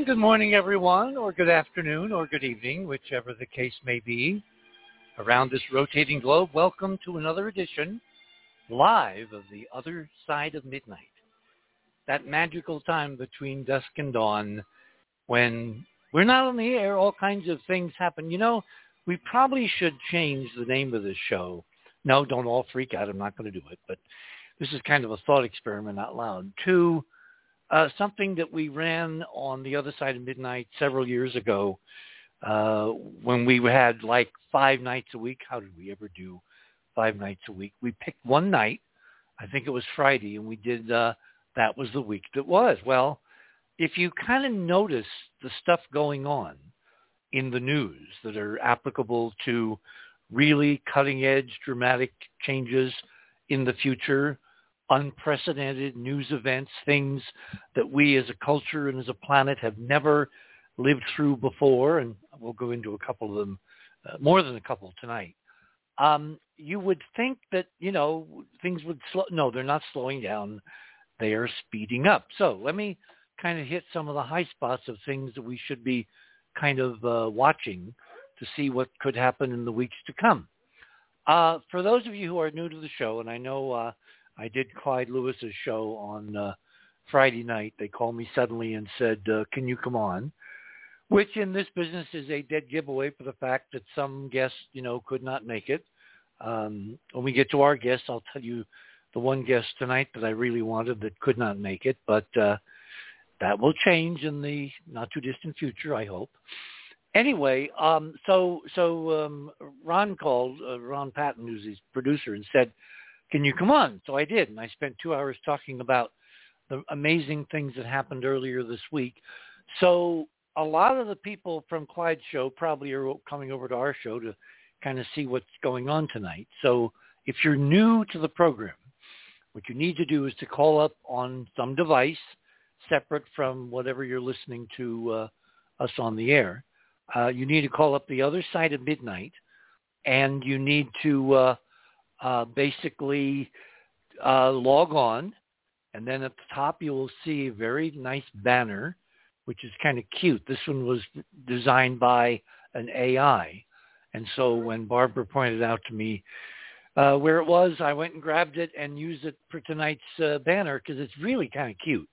And good morning, everyone, or good afternoon, or good evening, whichever the case may be. Around this rotating globe, welcome to another edition, live of the other side of midnight. That magical time between dusk and dawn when we're not on the air, all kinds of things happen. You know, we probably should change the name of this show. No, don't all freak out. I'm not going to do it. But this is kind of a thought experiment out loud. To uh, something that we ran on the other side of midnight several years ago uh, when we had like five nights a week. How did we ever do five nights a week? We picked one night. I think it was Friday, and we did. Uh, that was the week that was. Well, if you kind of notice the stuff going on in the news that are applicable to really cutting edge dramatic changes in the future unprecedented news events, things that we as a culture and as a planet have never lived through before, and we'll go into a couple of them, uh, more than a couple tonight. Um, you would think that you know things would slow. No, they're not slowing down; they are speeding up. So let me kind of hit some of the high spots of things that we should be kind of uh, watching to see what could happen in the weeks to come. Uh, for those of you who are new to the show, and I know uh, I did Clyde Lewis's show on uh, Friday night. They called me suddenly and said, uh, "Can you come on?" Which in this business is a dead giveaway for the fact that some guests, you know, could not make it. Um, when we get to our guests, I'll tell you the one guest tonight that I really wanted that could not make it, but uh, that will change in the not too distant future, I hope. Anyway, um, so so um, Ron called uh, Ron Patton, who's his producer, and said, can you come on? So I did, and I spent two hours talking about the amazing things that happened earlier this week. So a lot of the people from Clyde's show probably are coming over to our show to kind of see what's going on tonight. So if you're new to the program, what you need to do is to call up on some device separate from whatever you're listening to uh, us on the air. Uh, you need to call up the other side of midnight, and you need to uh, uh, basically uh, log on, and then at the top you will see a very nice banner, which is kind of cute. This one was designed by an AI, and so when Barbara pointed out to me uh, where it was, I went and grabbed it and used it for tonight's uh, banner because it's really kind of cute.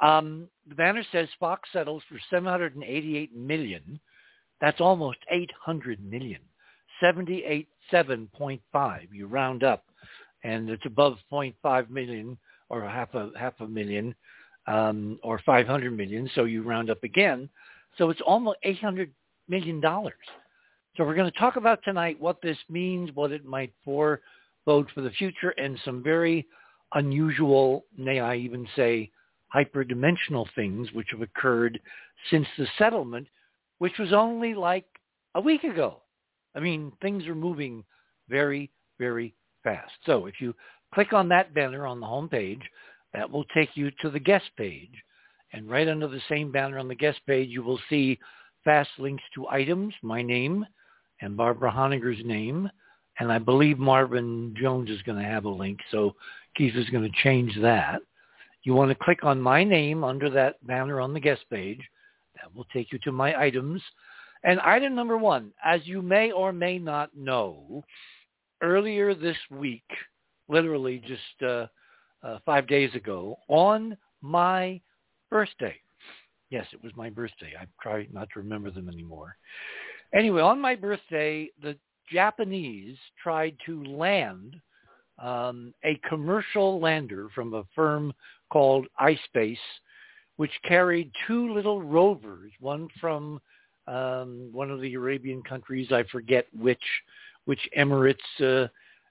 Um, the banner says Fox settles for 788 million. That's almost 800 million. 78 7.5. You round up, and it's above 0.5 million or half a half a million um, or 500 million. So you round up again. So it's almost 800 million dollars. So we're going to talk about tonight what this means, what it might forebode for the future, and some very unusual, may I even say, hyperdimensional things which have occurred since the settlement, which was only like a week ago. I mean, things are moving very, very fast. So if you click on that banner on the home page, that will take you to the guest page. And right under the same banner on the guest page, you will see fast links to items, my name, and Barbara Honegger's name. And I believe Marvin Jones is going to have a link, so Keith is going to change that. You want to click on my name under that banner on the guest page. That will take you to my items. And item number one, as you may or may not know, earlier this week, literally just uh, uh, five days ago, on my birthday. Yes, it was my birthday. I try not to remember them anymore. Anyway, on my birthday, the Japanese tried to land um, a commercial lander from a firm called iSpace, which carried two little rovers, one from um, one of the Arabian countries. I forget which which Emirates uh,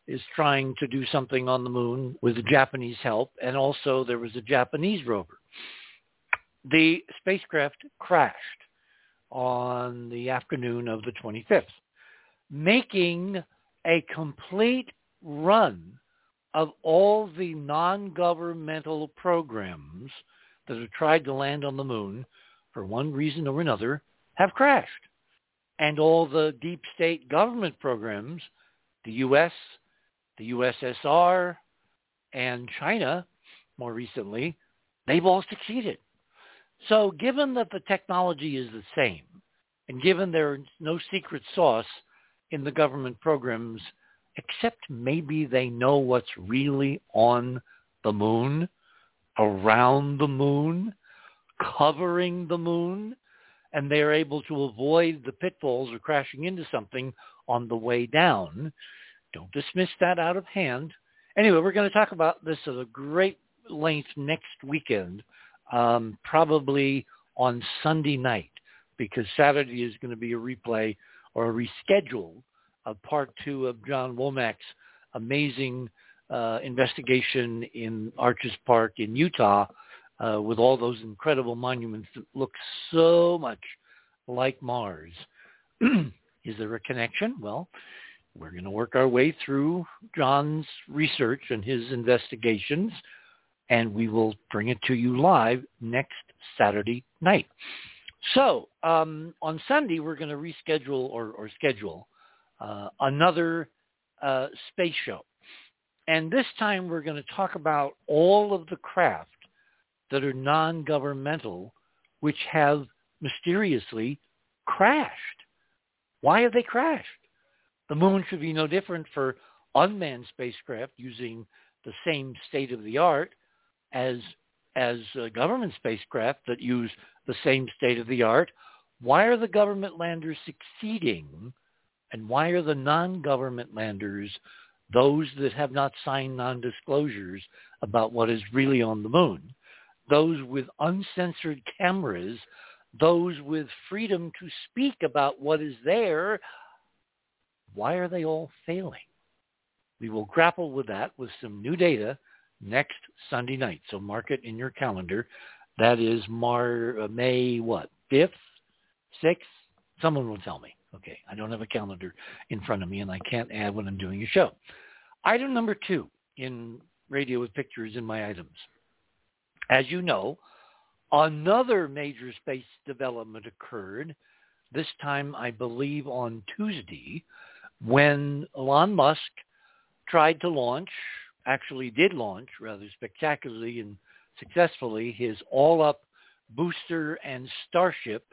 is trying to do something on the moon with the Japanese help, and also there was a Japanese rover. The spacecraft crashed on the afternoon of the 25th, making a complete run of all the non-governmental programs that have tried to land on the moon for one reason or another have crashed. And all the deep state government programs, the U.S., the USSR, and China more recently, they've all succeeded. So given that the technology is the same, and given there's no secret sauce in the government programs, except maybe they know what's really on the moon, around the moon, covering the moon, and they're able to avoid the pitfalls of crashing into something on the way down. Don't dismiss that out of hand. Anyway, we're going to talk about this at a great length next weekend, um, probably on Sunday night, because Saturday is going to be a replay or a reschedule of part two of John Womack's amazing uh, investigation in Arches Park in Utah uh, with all those incredible monuments that look so much like Mars. Is there a connection? Well, we're going to work our way through John's research and his investigations, and we will bring it to you live next Saturday night. So um, on Sunday, we're going to reschedule or, or schedule uh, another uh, space show. And this time we're going to talk about all of the craft that are non-governmental which have mysteriously crashed. Why have they crashed? The moon should be no different for unmanned spacecraft using the same state of the art as as uh, government spacecraft that use the same state of the art. Why are the government landers succeeding and why are the non-government landers those that have not signed non-disclosures about what is really on the moon? Those with uncensored cameras, those with freedom to speak about what is there, why are they all failing? We will grapple with that with some new data next Sunday night. So mark it in your calendar. That is Mar- uh, May what? 5th? 6th? Someone will tell me. Okay, I don't have a calendar in front of me and I can't add when I'm doing a show. Item number two in Radio with Pictures in my items. As you know, another major space development occurred, this time I believe on Tuesday, when Elon Musk tried to launch, actually did launch rather spectacularly and successfully, his all-up booster and Starship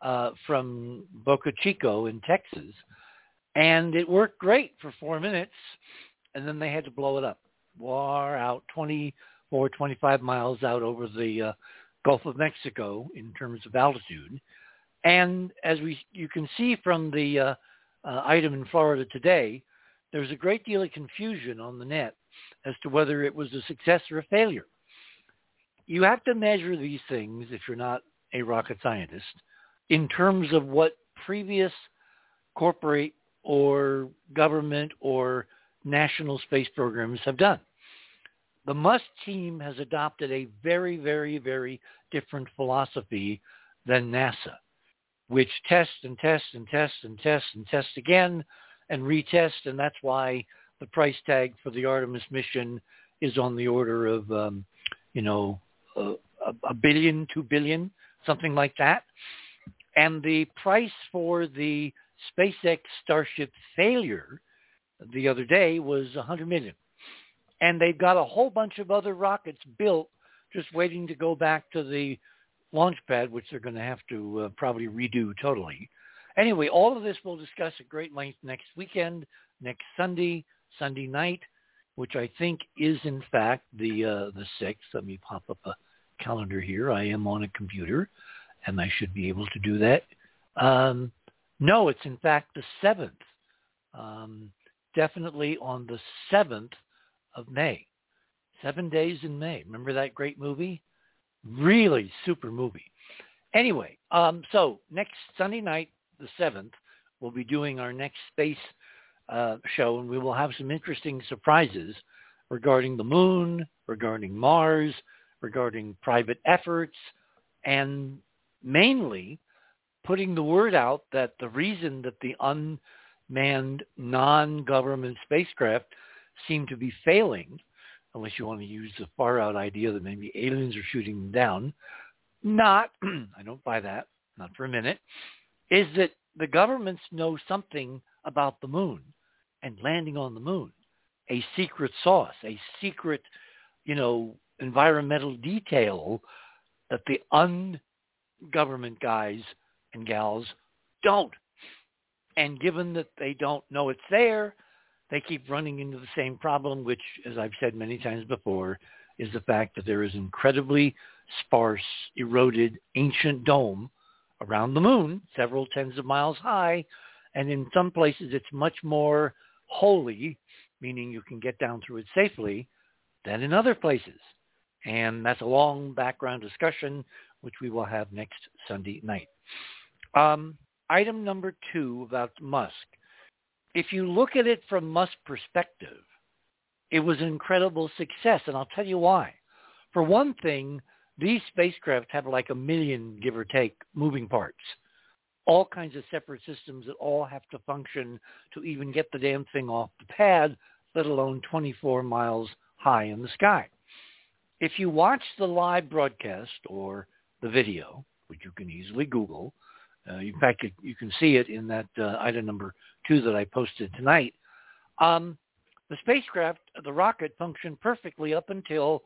uh, from Boca Chico in Texas, and it worked great for four minutes, and then they had to blow it up. Far out, 24, 25 miles out over the uh, Gulf of Mexico in terms of altitude. And as we you can see from the uh, uh, item in Florida today, there's a great deal of confusion on the net as to whether it was a success or a failure. You have to measure these things if you're not a rocket scientist in terms of what previous corporate or government or national space programs have done. The Musk team has adopted a very, very, very different philosophy than NASA, which tests and tests and tests and tests and tests again and retest, and that's why the price tag for the Artemis mission is on the order of, um, you know, a, a billion, two billion, something like that. And the price for the SpaceX Starship failure the other day was 100 million. And they've got a whole bunch of other rockets built just waiting to go back to the launch pad, which they're going to have to uh, probably redo totally. Anyway, all of this we'll discuss at great length next weekend, next Sunday, Sunday night, which I think is in fact the uh, the sixth. Let me pop up a calendar here. I am on a computer and I should be able to do that. Um, no, it's in fact the 7th. Um, definitely on the 7th of May. Seven days in May. Remember that great movie? Really super movie. Anyway, um, so next Sunday night, the 7th, we'll be doing our next space uh, show, and we will have some interesting surprises regarding the moon, regarding Mars, regarding private efforts, and mainly putting the word out that the reason that the unmanned non-government spacecraft seem to be failing, unless you want to use the far out idea that maybe aliens are shooting them down, not, I don't buy that, not for a minute, is that the governments know something about the moon and landing on the moon, a secret sauce, a secret, you know, environmental detail that the ungovernment guys and gals don't. And given that they don't know it's there, they keep running into the same problem, which, as I've said many times before, is the fact that there is incredibly sparse, eroded, ancient dome around the moon, several tens of miles high, and in some places it's much more holy, meaning you can get down through it safely, than in other places. And that's a long background discussion, which we will have next Sunday night. Um, item number two about Musk. If you look at it from Musk's perspective, it was an incredible success, and I'll tell you why. For one thing, these spacecraft have like a million, give or take, moving parts. All kinds of separate systems that all have to function to even get the damn thing off the pad, let alone 24 miles high in the sky. If you watch the live broadcast or the video, which you can easily Google, uh, in fact, you can see it in that uh, item number two that I posted tonight. Um, the spacecraft, the rocket, functioned perfectly up until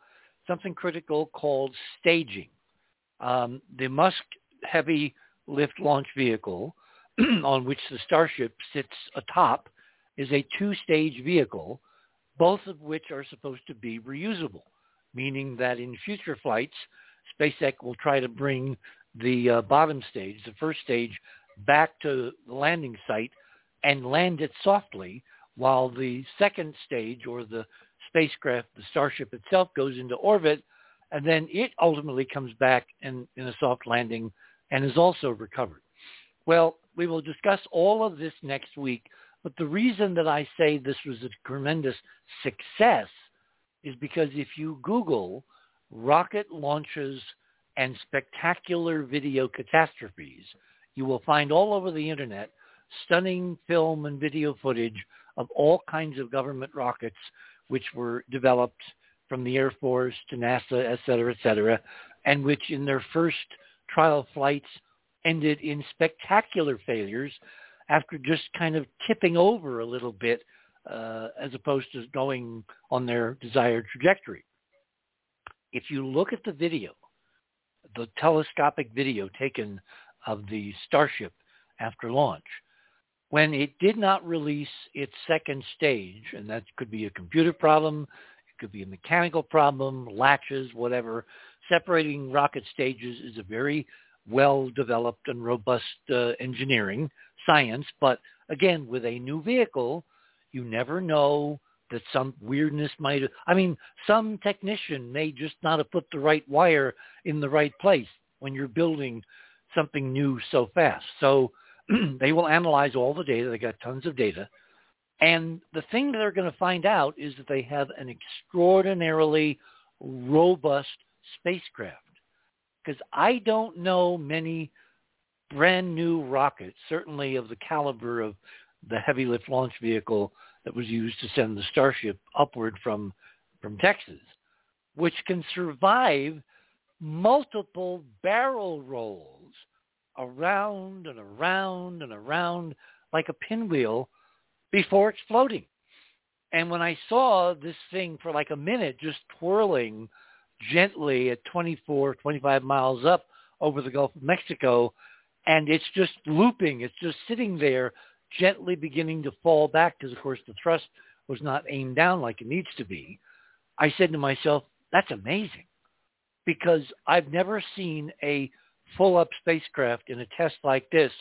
something critical called staging. Um, the Musk Heavy Lift Launch Vehicle, on which the Starship sits atop, is a two-stage vehicle, both of which are supposed to be reusable, meaning that in future flights, SpaceX will try to bring the uh, bottom stage, the first stage, back to the landing site and land it softly while the second stage or the spacecraft, the Starship itself, goes into orbit, and then it ultimately comes back in, in a soft landing and is also recovered. Well, we will discuss all of this next week, but the reason that I say this was a tremendous success is because if you Google rocket launches and spectacular video catastrophes, you will find all over the internet stunning film and video footage of all kinds of government rockets which were developed from the Air Force to NASA, et cetera, et cetera, and which in their first trial flights ended in spectacular failures after just kind of tipping over a little bit uh, as opposed to going on their desired trajectory. If you look at the video, the telescopic video taken of the Starship after launch, when it did not release its second stage, and that could be a computer problem, it could be a mechanical problem, latches, whatever, separating rocket stages is a very well-developed and robust uh, engineering science. But again, with a new vehicle, you never know that some weirdness might have, I mean, some technician may just not have put the right wire in the right place when you're building something new so fast. So they will analyze all the data. They got tons of data. And the thing that they're going to find out is that they have an extraordinarily robust spacecraft. Because I don't know many brand new rockets, certainly of the caliber of the heavy lift launch vehicle that was used to send the Starship upward from, from Texas, which can survive multiple barrel rolls around and around and around like a pinwheel before it's floating. And when I saw this thing for like a minute just twirling gently at 24, 25 miles up over the Gulf of Mexico, and it's just looping, it's just sitting there gently beginning to fall back because, of course, the thrust was not aimed down like it needs to be, I said to myself, that's amazing because I've never seen a full-up spacecraft in a test like this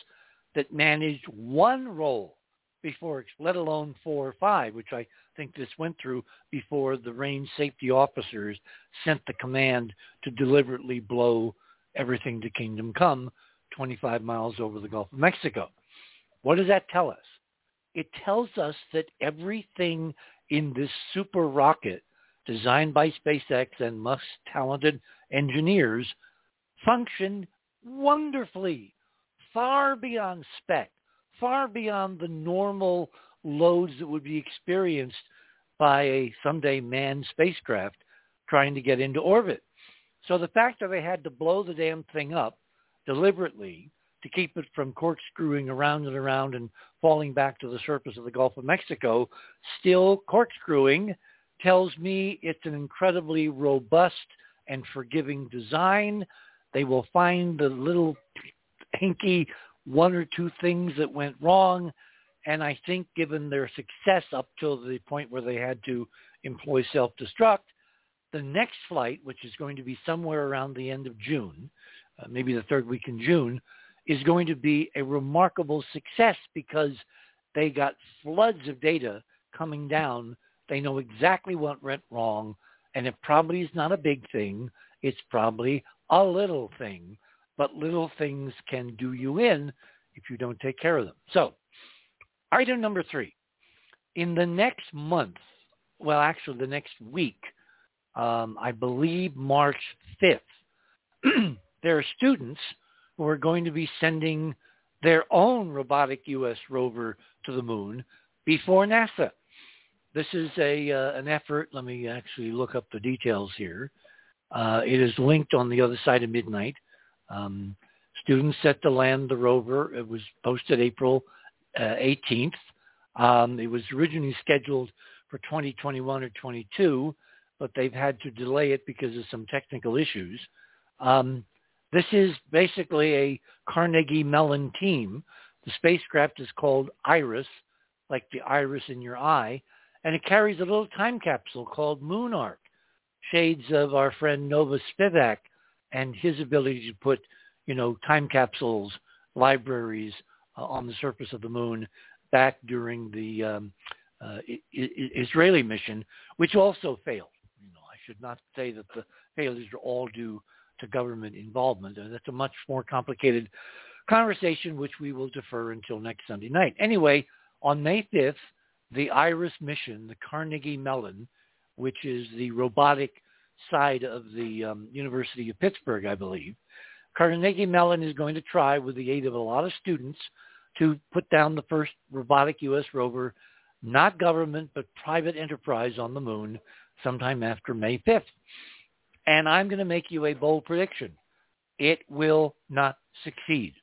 that managed one roll before, let alone four or five, which I think this went through before the range safety officers sent the command to deliberately blow everything to kingdom come 25 miles over the Gulf of Mexico. What does that tell us? it tells us that everything in this super rocket designed by SpaceX and Musk's talented engineers functioned wonderfully, far beyond spec, far beyond the normal loads that would be experienced by a someday manned spacecraft trying to get into orbit. So the fact that they had to blow the damn thing up deliberately to keep it from corkscrewing around and around and falling back to the surface of the Gulf of Mexico, still corkscrewing, tells me it's an incredibly robust and forgiving design. They will find the little hinky one or two things that went wrong. And I think given their success up till the point where they had to employ self-destruct, the next flight, which is going to be somewhere around the end of June, uh, maybe the third week in June, is going to be a remarkable success because they got floods of data coming down. They know exactly what went wrong, and it probably is not a big thing. It's probably a little thing, but little things can do you in if you don't take care of them. So, item number three. In the next month, well, actually the next week, um, I believe March 5th, there are students who are going to be sending their own robotic U.S. rover to the moon before NASA. This is a uh, an effort. Let me actually look up the details here. Uh, it is linked on the other side of midnight. Um, students set to land the rover. It was posted April uh, 18th. Um, it was originally scheduled for 2021 or 22, but they've had to delay it because of some technical issues. Um, this is basically a Carnegie Mellon team. The spacecraft is called IRIS, like the iris in your eye, and it carries a little time capsule called MoonArk, shades of our friend Nova Spivack and his ability to put, you know, time capsules, libraries uh, on the surface of the moon back during the um, uh, I- I- Israeli mission, which also failed. You know, I should not say that the failures are all due to government involvement. And that's a much more complicated conversation, which we will defer until next Sunday night. Anyway, on May 5th, the IRIS mission, the Carnegie Mellon, which is the robotic side of the um, University of Pittsburgh, I believe, Carnegie Mellon is going to try, with the aid of a lot of students, to put down the first robotic U.S. rover, not government, but private enterprise on the moon sometime after May 5th. And I'm going to make you a bold prediction. It will not succeed.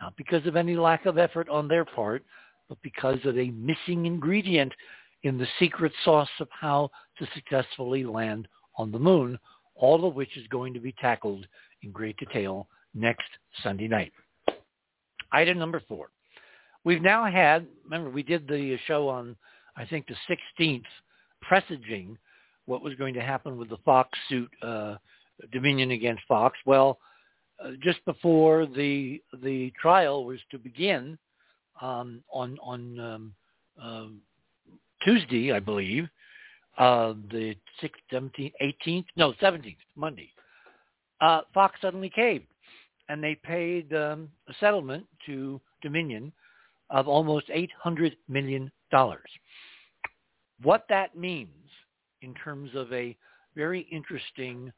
Not because of any lack of effort on their part, but because of a missing ingredient in the secret sauce of how to successfully land on the moon, all of which is going to be tackled in great detail next Sunday night. Item number four. We've now had, remember we did the show on, I think the 16th, presaging what was going to happen with the Fox suit, uh, Dominion against Fox. Well, uh, just before the the trial was to begin um, on on um, uh, Tuesday, I believe, uh, the 6th, 17th, 18th, no, 17th, Monday, uh, Fox suddenly caved, and they paid um, a settlement to Dominion of almost 800 million dollars. What that means in terms of a very interesting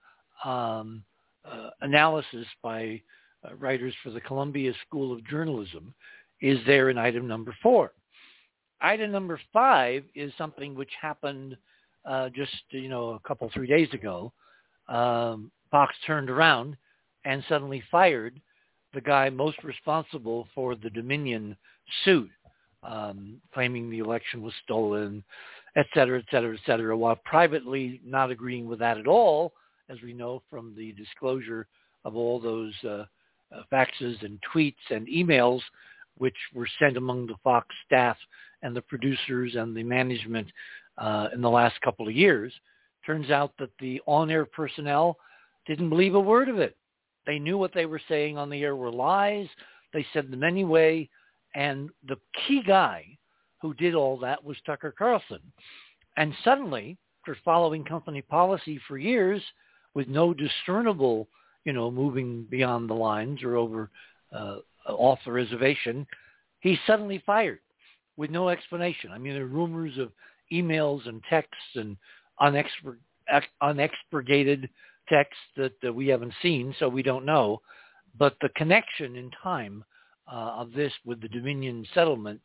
um, uh, analysis by uh, writers for the Columbia School of Journalism is there in item number four. Item number five is something which happened uh, just you know a couple three days ago. Um, Fox turned around and suddenly fired the guy most responsible for the Dominion suit, um, claiming the election was stolen, et cetera, et cetera, et cetera, while privately not agreeing with that at all, as we know from the disclosure of all those uh, uh, faxes and tweets and emails which were sent among the Fox staff and the producers and the management uh, in the last couple of years. Turns out that the on-air personnel didn't believe a word of it. They knew what they were saying on the air were lies. They said them anyway. And the key guy who did all that was Tucker Carlson. And suddenly, after following company policy for years with no discernible, you know, moving beyond the lines or over uh, off the reservation, he's suddenly fired. with no explanation. I mean, there are rumors of emails and texts and unexpur- unexpurgated texts that, that we haven't seen, so we don't know. But the connection in time uh, of this with the Dominion settlement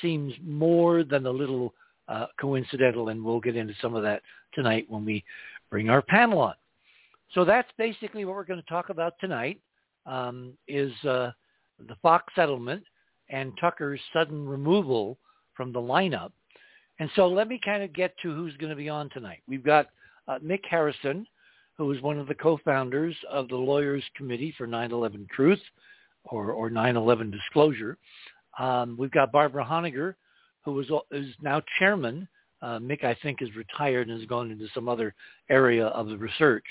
seems more than a little uh, coincidental, and we'll get into some of that tonight when we bring our panel on. So that's basically what we're going to talk about tonight um, is uh, the Fox settlement and Tucker's sudden removal from the lineup. And so let me kind of get to who's going to be on tonight. We've got uh, Mick Harrison, who is one of the co-founders of the Lawyers Committee for 9-11 Truth or, or 9-11 Disclosure. Um, we've got Barbara Honegger, who is, is now chairman. Uh, Mick, I think, is retired and has gone into some other area of the research.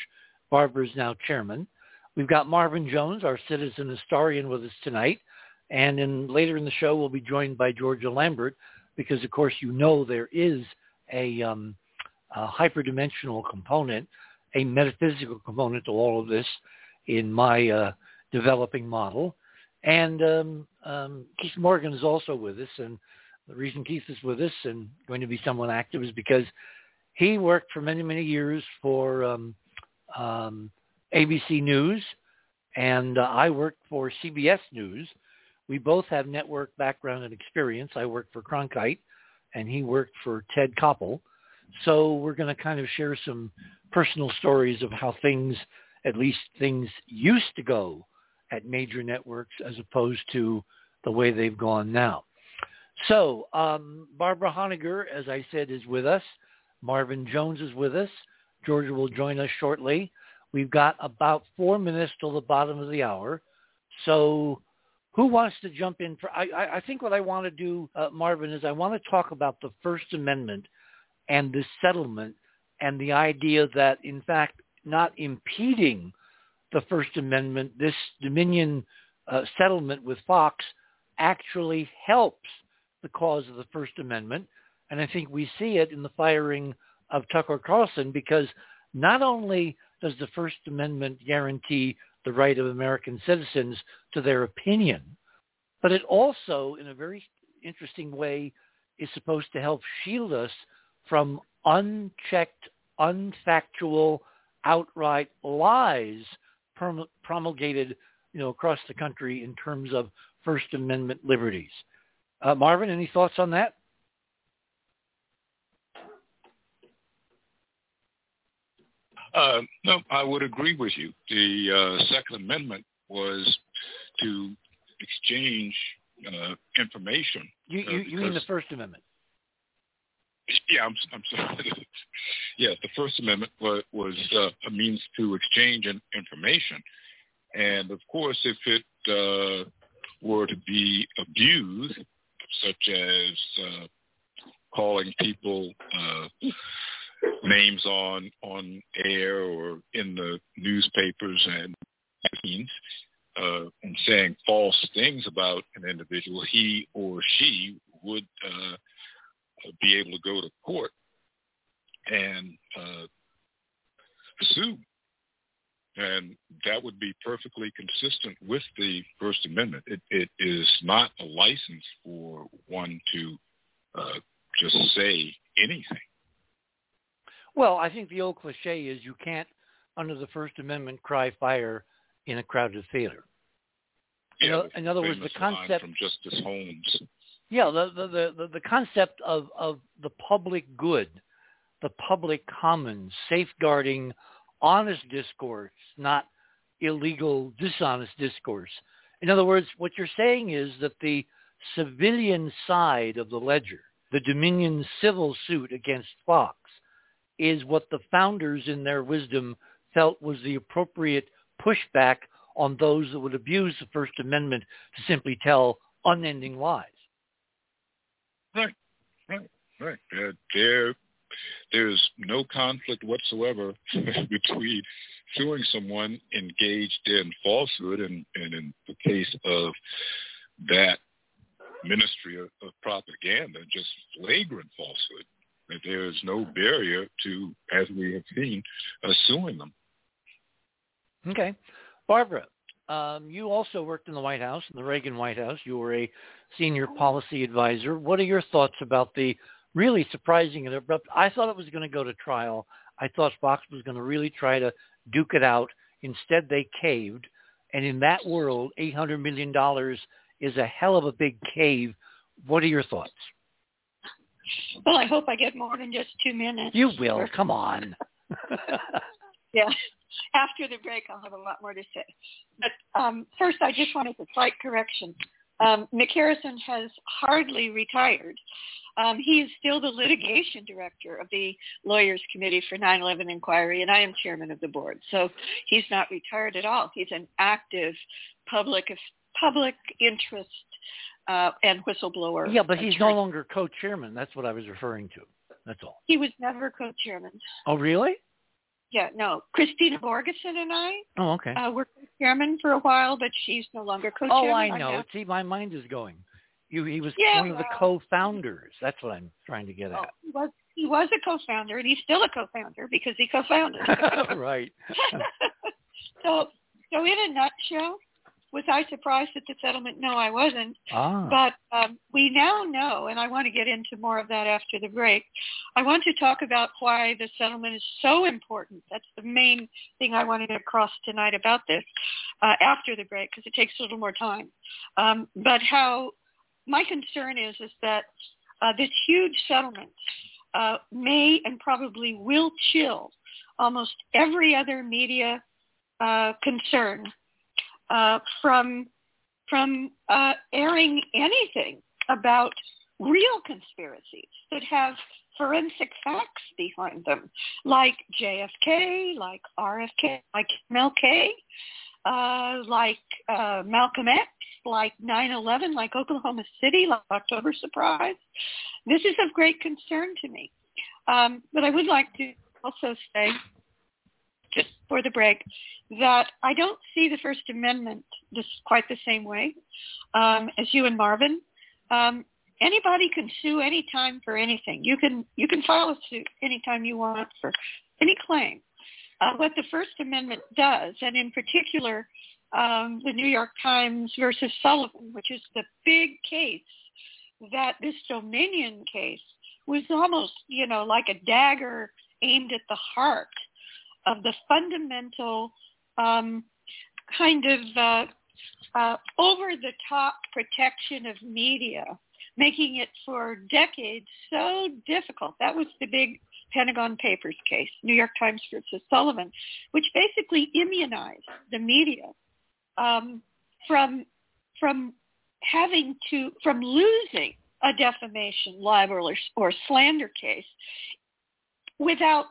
Barbara is now chairman. We've got Marvin Jones, our citizen historian, with us tonight. And in, later in the show, we'll be joined by Georgia Lambert because, of course, you know there is a, um, a hyperdimensional component, a metaphysical component to all of this in my uh, developing model. And um, um, Keith Morgan is also with us. And the reason Keith is with us and going to be somewhat active is because he worked for many, many years for um, um, ABC News, and uh, I worked for CBS News. We both have network background and experience. I worked for Cronkite, and he worked for Ted Koppel. So we're going to kind of share some personal stories of how things, at least things used to go at major networks as opposed to the way they've gone now. So um, Barbara Honegger, as I said, is with us. Marvin Jones is with us. Georgia will join us shortly. We've got about four minutes till the bottom of the hour. So who wants to jump in? For I, I think what I want to do, uh, Marvin, is I want to talk about the First Amendment and the settlement and the idea that, in fact, not impeding the First Amendment, this Dominion uh, settlement with Fox actually helps the cause of the First Amendment. And I think we see it in the firing of Tucker Carlson because not only does the First Amendment guarantee the right of American citizens to their opinion, but it also, in a very interesting way, is supposed to help shield us from unchecked, unfactual, outright lies promulgated, you know, across the country in terms of First Amendment liberties. Uh, Marvin, any thoughts on that? Uh, no, I would agree with you. The uh, Second Amendment was to exchange uh, information. You, you, you mean the First Amendment? Yeah, I'm, I'm sorry. yes, the First Amendment was, was uh, a means to exchange information. And of course, if it uh, were to be abused, such as uh, calling people uh, names on on air or in the newspapers and magazines uh, and saying false things about an individual, he or she would uh, be able to go to court and uh, sue. And that would be perfectly consistent with the First Amendment. It, it is not a license for one to uh, just say anything. Well, I think the old cliche is you can't, under the First Amendment, cry fire in a crowded theater. Yeah, in, in other words, the concept from Justice Holmes. Yeah, the, the the the concept of of the public good, the public commons, safeguarding honest discourse, not illegal, dishonest discourse. In other words, what you're saying is that the civilian side of the ledger, the Dominion civil suit against Fox, is what the founders in their wisdom felt was the appropriate pushback on those that would abuse the First Amendment to simply tell unending lies. Right, right, right. Uh, there, there's no conflict whatsoever between suing someone engaged in falsehood and, and in the case of that ministry of, of propaganda, just flagrant falsehood that there is no barrier to, as we have seen, uh, suing them. Okay. Barbara, Um, you also worked in the White House, in the Reagan White House. You were a senior policy advisor. What are your thoughts about the really surprising and abrupt? I thought it was going to go to trial. I thought Fox was going to really try to duke it out. Instead, they caved. And in that world, $800 million is a hell of a big cave. What are your thoughts? Well, I hope I get more than just two minutes. You will. Come on. yeah. After the break, I'll have a lot more to say. But um, first, I just wanted to slight correction. Um, Mick Harrison has hardly retired. Um, he is still the litigation director of the Lawyers Committee for 9/11 Inquiry, and I am chairman of the board. So he's not retired at all. He's an active public public interest uh, and whistleblower. Yeah, but he's attorney. no longer co-chairman. That's what I was referring to. That's all. He was never co-chairman. Oh, really? Yeah, no. Kristina Borjesson and I oh, okay. Uh, were chairman for a while, but she's no longer co-chairman. Oh, I know. See, my mind is going. You, he was yeah, one of the co-founders. That's what I'm trying to get at. Oh, he was he was a co-founder, and he's still a co-founder because he co-founded. right. so, so in a nutshell, was I surprised at the settlement? No, I wasn't. Ah. But um, we now know, and I want to get into more of that after the break. I want to talk about why the settlement is so important. That's the main thing I wanted to cross tonight about this uh, after the break because it takes a little more time. Um, but how my concern is is that uh, this huge settlement uh, may and probably will chill almost every other media uh, concern uh, from from uh, airing anything about real conspiracies that have forensic facts behind them, like JFK, like RFK, like MLK, uh, like uh, Malcolm X, like 9/11, like Oklahoma City, like October Surprise. This is of great concern to me. Um, but I would like to also say for the break, that I don't see the First Amendment just quite the same way um, as you and Marvin. Um, anybody can sue anytime for anything. You can you can file a suit anytime you want for any claim. Uh, what the First Amendment does, and in particular, um, the New York Times versus Sullivan, which is the big case that this Dominion case was almost, you know, like a dagger aimed at the heart of the fundamental um, kind of uh, uh, over-the-top protection of media, making it for decades so difficult. That was the big Pentagon Papers case, New York Times versus Sullivan, which basically immunized the media um, from from having to from losing a defamation, libel, or, or slander case without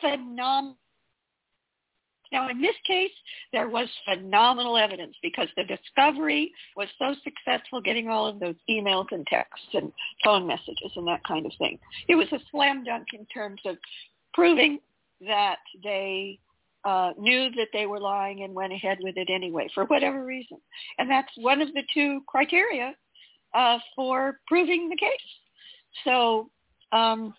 phenomenal. Now, in this case, there was phenomenal evidence because the discovery was so successful getting all of those emails and texts and phone messages and that kind of thing. It was a slam dunk in terms of proving that they uh, knew that they were lying and went ahead with it anyway for whatever reason. And that's one of the two criteria uh, for proving the case. So um,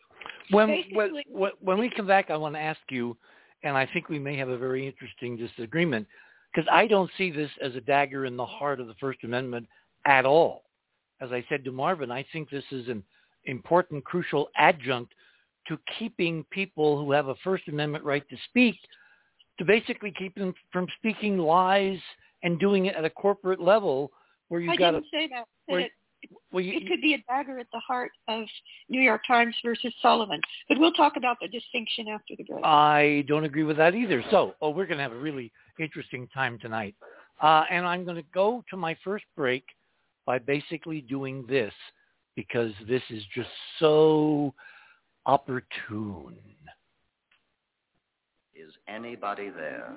when, when when we come back, I want to ask you, and I think we may have a very interesting disagreement because I don't see this as a dagger in the heart of the First Amendment at all. As I said to Marvin, I think this is an important, crucial adjunct to keeping people who have a First Amendment right to speak, to basically keep them from speaking lies and doing it at a corporate level where you've I got didn't say that. Where, well, you, it could be a dagger at the heart of New York Times versus Sullivan. But we'll talk about the distinction after the break. I don't agree with that either. So, oh, we're going to have a really interesting time tonight. Uh, and I'm going to go to my first break by basically doing this because this is just so opportune. Is anybody there?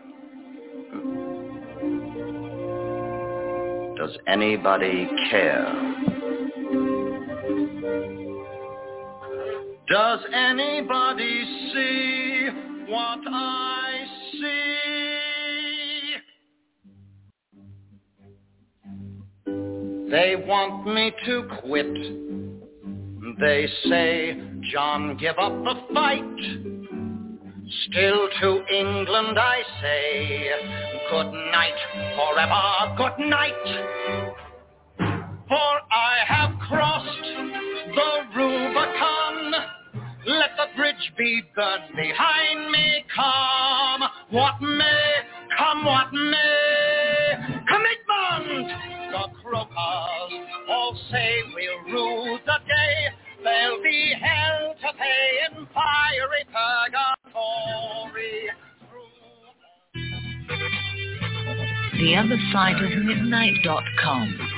Does anybody care? Does anybody see what I see? They want me to quit. They say, John, give up the fight. Still to England I say, good night forever, good night. For I have crossed bridge be burned behind me. Come what may, come what may. Commitment! The crocus all say we'll the day. They'll be to pay in fiery purgatory. The other side of midnight.com.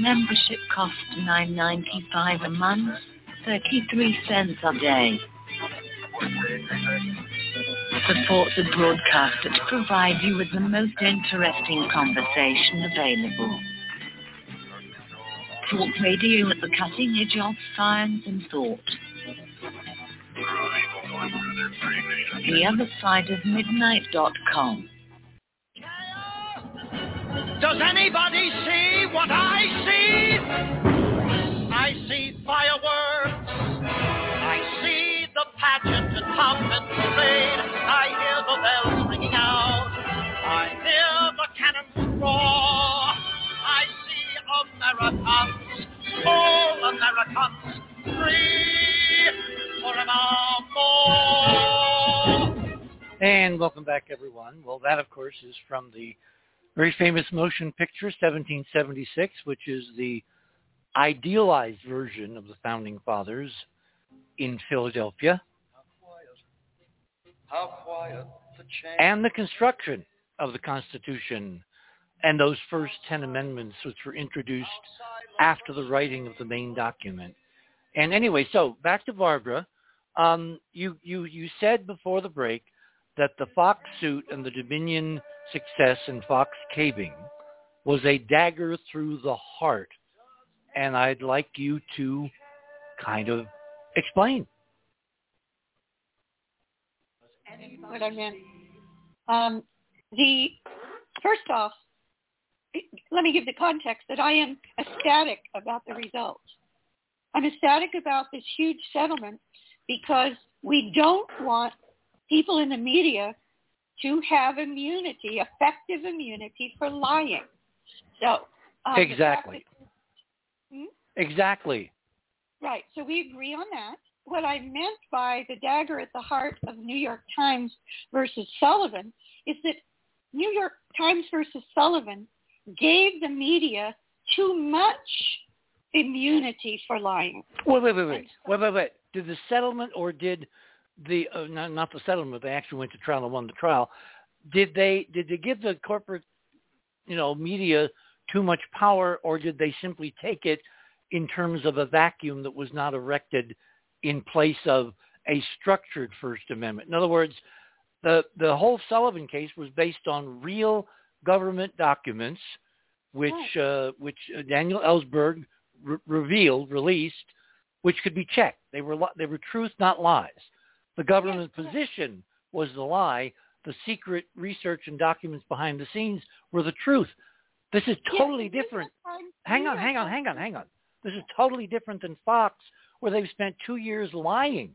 Membership costs $9.95 a month, 33 cents a day. Support the broadcaster to provide you with the most interesting conversation available. Talk radio at the cutting edge of science and thought. The other side of midnight.com. Does anybody see what I see? I see fireworks. I see the pageant and and parade. I hear the bells ringing out. I hear the cannons roar. I see Americans, all Americans, free forevermore. And welcome back, everyone. Well, that, of course, is from the very famous motion picture, 1776, which is the idealized version of the Founding Fathers in Philadelphia. How quiet the change. And the construction of the Constitution and those first 10 amendments which were introduced after the writing of the main document. And anyway, so back to Barbara. Um, you, you, you said before the break that the Fox suit and the Dominion success in Fox Caving was a dagger through the heart. And I'd like you to kind of explain. Um, the first off, let me give the context that I am ecstatic about the results. I'm ecstatic about this huge settlement because we don't want people in the media to have immunity, effective immunity for lying. So um, exactly. That, hmm? Exactly. Right. So we agree on that. What I meant by the dagger at the heart of New York Times versus Sullivan is that New York Times versus Sullivan gave the media too much immunity for lying. Wait, wait, wait, wait, wait, wait, wait. Did the settlement or did the uh, not, not the settlement. They actually went to trial and won the trial. Did they did they give the corporate, you know, media too much power, or did they simply take it in terms of a vacuum that was not erected in place of a structured First Amendment? In other words, the the whole Sullivan case was based on real government documents, which uh, which Daniel Ellsberg re- revealed, released, which could be checked. They were they were truth, not lies. The government position was the lie. The secret research and documents behind the scenes were the truth. This is totally different. Hang on, hang on, hang on, hang on. This is totally different than Fox, where they've spent two years lying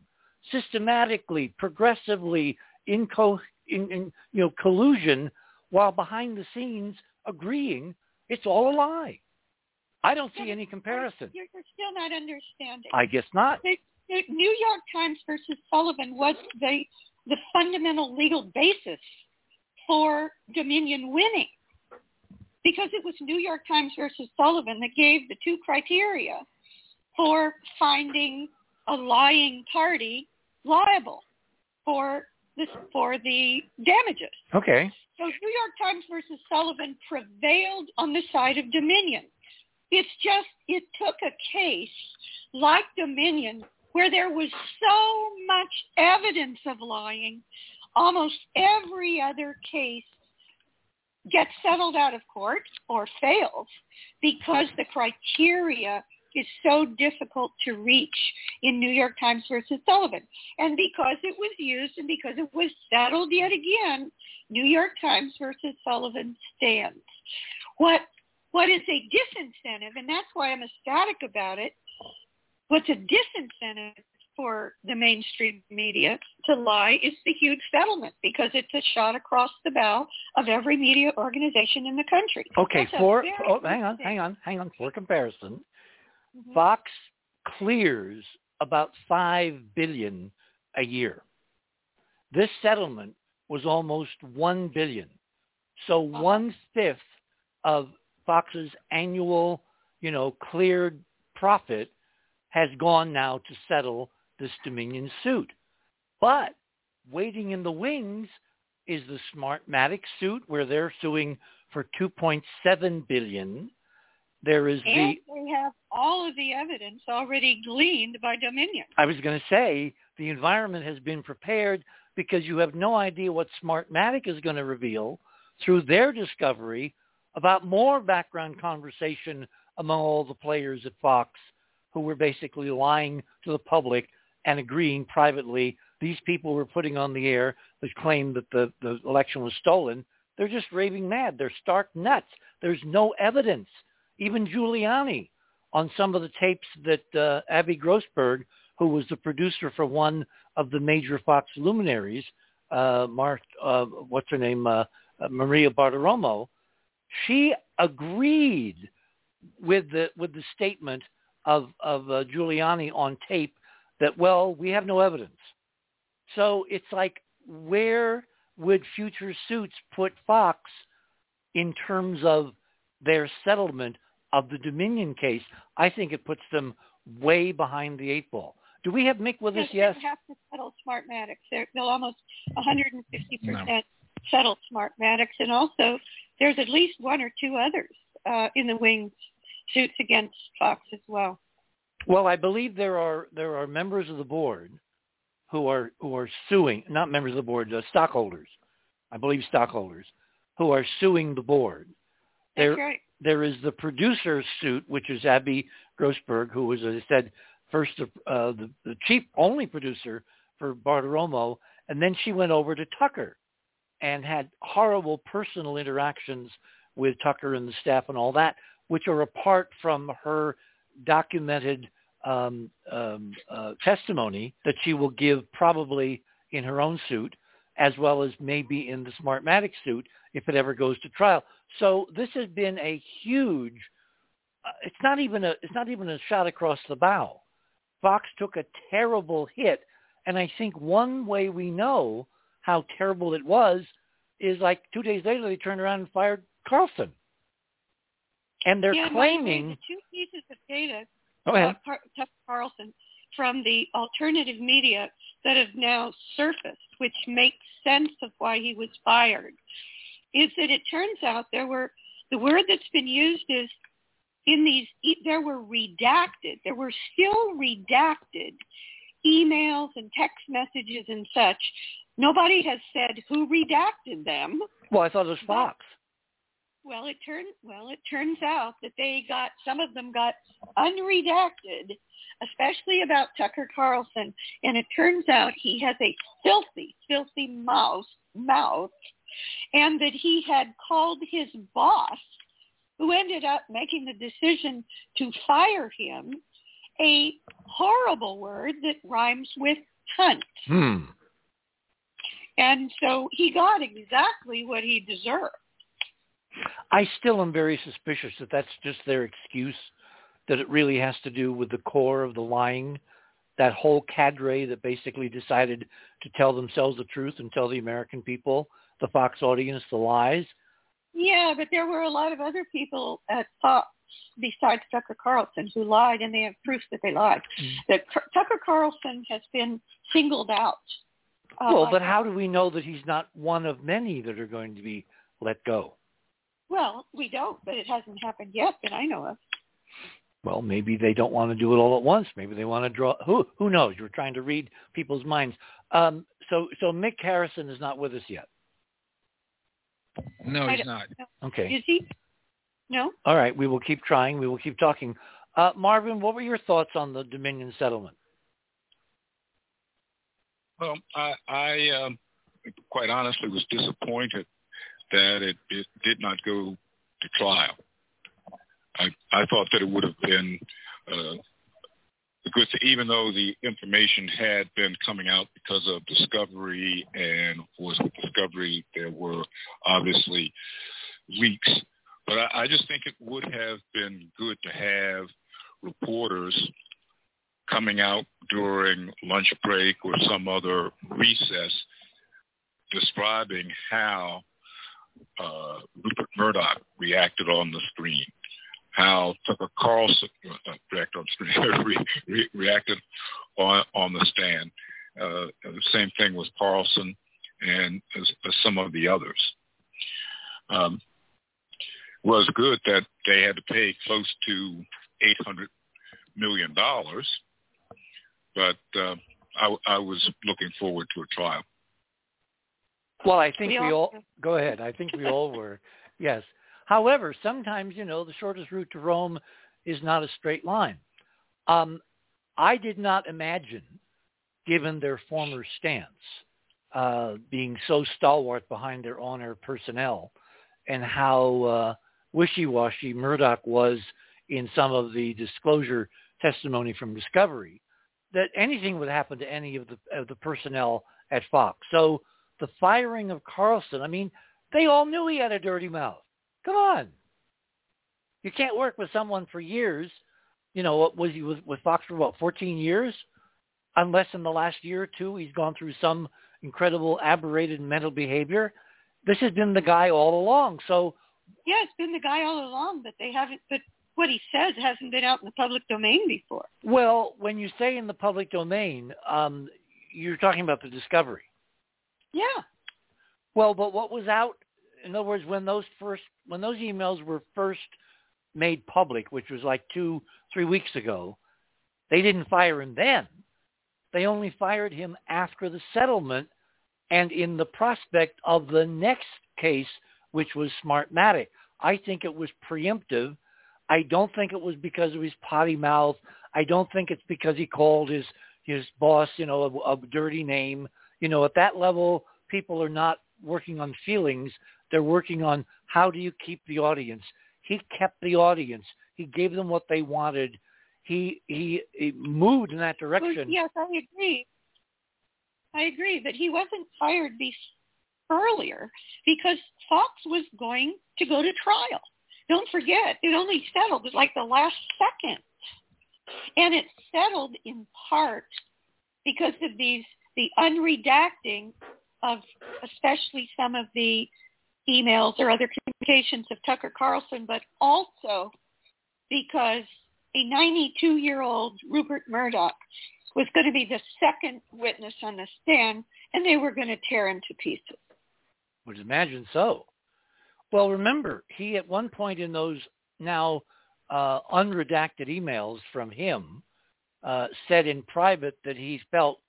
systematically, progressively, in, co- in, in you know collusion, while behind the scenes agreeing it's all a lie. I don't see any comparison. You're, you're still not understanding. I guess not. New York Times versus Sullivan was the the fundamental legal basis for Dominion winning because it was New York Times versus Sullivan that gave the two criteria for finding a lying party liable for this for the damages. Okay. So New York Times versus Sullivan prevailed on the side of Dominion. It's just it took a case like Dominion where there was so much evidence of lying, almost every other case gets settled out of court or fails because the criteria is so difficult to reach in New York Times versus Sullivan. And because it was used and because it was settled yet again, New York Times versus Sullivan stands. What what is a disincentive, and that's why I'm ecstatic about it, what's a disincentive for the mainstream media to lie is the huge settlement because it's a shot across the bow of every media organization in the country. Okay, for, oh, hang on, hang on, hang on. For comparison, mm-hmm. Fox clears about five billion a year. This settlement was almost one billion. So one fifth of Fox's annual, you know, cleared profit has gone now to settle this Dominion suit. But waiting in the wings is the Smartmatic suit where they're suing for 2.7 billion. There is and the they have all of the evidence already gleaned by Dominion. I was going to say the environment has been prepared because you have no idea what Smartmatic is going to reveal through their discovery about more background conversation among all the players at Fox who were basically lying to the public and agreeing privately these people were putting on the air that claimed that the, the election was stolen. They're just raving mad. They're stark nuts. There's no evidence. Even Giuliani on some of the tapes that uh, Abby Grossberg, who was the producer for one of the major Fox luminaries, uh, Mar- uh, what's her name, uh, Maria Bartiromo, she agreed with the with the statement of of uh, Giuliani on tape that well we have no evidence. So it's like where would future suits put Fox in terms of their settlement of the Dominion case? I think it puts them way behind the eight ball. Do we have Mick with yes, us? Yes. They have to settle Smartmatics. They're, they'll almost 150 percent no. settle Smartmatics, and also there's at least one or two others uh, in the wings suits against Fox as well. Well, I believe there are there are members of the board who are who are suing, not members of the board, uh, stockholders. I believe stockholders who are suing the board. That's there, right. There is the producer suit, which is Abby Grossberg, who was, as I said, first uh, the, the chief only producer for Bartiromo, and then she went over to Tucker and had horrible personal interactions with Tucker and the staff and all that, which are apart from her documented um, um, uh, testimony that she will give probably in her own suit, as well as maybe in the Smartmatic suit if it ever goes to trial. So this has been a huge. Uh, it's not even a. It's not even a shot across the bow. Fox took a terrible hit, and I think one way we know how terrible it was is like two days later they turned around and fired Carlson. And they're yeah, claiming the two pieces of data Go ahead. Uh, Tucker Carlson from the alternative media that have now surfaced, which makes sense of why he was fired, is that it turns out there were the word that's been used is in these there were redacted there were still redacted emails and text messages and such. Nobody has said who redacted them. Well i thought it was fox well, it turned well. It turns out that they got some of them got unredacted, especially about Tucker Carlson. And it turns out he has a filthy, filthy mouth, mouth, and that he had called his boss, who ended up making the decision to fire him, a horrible word that rhymes with cunt. Hmm. And so he got exactly what he deserved. I still am very suspicious that that's just their excuse, that it really has to do with the core of the lying, that whole cadre that basically decided to tell themselves the truth and tell the American people, the Fox audience, the lies. Yeah, but there were a lot of other people at Fox besides Tucker Carlson who lied, and they have proof that they lied. Mm. That Tucker Carlson has been singled out. Uh, well, but how do we know that he's not one of many that are going to be let go? Well, we don't, but it hasn't happened yet that I know of. Well, maybe they don't want to do it all at once. Maybe they want to draw. Who who knows? You're trying to read people's minds. Um, so so Mick Harrison is not with us yet. No, he's not. Okay. Is he? No. All right. We will keep trying. We will keep talking. Uh, Marvin, what were your thoughts on the Dominion settlement? Well, I, I um, quite honestly was disappointed that it, it did not go to trial. I, I thought that it would have been uh, good, even though the information had been coming out because of discovery, and was with discovery there were obviously leaks. But I, I just think it would have been good to have reporters coming out during lunch break or some other recess describing how uh, Rupert Murdoch reacted on the screen, how Tucker Carlson uh, reacted on screen, re, re, reacted on, on the stand. Uh, the same thing with Carlson and as some of the others. Um, was good that they had to pay close to 800 million dollars, but uh, I, I was looking forward to a trial. Well, I think we, We all, all- go ahead. I think we all were. Yes. However, sometimes you know the shortest route to Rome is not a straight line. Um, I did not imagine, given their former stance, uh, being so stalwart behind their honor personnel, and how uh, wishy-washy Murdoch was in some of the disclosure testimony from Discovery, that anything would happen to any of the of the personnel at Fox. So the firing of Carlson, I mean, they all knew he had a dirty mouth. Come on. You can't work with someone for years. You know, what was he with, with Fox for what, 14 years? Unless in the last year or two he's gone through some incredible aberrated mental behavior. This has been the guy all along. So Yeah, it's been the guy all along, but they haven't. But what he says hasn't been out in the public domain before. Well, when you say in the public domain, um, you're talking about the discovery. Yeah. Well, but what was out? In other words, when those first when those emails were first made public, which was like two three weeks ago, they didn't fire him then. They only fired him after the settlement and in the prospect of the next case, which was Smartmatic. I think it was preemptive. I don't think it was because of his potty mouth. I don't think it's because he called his his boss, you know, a, a dirty name. You know, at that level, people are not working on feelings. They're working on how do you keep the audience. He kept the audience. He gave them what they wanted. He he, he moved in that Well, direction. yes, I agree. I agree, but he wasn't fired be- earlier because Fox was going to go to trial. Don't forget, it only settled at like the last second. And it settled in part because of these, the unredacting of especially some of the emails or other communications of Tucker Carlson, but also because a 92-year-old Rupert Murdoch was going to be the second witness on the stand, and they were going to tear him to pieces. Would imagine so. Well, remember, he at one point in those now uh, unredacted emails from him uh, said in private that he felt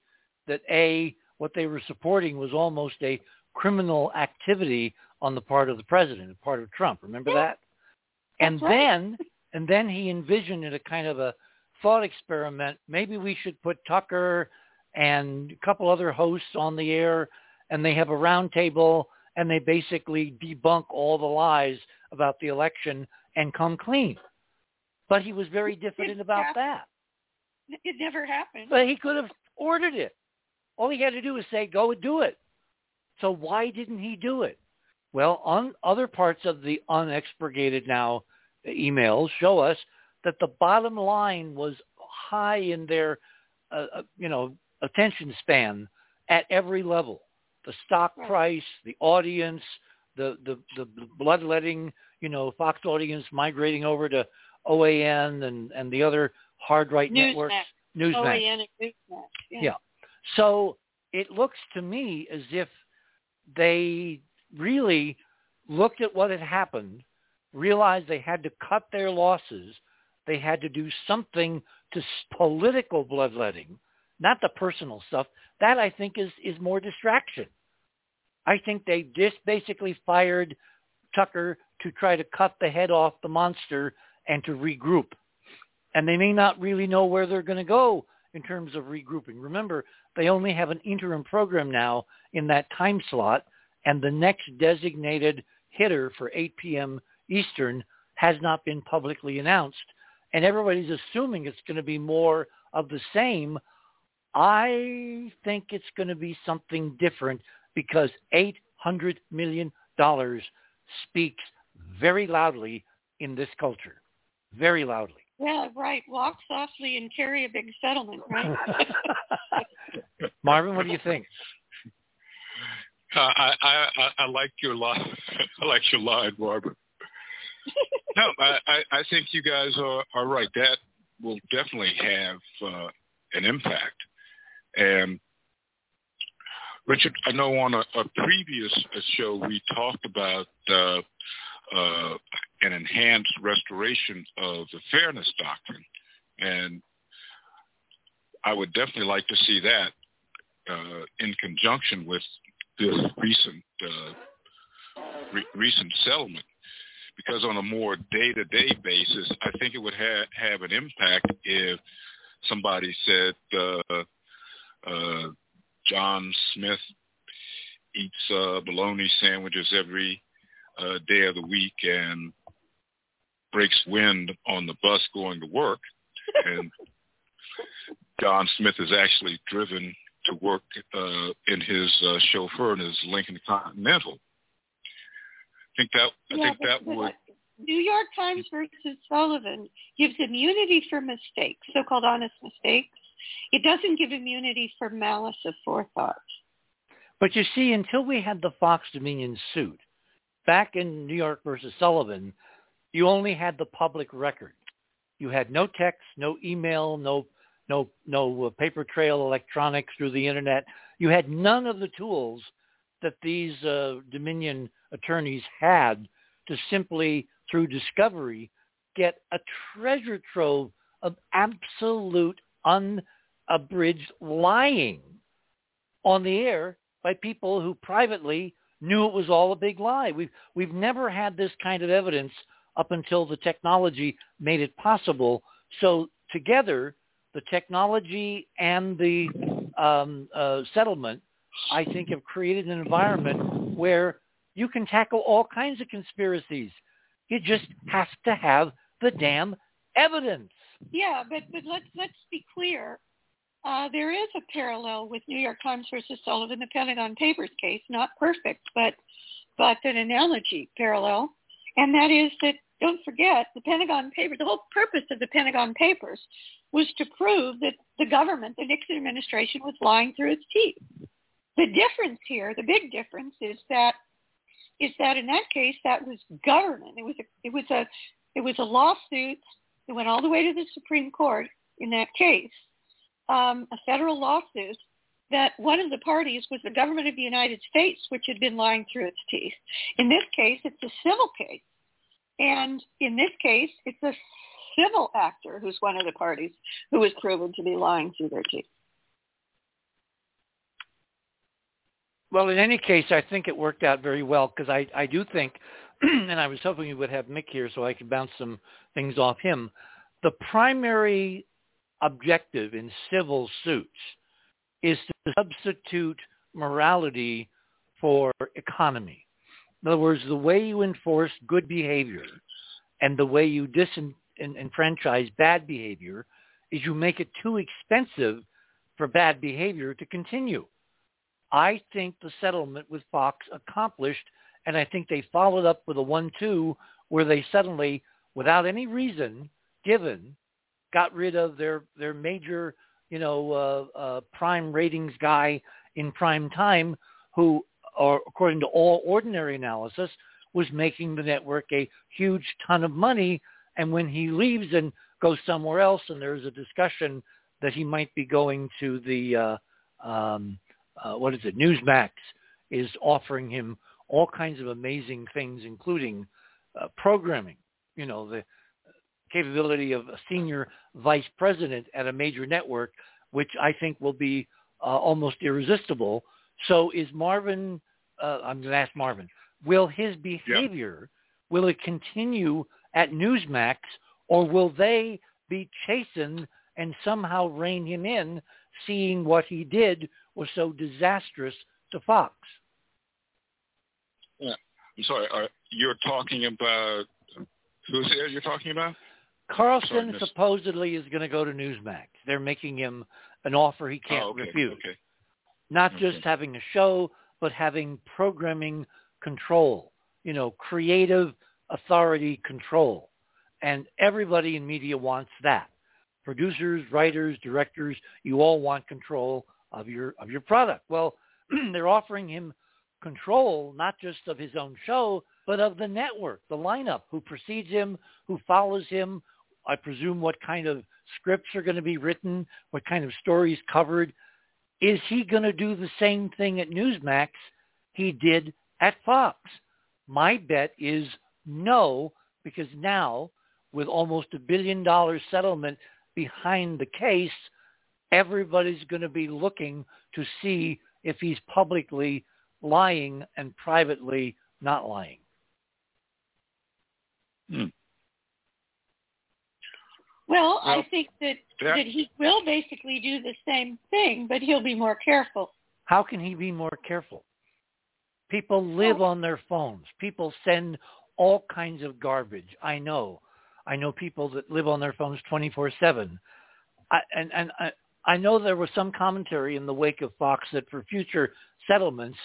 that A, what they were supporting was almost a criminal activity on the part of the president, the part of Trump. Remember Yeah. that? And right. then, and then he envisioned it a kind of a thought experiment. Maybe we should put Tucker and a couple other hosts on the air, and they have a round table, and they basically debunk all the lies about the election and come clean. But he was very diffident about happen. that. It never happened. But he could have ordered it. All he had to do was say, go and do it. So why didn't he do it? Well, on other parts of the unexpurgated now emails show us that the bottom line was high in their, uh, uh, you know, attention span at every level. The stock price, the audience, the, the, the bloodletting, you know, Fox audience migrating over to OAN and, and the other hard right networks. Newsmax. Newsmax. OAN and Newsmax. Yeah. Yeah. So it looks to me as if they really looked at what had happened, realized they had to cut their losses, they had to do something to political bloodletting, not the personal stuff. That I think is is more distraction. I think they just basically fired Tucker to try to cut the head off the monster and to regroup. And they may not really know where they're going to go in terms of regrouping. Remember, they only have an interim program now in that time slot, and the next designated hitter for 8 p.m. Eastern has not been publicly announced. And everybody's assuming it's going to be more of the same. I think it's going to be something different because $800 million speaks very loudly in this culture, very loudly. Yeah, right. Walk softly and carry a big settlement, right? Marvin, what do you think? Uh, I, I I like your line. I like your line, Barbara. no, I, I I think you guys are are right. That will definitely have uh, an impact. And Richard, I know on a, a previous show we talked about uh, uh, an enhanced restoration of the fairness doctrine, and I would definitely like to see that uh, in conjunction with this recent uh, re- recent settlement. Because on a more day-to-day basis, I think it would ha- have an impact if somebody said uh, uh, John Smith eats uh, bologna sandwiches every uh, day of the week and breaks wind on the bus going to work. And John Smith is actually driven to work uh, in his uh, chauffeur in his Lincoln Continental. I think that I yeah, think that would. New York Times versus Sullivan gives immunity for mistakes, so-called honest mistakes. It doesn't give immunity for malice of forethought. But you see, until we had the Fox Dominion suit, back in New York versus Sullivan, you only had the public record. You had no text, no email, no no no uh, paper trail electronics through the internet. You had none of the tools that these uh, Dominion attorneys had to simply through discovery get a treasure trove of absolute unabridged lying on the air by people who privately knew it was all a big lie. We've we've never had this kind of evidence up until the technology made it possible. So together, the technology and the um, uh, settlement, I think, have created an environment where you can tackle all kinds of conspiracies. You just have to have the damn evidence. Yeah, but but let's let's be clear. Uh, there is a parallel with New York Times versus Sullivan, the Pentagon Papers case. Not perfect, but but an analogy parallel, and that is that don't forget the Pentagon Papers. The whole purpose of the Pentagon Papers was to prove that the government, the Nixon administration, was lying through its teeth. The difference here, the big difference, is that is that in that case that was government. It was a, it was a it was a lawsuit that went all the way to the Supreme Court in that case um, a federal lawsuit that one of the parties was the government of the United States, which had been lying through its teeth. In this case, it's a civil case. And in this case, it's a civil actor who's one of the parties who was proven to be lying through their teeth. Well, in any case, I think it worked out very well because I, I do think, and I was hoping you would have Mick here so I could bounce some things off him. The primary objective in civil suits is to substitute morality for economy. In other words, the way you enforce good behavior and the way you disenfranchise bad behavior is you make it too expensive for bad behavior to continue. I think the settlement with Fox accomplished, and I think they followed up with a one-two where they suddenly, without any reason given, got rid of their their major you know uh, uh, prime ratings guy in prime time who or according to all ordinary analysis was making the network a huge ton of money and when he leaves and goes somewhere else and there's a discussion that he might be going to the uh, um, uh, what is it Newsmax is offering him all kinds of amazing things including uh, programming you know the capability of a senior vice president at a major network, which I think will be uh, almost irresistible. So is Marvin, uh, I'm going to ask Marvin, will his behavior, yeah. will it continue at Newsmax or will they be chastened and somehow rein him in, seeing what he did was so disastrous to Fox? Yeah. I'm sorry, uh, you're talking about, who's it you're talking about? Carlson Sorry, supposedly is going to go to Newsmax. They're making him an offer he can't oh, okay, refuse. Okay. Not okay. just having a show, but having programming control, you know, creative authority control. And everybody in media wants that. Producers, writers, directors, you all want control of your of your product. Well, they're offering him control not just of his own show, but of the network, the lineup, who precedes him, who follows him, I presume what kind of scripts are going to be written, what kind of stories covered. Is he going to do the same thing at Newsmax he did at Fox? My bet is no, because now with almost a billion dollar settlement behind the case, everybody's going to be looking to see if he's publicly lying and privately not lying. Hmm. Well, Well, I think that yeah. that he will basically do the same thing, but he'll be more careful. How can he be more careful? People live on their phones. People send all kinds of garbage. I know. I know people that live on their phones 24/7. I, and and I, I know there was some commentary in the wake of Fox that for future settlements,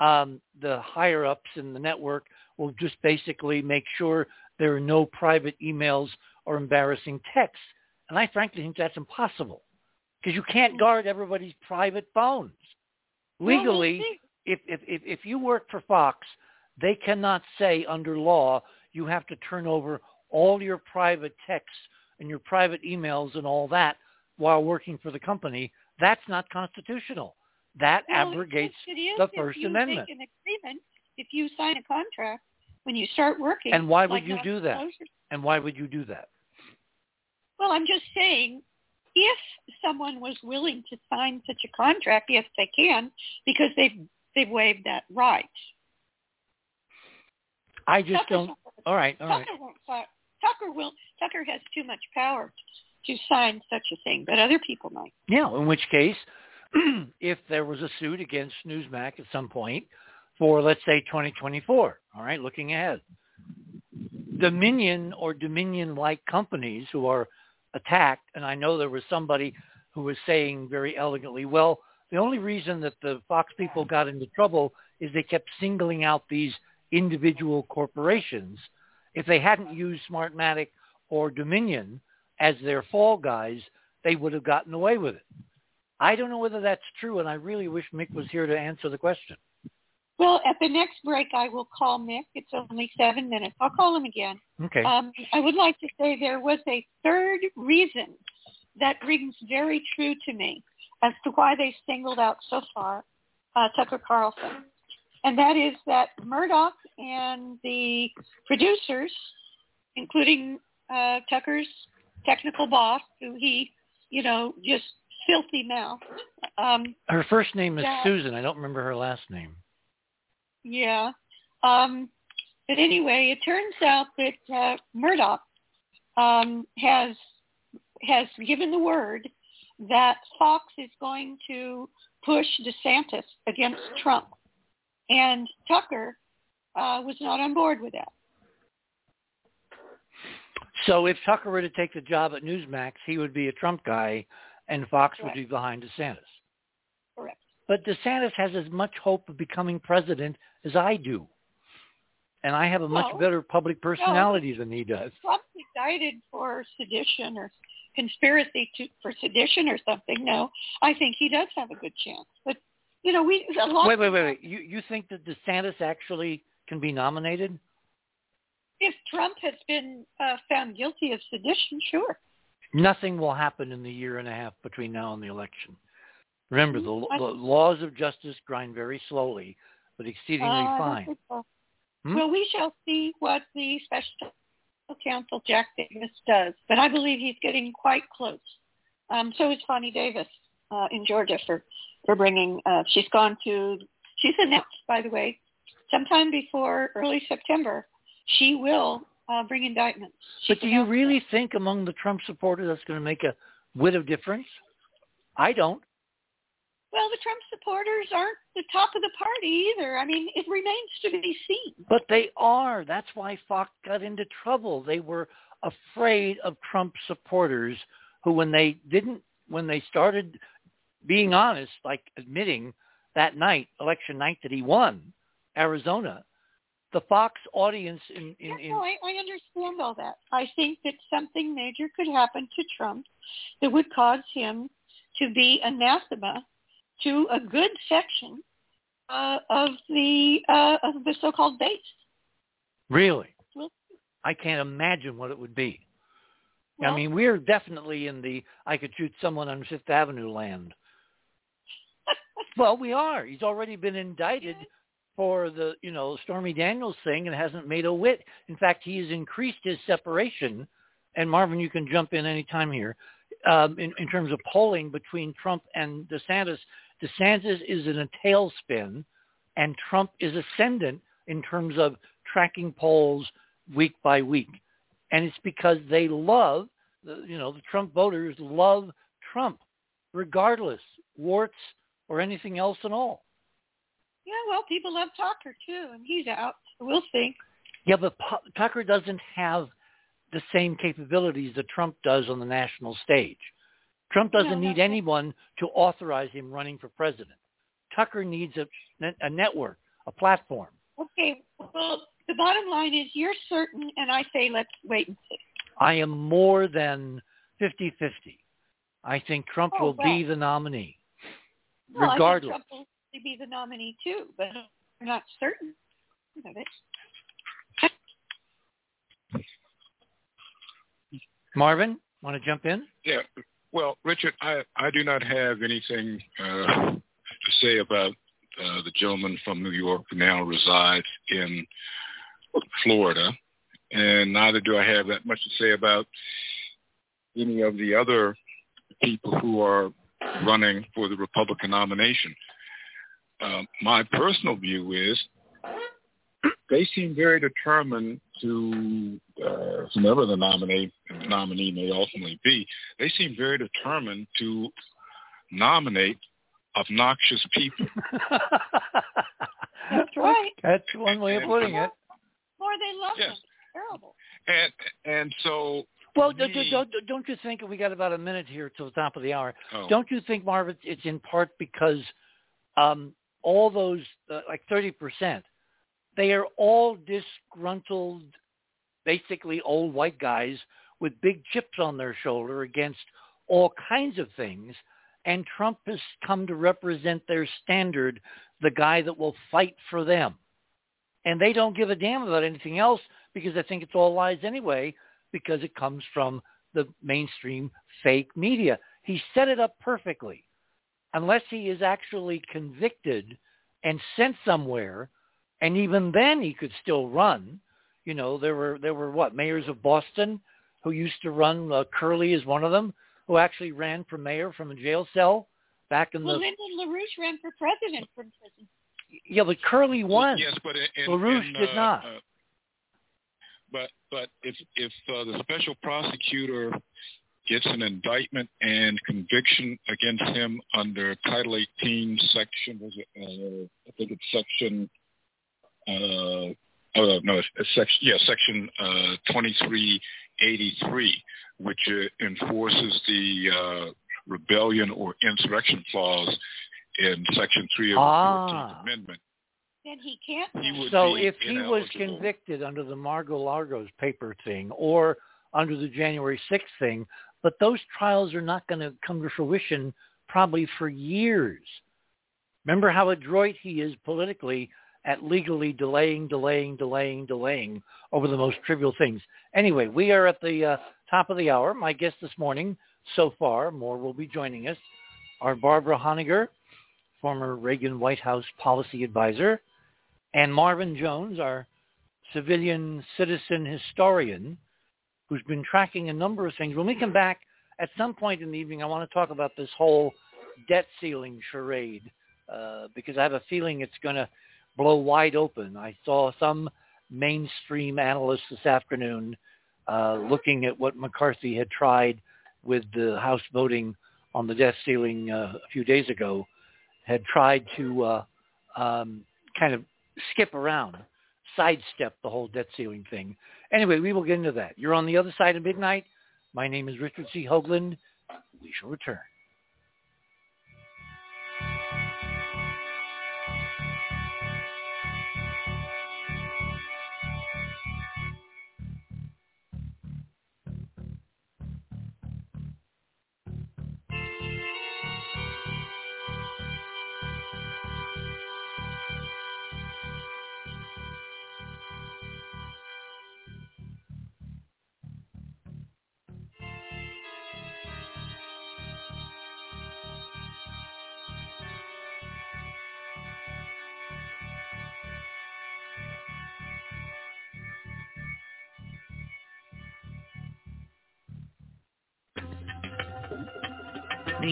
um, the higher ups in the network will just basically make sure there are no private emails or embarrassing texts. And I frankly think that's impossible because you can't hmm. guard everybody's private phones. Legally, Well, we'll see. if, if, if, if you work for Fox, they cannot say under law you have to turn over all your private texts and your private emails and all that while working for the company. That's not constitutional. That Well, abrogates yes, it is the if First you Amendment. Make an agreement, if you sign a contract when you start working. And why would like you do that? non-disclosure. And why would you do that? Well, I'm just saying, if someone was willing to sign such a contract, yes, they can, because they've they've waived that right. I just Tucker- don't. All right, all right. Tucker won't sign. Tucker will. Tucker has too much power to sign such a thing, but other people might. Yeah, in which case, if there was a suit against Newsmax at some point for, let's say, 2024, all right, looking ahead, Dominion or Dominion-like companies who are attacked, and I know there was somebody who was saying very elegantly, well, the only reason that the Fox people got into trouble is they kept singling out these individual corporations. If they hadn't used Smartmatic or Dominion as their fall guys, they would have gotten away with it. I don't know whether that's true, and I really wish Mick was here to answer the question. Well, at the next break, I will call Mick. It's only seven minutes. I'll call him again. Okay. Um, I would like to say there was a third reason that rings very true to me as to why they singled out so far uh, Tucker Carlson, and that is that Murdoch and the producers, including uh, Tucker's technical boss, who he, you know, just filthy mouth. Um, her first name is yeah. Susan. I don't remember her last name. Yeah. Um, but anyway, it turns out that uh, Murdoch um, has has given the word that Fox is going to push DeSantis against Trump, and Tucker uh, was not on board with that. So if Tucker were to take the job at Newsmax, he would be a Trump guy, and Fox Correct. would be behind DeSantis. Correct. But DeSantis has as much hope of becoming president as I do. And I have a much Well, better public personality than he does. Trump's indicted for sedition or conspiracy to, for sedition or something. No, I think he does have a good chance. But you know, we a lot. Wait, wait, wait, wait. You, you think that DeSantis actually can be nominated? If Trump has been uh, found guilty of sedition, sure. Nothing will happen in the year and a half between now and the election. Remember, the, the laws of justice grind very slowly, but exceedingly Uh, fine. Hmm? Well, we shall see what the special counsel Jack Davis does, but I believe he's getting quite close. Um, so is Fani Davis uh, in Georgia for for bringing. Uh, she's gone to. She's announced, by the way, sometime before early September, she will uh, bring indictments. She's but do you really think among the Trump supporters that's going to make a whit of difference? I don't. Well, the Trump supporters aren't the top of the party either. I mean, it remains to be seen. But they are. That's why Fox got into trouble. They were afraid of Trump supporters who, when they didn't, when they started being honest, like admitting that night, election night, that he won Arizona, the Fox audience in, in, in no, I, I understand all that. I think that something major could happen to Trump that would cause him to be anathema to a good section uh, of the uh, of the so-called base. Really? I can't imagine what it would be. Well, I mean, we're definitely in the I could shoot someone on Fifth Avenue land. well, we are. He's already been indicted for the, you know, Stormy Daniels thing and hasn't made a whit. In fact, he has increased his separation. And Marvin, you can jump in anytime here. Um, in, in terms of polling between Trump and DeSantis, DeSantis is in a tailspin, and Trump is ascendant in terms of tracking polls week by week. And it's because they love, you know, the Trump voters love Trump, regardless, warts or anything else at all. Yeah, well, people love Tucker too, and he's out. So we'll see. Yeah, but Tucker doesn't have the same capabilities that Trump does on the national stage. Trump doesn't no, need anyone to authorize him running for president. Tucker needs a, a network, a platform. Okay. Well, the bottom line is you're certain, and I say let's wait and see. I am more than 50-50. I think Trump oh, will well. be the nominee, well, regardless. I think Trump will be the nominee too, but I'm not certain of it. Marvin, want to jump in? Yeah. Well, Richard, I, I do not have anything uh, to say about uh, the gentleman from New York who now resides in Florida, and neither do I have that much to say about any of the other people who are running for the Republican nomination. Uh, my personal view is they seem very determined to uh, whomever the nominee nominee may ultimately be. They seem very determined to nominate obnoxious people. That's right. That's one way of putting it. Or they love yes. them. Terrible. And and so. Well, me, don't, don't, don't you think we got about a minute here till the top of the hour? Oh. Don't you think, Marvin, it's in part because um, all those uh, like thirty percent they are all disgruntled, basically old white guys with big chips on their shoulder against all kinds of things. And Trump has come to represent their standard, the guy that will fight for them. And they don't give a damn about anything else because they think it's all lies anyway because it comes from the mainstream fake media. He set it up perfectly. Unless he is actually convicted and sent somewhere and even then he could still run. You know, there were there were what mayors of Boston who used to run. Uh, Curley is one of them who actually ran for mayor from a jail cell back in well, the. Well, Lyndon LaRouche ran for president from prison. Yeah, but Curley won. Yes, but in, LaRouche in, did uh, not. Uh, but but if if uh, the special prosecutor gets an indictment and conviction against him under Title 18, Section was it, uh, I think it's Section uh, oh no, section yeah, section uh, 2383, which uh, enforces the uh, rebellion or insurrection clause in section three of ah. the 14th Amendment. Then he can't. He so if he was convicted under the Mar-a-Lago's paper thing or under the January 6th thing, but those trials are not going to come to fruition probably for years. Remember how adroit he is politically at legally delaying, delaying, delaying, delaying over the most trivial things. Anyway, we are at the uh, top of the hour. My guest this morning, so far, more will be joining us, are Barbara Honegger, former Reagan White House policy advisor, and Marvin Jones, our civilian citizen historian who's been tracking a number of things. When we come back at some point in the evening, I want to talk about this whole debt ceiling charade uh, because I have a feeling it's going to blow wide open. I saw some mainstream analysts this afternoon uh, looking at what McCarthy had tried with the House voting on the debt ceiling uh, a few days ago, had tried to uh, um, kind of skip around, sidestep the whole debt ceiling thing. Anyway, we will get into that. You're on the other side of midnight. My name is Richard C. Hoagland. We shall return.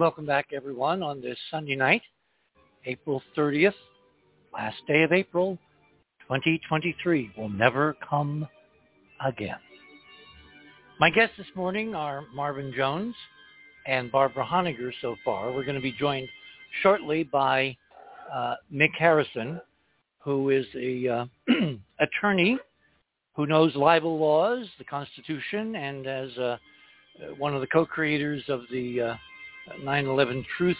welcome back, everyone, on this Sunday night, April 30th, last day of April, 2023 will never come again. My guests this morning are Marvin Jones and Barbara Honegger so far. We're going to be joined shortly by uh, Mick Harrison, who is a uh, attorney who knows libel laws, the Constitution, and as uh, one of the co-creators of the uh, 9/11 Truth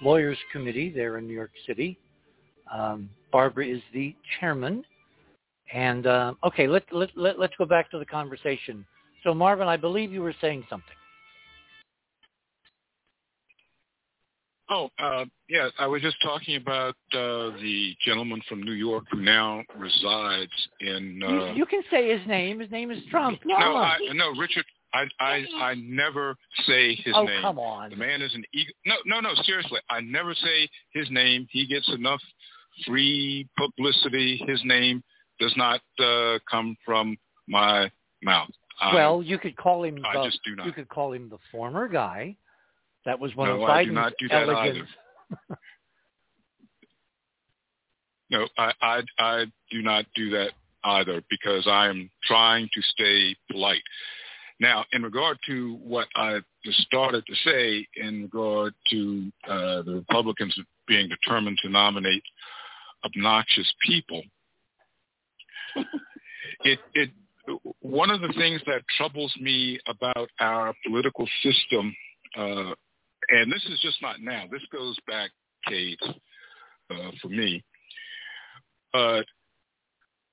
Lawyers Committee there in New York City. Um, Barbara is the chairman. And uh, okay, let, let, let, let's go back to the conversation. So Marvin, I believe you were saying something. Oh, uh, yeah, I was just talking about uh, the gentleman from New York who now resides in. Uh, you, you, can say his name. His name is Trump. No, I, no, Richard I I I never say his oh, name. Oh come on! The man is an ego. No, no, no. Seriously, I never say his name. He gets enough free publicity. His name does not uh, come from my mouth. well, you could call him. I the, just do not. You could call him the former guy. That was one no, of Biden's I do not do that elegant. either. no, I, I I do not do that either because I am trying to stay polite. Now, in regard to what I started to say in regard to uh, the Republicans being determined to nominate obnoxious people, it, it, one of the things that troubles me about our political system, uh, and this is just not now, this goes back decades uh, for me, but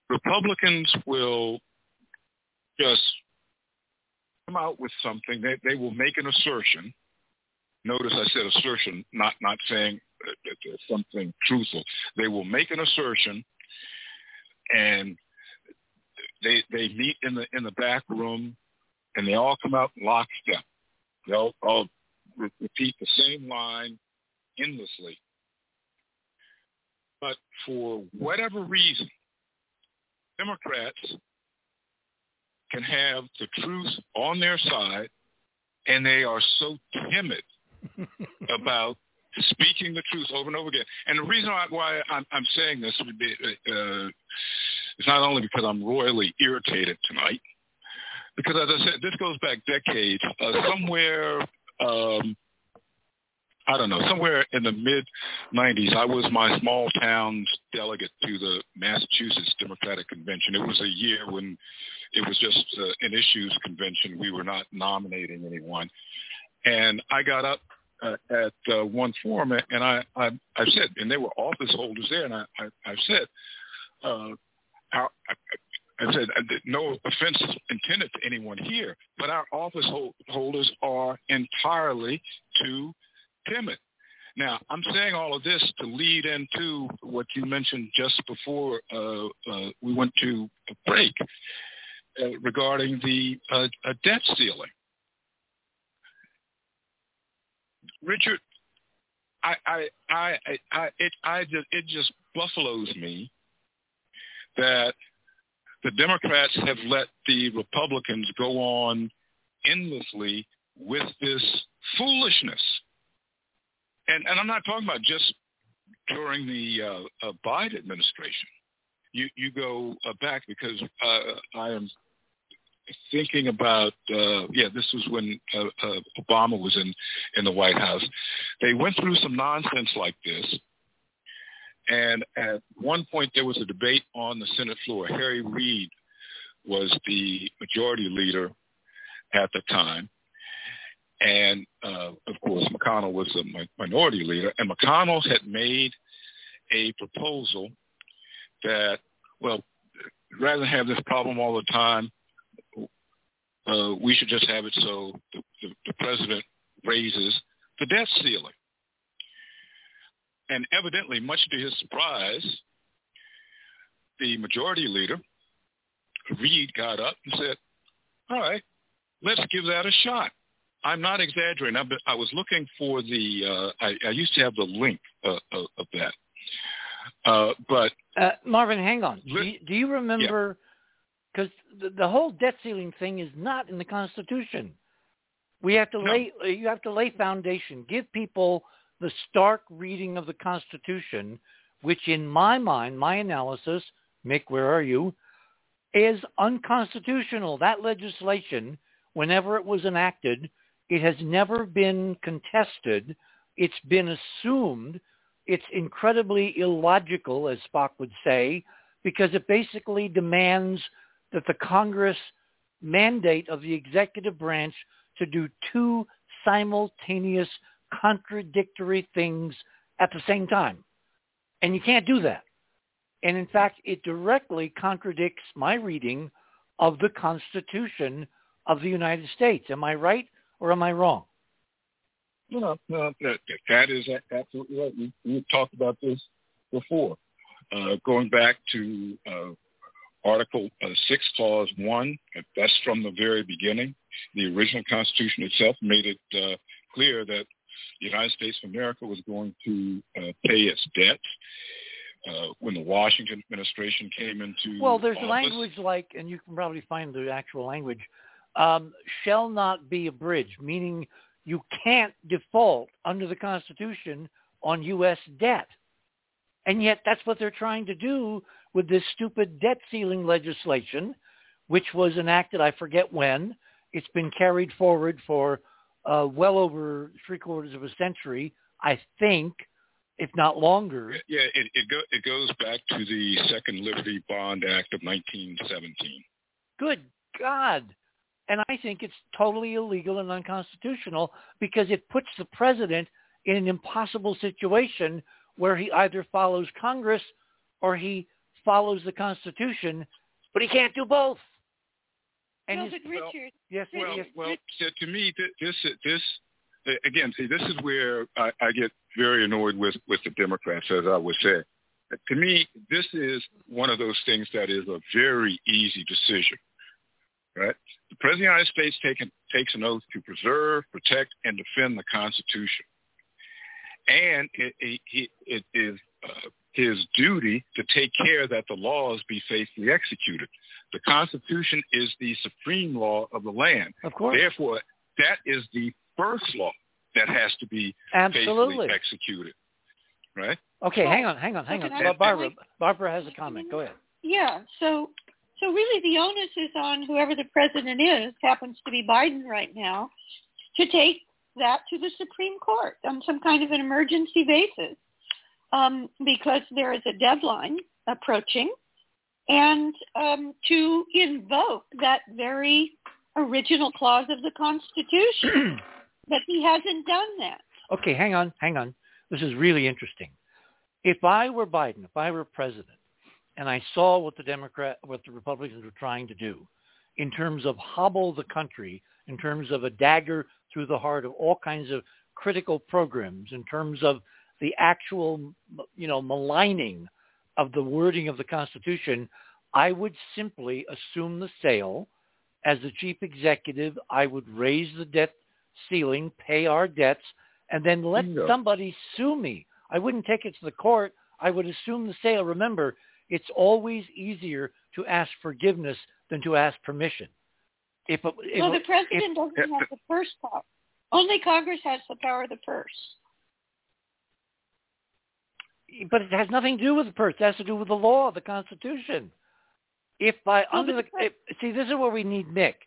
Republicans will just come out with something, they, they will make an assertion. Notice I said assertion, not not saying uh, something truthful. They will make an assertion, and they they meet in the in the back room, and they all come out in lockstep. They'll all re- repeat the same line endlessly. But for whatever reason, Democrats can have the truth on their side, and they are so timid about speaking the truth over and over again. And the reason why I'm, I'm saying this would be, uh, is not only because I'm royally irritated tonight, because as I said, this goes back decades. Uh, somewhere, um, I don't know, somewhere in the mid 90s, I was my small town's delegate to the Massachusetts Democratic Convention. It was a year when it was just uh, an issues convention. We were not nominating anyone. And I got up uh, at uh, one forum, and I, I, I said, and there were office holders there, and I, I, I said, uh, our, I said, uh, no offense intended to anyone here, but our office holders are entirely too timid. Now, I'm saying all of this to lead into what you mentioned just before uh, uh, we went to a break uh, regarding the uh, debt ceiling. Richard, I, I, I, I, it, I it just buffaloes me that the Democrats have let the Republicans go on endlessly with this foolishness. And, and I'm not talking about just during the uh, uh, Biden administration. You, you go uh, back because uh, I am thinking about uh, yeah, this was when uh, Obama was in in the White House. They went through some nonsense like this, and at one point there was a debate on the Senate floor. Harry Reid was the majority leader at the time, and uh, of course McConnell was the minority leader. And McConnell had made a proposal that well, rather than have this problem all the time, uh, we should just have it so the, the, the president raises the debt ceiling. And evidently, much to his surprise, the majority leader, Reid, got up and said, all right, let's give that a shot. I'm not exaggerating. I've been, I was looking for the, uh, I, I used to have the link uh, of, of that. Uh, but uh, Marvin, hang on. Do you, do you remember because the, the whole debt ceiling thing is not in the Constitution. We have to no. lay you have to lay foundation. Give people the stark reading of the Constitution, which in my mind, my analysis, Mick, where are you, is unconstitutional. That legislation, whenever it was enacted, it has never been contested. It's been assumed. It's incredibly illogical, as Spock would say, because it basically demands that the Congress mandate of the executive branch to do two simultaneous contradictory things at the same time. And you can't do that. And in fact, it directly contradicts my reading of the Constitution of the United States. Am I right or am I wrong? No, no, that, that is absolutely right. We, we've talked about this before. Uh, going back to uh, Article uh, 6, Clause 1, that's from the very beginning. The original Constitution itself made it uh, clear that the United States of America was going to uh, pay its debts. Uh, when the Washington administration came into well, there's office, language like, and you can probably find the actual language, um, shall not be abridged, meaning you can't default under the Constitution on U.S. debt. And yet that's what they're trying to do with this stupid debt ceiling legislation, which was enacted, I forget when. It's been carried forward for uh, well over three quarters of a century, I think, if not longer. Yeah, it, it, go, it goes back to the Second Liberty Bond Act of 1917. Good God. And I think it's totally illegal and unconstitutional because it puts the president in an impossible situation where he either follows Congress or he follows the Constitution, but he can't do both. And no, but Richard, yes, well, yes. well, to me, this this again, see, this is where I, I get very annoyed with with the Democrats, as I would say. To me, this is one of those things that is a very easy decision. Right? The President of the United States taken, takes an oath to preserve, protect, and defend the Constitution. And it, it, it is uh, his duty to take care that the laws be faithfully executed. The Constitution is the supreme law of the land. Of course. Therefore, that is the first law that has to be Absolutely. faithfully executed. Right? Okay, Well, hang on, hang on, hang on. can I Bar- Barbara, Barbara has a comment. Go ahead. Yeah. So so really the onus is on whoever the president is, happens to be Biden right now, to take that to the Supreme Court on some kind of an emergency basis. Um, because there is a deadline approaching and um, to invoke that very original clause of the Constitution. but he hasn't done that. Okay, hang on, hang on. This is really interesting. If I were Biden, if I were president, and I saw what the Democrat, what the Republicans were trying to do, in terms of hobble the country, in terms of a dagger through the heart of all kinds of critical programs, in terms of the actual, you know, maligning of the wording of the Constitution, I would simply assume the sale. As the chief executive, I would raise the debt ceiling, pay our debts, and then let somebody sue me. I wouldn't take it to the court. I would assume the sale. Remember, it's always easier to ask forgiveness than to ask permission. If, a, if well, the president doesn't have the purse power. Only Congress has the power of the purse. but it has nothing to do with the purse. It has to do with the law, the Constitution. If by Well, under the the if, see, this is where we need Nick,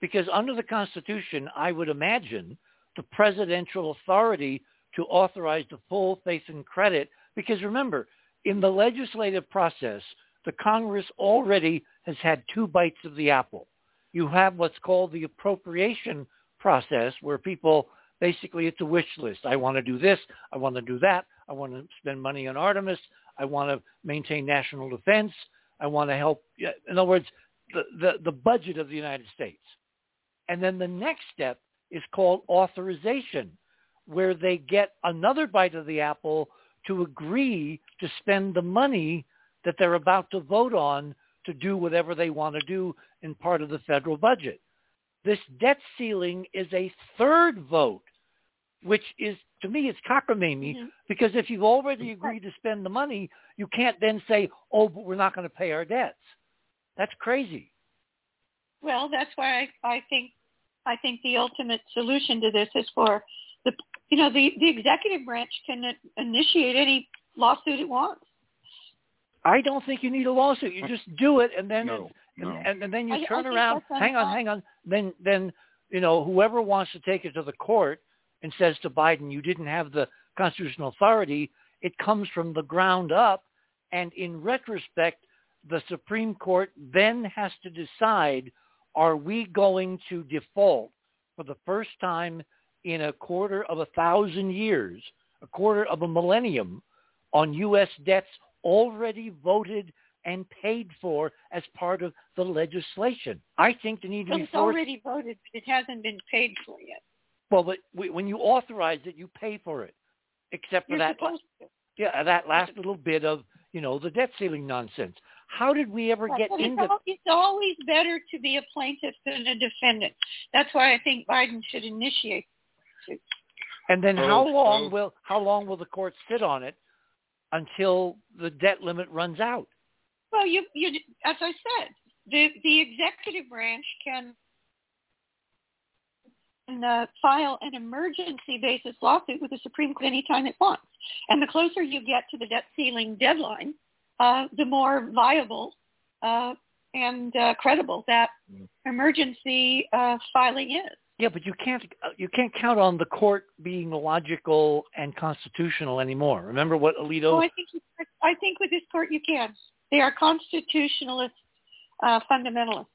because under the Constitution, I would imagine the presidential authority to authorize the full faith and credit. Because remember, in the legislative process, the Congress already has had two bites of the apple. You have what's called the appropriation process, where people basically it's a wish list. I want to do this. I want to do that. I want to spend money on Artemis. I want to maintain national defense. I want to help. In other words, the, the, the budget of the United States. And then the next step is called authorization, where they get another bite of the apple to agree to spend the money that they're about to vote on to do whatever they want to do in part of the federal budget. This debt ceiling is a third vote, which is, to me, it's cockamamie Mhm. because if you've already agreed to spend the money, you can't then say, oh, but we're not going to pay our debts. That's crazy. Well, that's why I, I think I think the ultimate solution to this is for the you know the the executive branch can initiate any lawsuit it wants. I don't think you need a lawsuit. You just do it, and then No, and, no. and, and then you I- I turn think around. Hang on, hang on. Then then you know whoever wants to take it to the court and says to Biden, "You didn't have the constitutional authority." It comes from the ground up, and in retrospect, the Supreme Court then has to decide: Are we going to default for the first time in a quarter of a thousand years, a quarter of a millennium, on U.S. debts already voted and paid for as part of the legislation. I think there need to Well, be it's forced. already voted, but it hasn't been paid for yet. Well, but we- when you authorize it, you pay for it, except for You're that to. yeah that last little bit of you know the debt ceiling nonsense. How did we ever get it's, into? it's always better to be a plaintiff than a defendant. That's why I think Biden should initiate. And then how long will how long will the court sit on it until the debt limit runs out? Well, you, you, as I said, the the executive branch can can, uh, file an emergency basis lawsuit with the Supreme Court anytime it wants. And the closer you get to the debt ceiling deadline, uh, the more viable uh, and uh, credible that emergency uh, filing is. Yeah, but you can't uh, you can't count on the court being logical and constitutional anymore. Remember what Alito? Oh, I think you, I think with this court you can. They are constitutionalist uh, fundamentalists.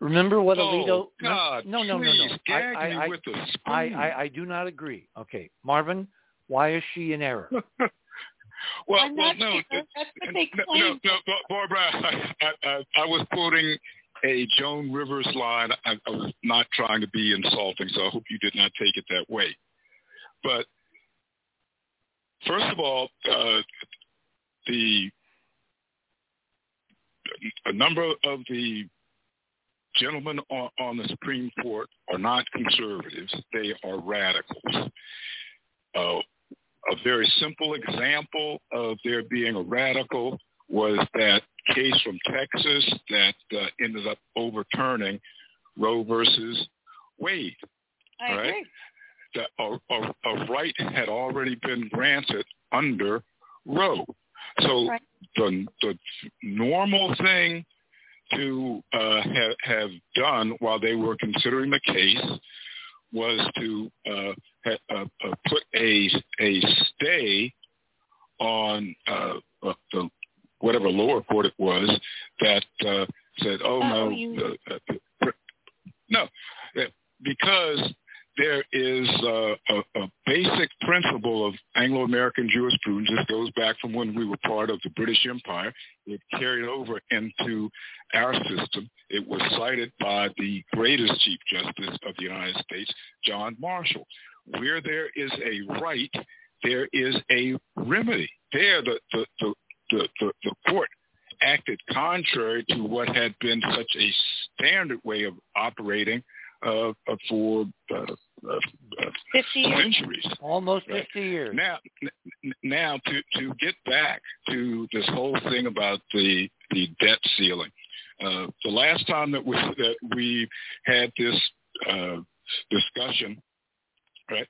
remember what oh, Alito? God, no, no, no, no, please, no. Gag I, me I, I, with a. I, I, I do not agree. Okay, Marvin, why is she in error? well, well, no, sure. That's what they no, no, no, Barbara, I, I, I, I was quoting a Joan Rivers line. I, I was not trying to be insulting, so I hope you did not take it that way. But first of all, uh, the a number of the gentlemen on, on the Supreme Court are not conservatives; they are radicals. Uh, a very simple example of there being a radical was that case from Texas that uh, ended up overturning Roe versus Wade. I right? agree. That a, a, a right had already been granted under Roe. So Right. the the normal thing to uh, have have done while they were considering the case was to uh, ha, uh, uh, put a a stay on uh, uh, the whatever lower court it was that uh, said, "Oh no, you- uh, uh, no," uh, because there is uh, a, a basic principle of Anglo-American jurisprudence. This goes back from when we were part of the British Empire. It carried over into our system. It was cited by the greatest Chief Justice of the United States, John Marshall. Where there is a right, there is a remedy. There, the, the, the, the, the, the court acted contrary to what had been such a standard way of operating uh, uh, for uh, uh, uh, 50 years. centuries. Almost Right. 50 years. Now, n- n- now to to get back to this whole thing about the the debt ceiling. Uh, the last time that we that we had this uh, discussion, right?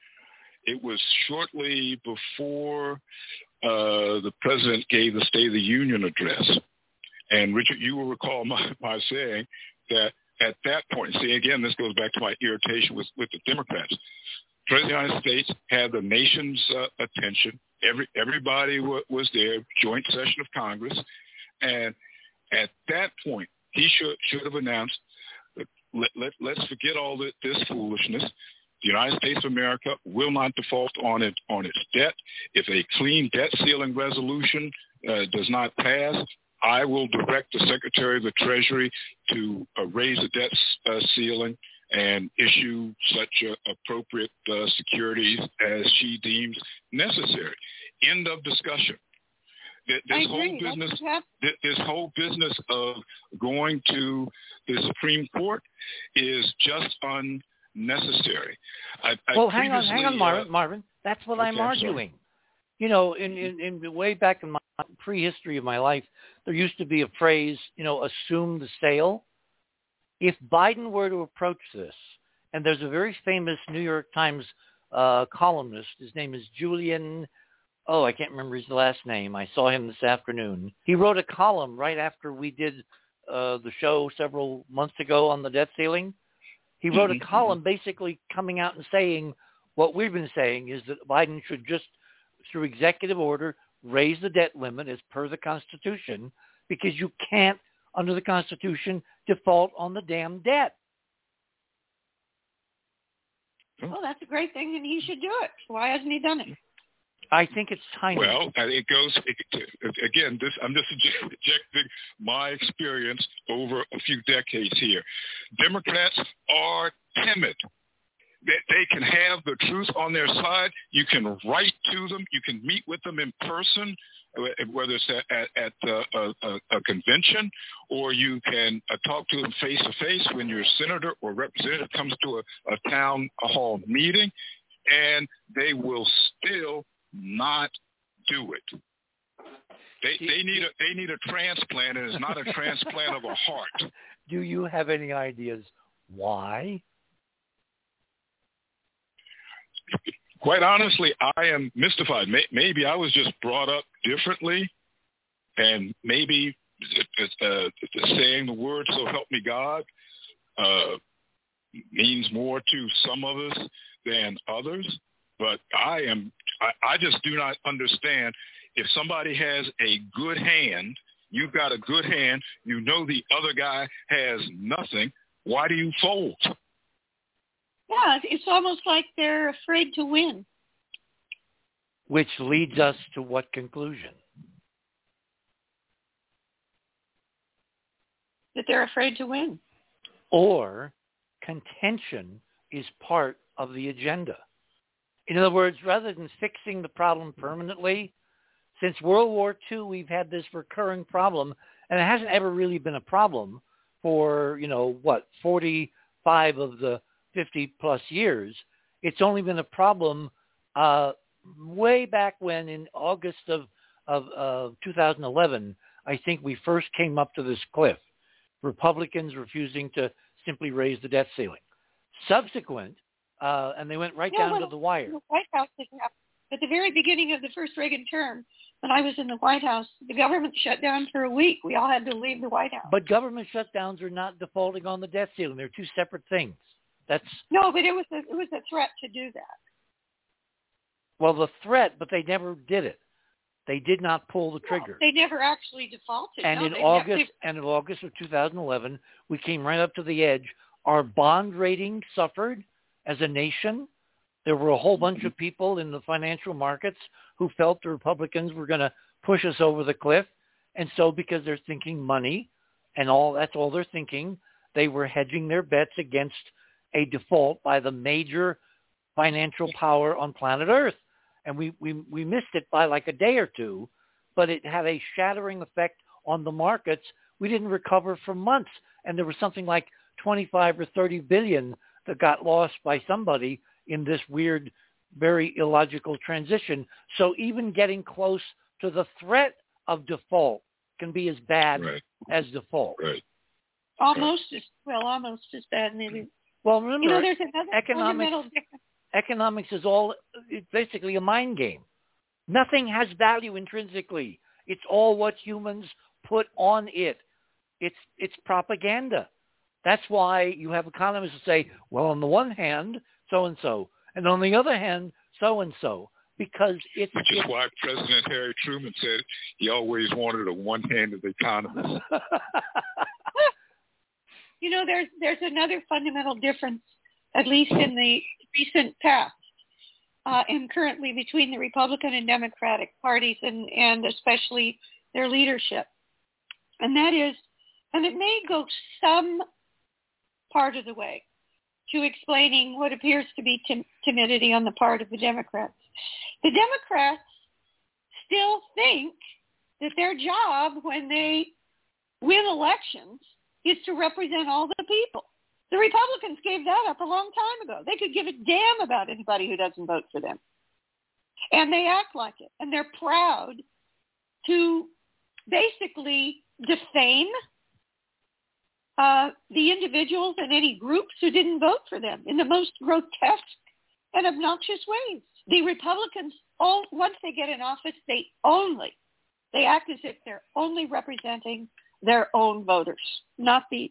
It was shortly before uh, the president gave the State of the Union address, and Richard, you will recall my, my saying that at that point, see again, this goes back to my irritation with with the Democrats. President of the United States had the nation's uh, attention. Every everybody w- was there, joint session of Congress, and at that point, he should should have announced, let, let, let's forget all this, this foolishness. The United States of America will not default on it on its debt. If a clean debt ceiling resolution uh, does not pass, I will direct the Secretary of the Treasury to uh, raise the debt uh, ceiling and issue such uh, appropriate uh, securities as she deems necessary. End of discussion. This whole business, what hap- th- this whole business of going to the Supreme Court is just unnecessary. I, I well, hang on, hang on, Marvin. uh, Marvin, that's what I'm okay, I'm arguing. You know, in, in, in way back in my prehistory of my life, there used to be a phrase, you know, assume the sale. If Biden were to approach this, and there's a very famous New York Times uh, columnist, his name is Julian, oh, I can't remember his last name. I saw him this afternoon. He wrote a column right after we did uh, the show several months ago on the debt ceiling. He wrote Mhm, a column basically coming out and saying what we've been saying is that Biden should just, through executive order, raise the debt limit as per the Constitution because you can't, under the Constitution, default on the damn debt. Well, that's a great thing, and he should do it. Why hasn't he done it? I think it's time. Well, it goes again. This I'm just projecting my experience over a few decades here. Democrats are timid. That they can have the truth on their side. You can write to them. You can meet with them in person, whether it's at, at, at uh, a, a, a convention, or you can uh, talk to them face to face when your senator or representative comes to a, a town hall meeting, and they will still not do it. They they need a they need a transplant, and it's not a transplant of a heart. Do you have any ideas why? Quite honestly, I am mystified. Maybe I was just brought up differently, and maybe uh, saying the word "so help me God" uh, means more to some of us than others. But I am I, I just do not understand if somebody has a good hand, you've got a good hand, you know the other guy has nothing, why do you fold? Yeah, it's almost like they're afraid to win. Which leads us to what conclusion? That they're afraid to win. Or contention is part of the agenda. In other words, rather than fixing the problem permanently, since World War II, we've had this recurring problem, and it hasn't ever really been a problem for, you know, what, 45 of the 50 plus years. It's only been a problem uh, way back when in August of of uh, 2011, I think we first came up to this cliff. Republicans refusing to simply raise the debt ceiling. Subsequent, uh, and they went right Yeah, down well, to the wire. The White House didn't have. At the very beginning of the first Reagan term, when I was in the White House, the government shut down for a week. We all had to leave the White House. But government shutdowns are not defaulting on the debt ceiling. They're two separate things. That's no, but it was a, it was a threat to do that. well the threat, but they never did it. They did not pull the trigger. They never actually defaulted. and no, in August Never, and in August of 2011, we came right up to the edge. Our bond rating suffered as a nation. There were a whole bunch mm-hmm. of people in the financial markets who felt the Republicans were going to push us over the cliff, and so because they're thinking money, and all that's all they're thinking, they were hedging their bets against a default by the major financial power on planet Earth and we, we, we missed it by like a day or two, but it had a shattering effect on the markets. We didn't recover for months, and there was something like 25 or 30 billion that got lost by somebody in this weird, very illogical transition. So even getting close to the threat of default can be as bad Right. as default. Right. almost as well, almost as bad, maybe. Well, remember, You know, there's another economics- fundamental economics is all it's basically a mind game. Nothing has value intrinsically. It's all what humans put on it. It's it's propaganda. That's why you have economists who say, well, on the one hand, so and so, and on the other hand, so and so, because it's, Which is it's why President Harry Truman said he always wanted a one-handed economist. You know, there's there's another fundamental difference, at least in the recent past, uh, and currently between the Republican and Democratic parties, and and especially their leadership, and that is, and it may go some part of the way to explaining what appears to be tim- timidity on the part of the Democrats. The Democrats still think that their job when they win elections is to represent all the people. The Republicans gave that up a long time ago. They could give a damn about anybody who doesn't vote for them. And they act like it. And they're proud to basically defame uh, the individuals and any groups who didn't vote for them in the most grotesque and obnoxious ways. The Republicans, all, once they get in office, they only, they act as if they're only representing their own voters, not the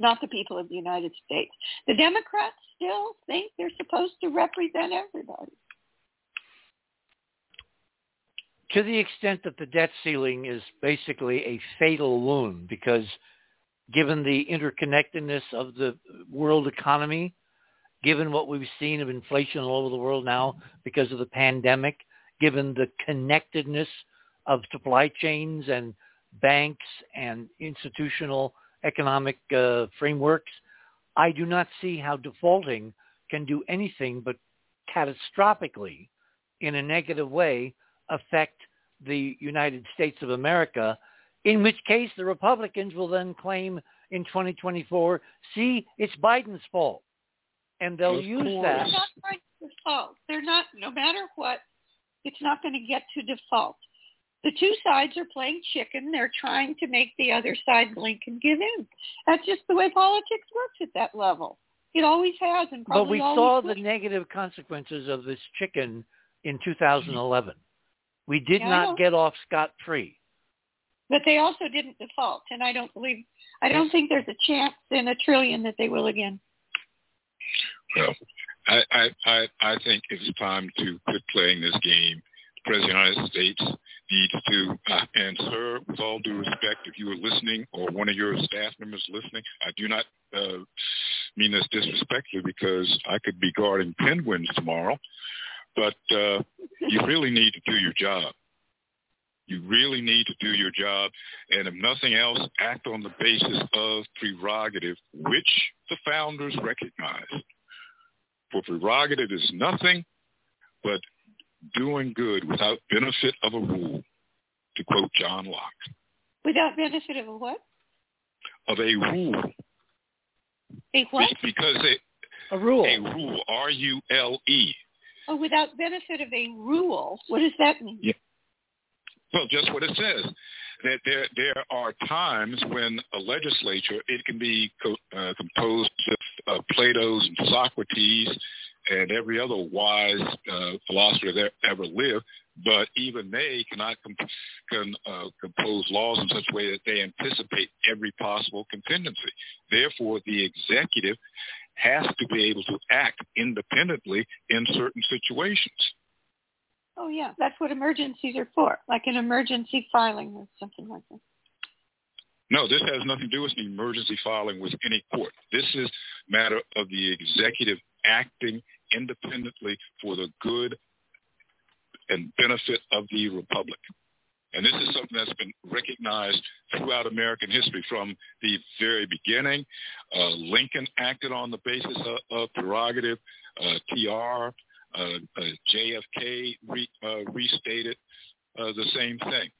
not the people of the United States. The Democrats still think they're supposed to represent everybody. to the extent that the debt ceiling is basically a fatal wound because given the interconnectedness of the world economy, given what we've seen of inflation all over the world now because of the pandemic, given the connectedness of supply chains and banks and institutional economic uh, frameworks, I do not see how defaulting can do anything but catastrophically, in a negative way, affect the United States of America, in which case the Republicans will then claim in 2024, see, it's Biden's fault. And they'll Of use course. that. They're not going to default. They're not, no matter what, it's not going to get to default. The two sides are playing chicken. They're trying to make the other side blink and give in. That's just the way politics works at that level. It always has and probably But we always saw will. the negative consequences of this chicken in 2011. We did Yeah, not get off scot-free. But they also didn't default, and I don't believe, I don't think there's a chance in a trillion that they will again. Well, I, I, I, think it's time to quit playing this game. The President of the United States needs to, uh, and sir, with all due respect, if you are listening or one of your staff members listening, I do not uh, mean this disrespectfully because I could be guarding penguins tomorrow, but uh, you really need to do your job. You really need to do your job, and if nothing else, act on the basis of prerogative, which the founders recognized. For prerogative is nothing but doing good without benefit of a rule, to quote John Locke, Without benefit of a what? of a rule. A what? Because a, A rule. a rule, R-U-L-E, Oh, without benefit of a rule. What does that mean? Yeah. Well, just what it says. That there there are times when a legislature it can be co- uh, composed of uh, Plato's and Socrates and every other wise uh, philosopher that ever lived, but even they cannot can uh, compose laws in such a way that they anticipate every possible contingency. Therefore, the executive has to be able to act independently in certain situations. Oh yeah, that's what emergencies are for, like an emergency filing or something like that. No, this has nothing to do with the emergency filing with any court. This is matter of the executive acting independently for the good and benefit of the republic. And this is something that's been recognized throughout American history from the very beginning. Uh, Lincoln acted on the basis of, of prerogative. Uh, TR, JFK re, uh, restated uh, the same thing.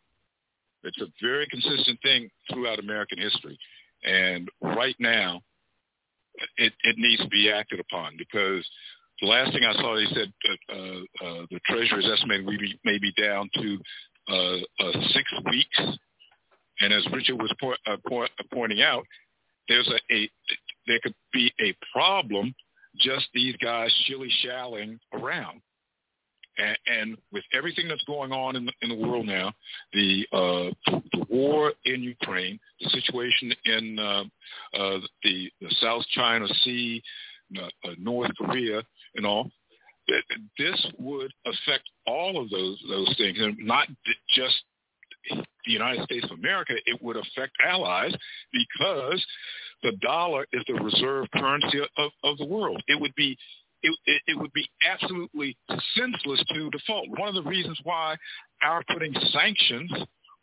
It's a very consistent thing throughout American history. And right now, it, it needs to be acted upon because the last thing I saw, they said uh, uh, the Treasury is estimating we may be down to uh, uh, six weeks. And as Richard was po- uh, po- pointing out, there's a, a there could be a problem just these guys shilly-shallying around. And, and with everything that's going on in the, in the world now, the, uh, the war in Ukraine, the situation in uh, uh, the, the South China Sea, uh, uh North Korea, and all, this would affect all of those those things, and not just the United States of America. It would affect allies because the dollar is the reserve currency of, of the world. It would be it, it, would be absolutely senseless to default. One of the reasons why our putting sanctions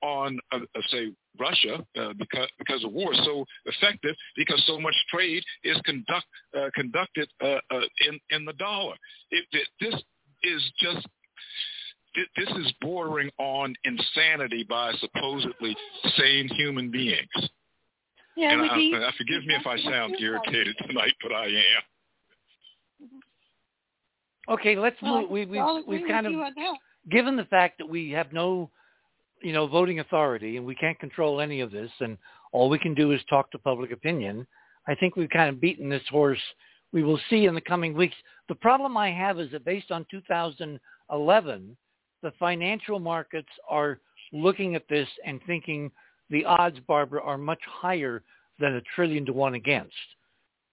on, uh, uh, say, Russia uh, because because of war is so effective because so much trade is conduct uh, conducted uh, uh, in in the dollar. It, this is just this is bordering on insanity by supposedly sane human beings. Yeah, and I, I, uh, forgive me if I sound irritated tonight, but I am. Mm-hmm. Okay, let's well, move. We, we, we've kind of given the fact that we have no you know, voting authority and we can't control any of this and all we can do is talk to public opinion. I think we've kind of beaten this horse. We will see in the coming weeks. The problem I have is that based on 2011, the financial markets are looking at this and thinking the odds, Barbara, are much higher than a trillion to one against.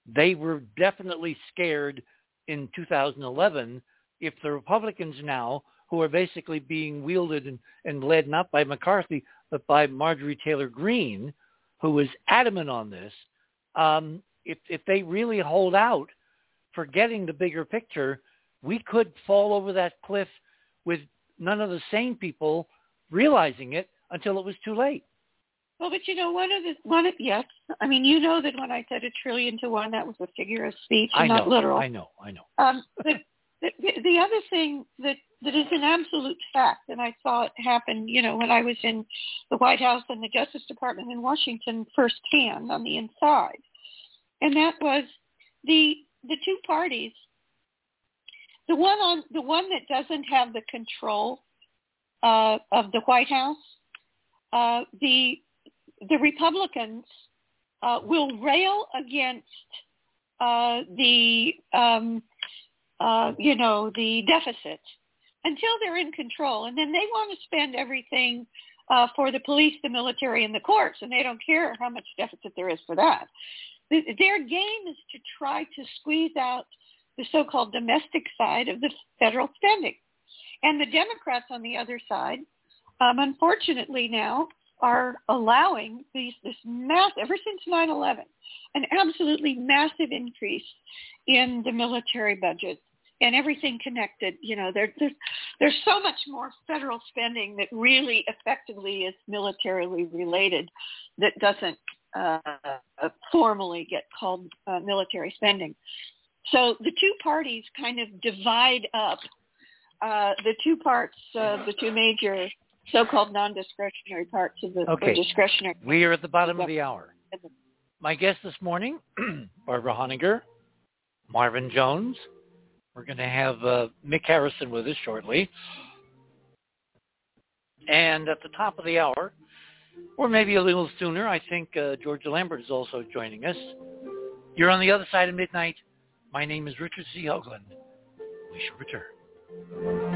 They were definitely scared in 2011 if the Republicans now who are basically being wielded and, and led not by McCarthy, but by Marjorie Taylor Greene, who is adamant on this. Um, if, if they really hold out, forgetting the bigger picture, we could fall over that cliff with none of the sane people realizing it until it was too late. Well, but you know, one of the one of yes, I mean, you know that when I said a trillion to one, that was a figure of speech, and I not literal. I know, I know. Um, but the, the other thing that that is an absolute fact, and I saw it happen, you know, when I was in the White House and the Justice Department in Washington firsthand on the inside, and that was the the two parties. The one on the one that doesn't have the control uh, of the White House, uh, the the Republicans uh, will rail against uh, the um, uh, you know the deficit until they're in control. And then they want to spend everything uh, for the police, the military, and the courts, and they don't care how much deficit there is for that. Their game is to try to squeeze out the so-called domestic side of the federal spending. And the Democrats on the other side, um, unfortunately now, are allowing these, this mass, ever since 9-11, an absolutely massive increase in the military budget and everything connected. You know, there, there's there's so much more federal spending that really effectively is militarily related that doesn't uh, formally get called uh, military spending. So the two parties kind of divide up uh, the two parts, uh, the two major so-called non-discretionary parts of the okay. discretionary. We are at the bottom of the hour. My guest this morning, Barbara Honegger, Marvin Jones, We're going to have uh, Mick Harrison with us shortly. And at the top of the hour, or maybe a little sooner, I think uh, Georgia Lambert is also joining us. You're on the other side of midnight. My name is Richard C. Hoagland. We shall return.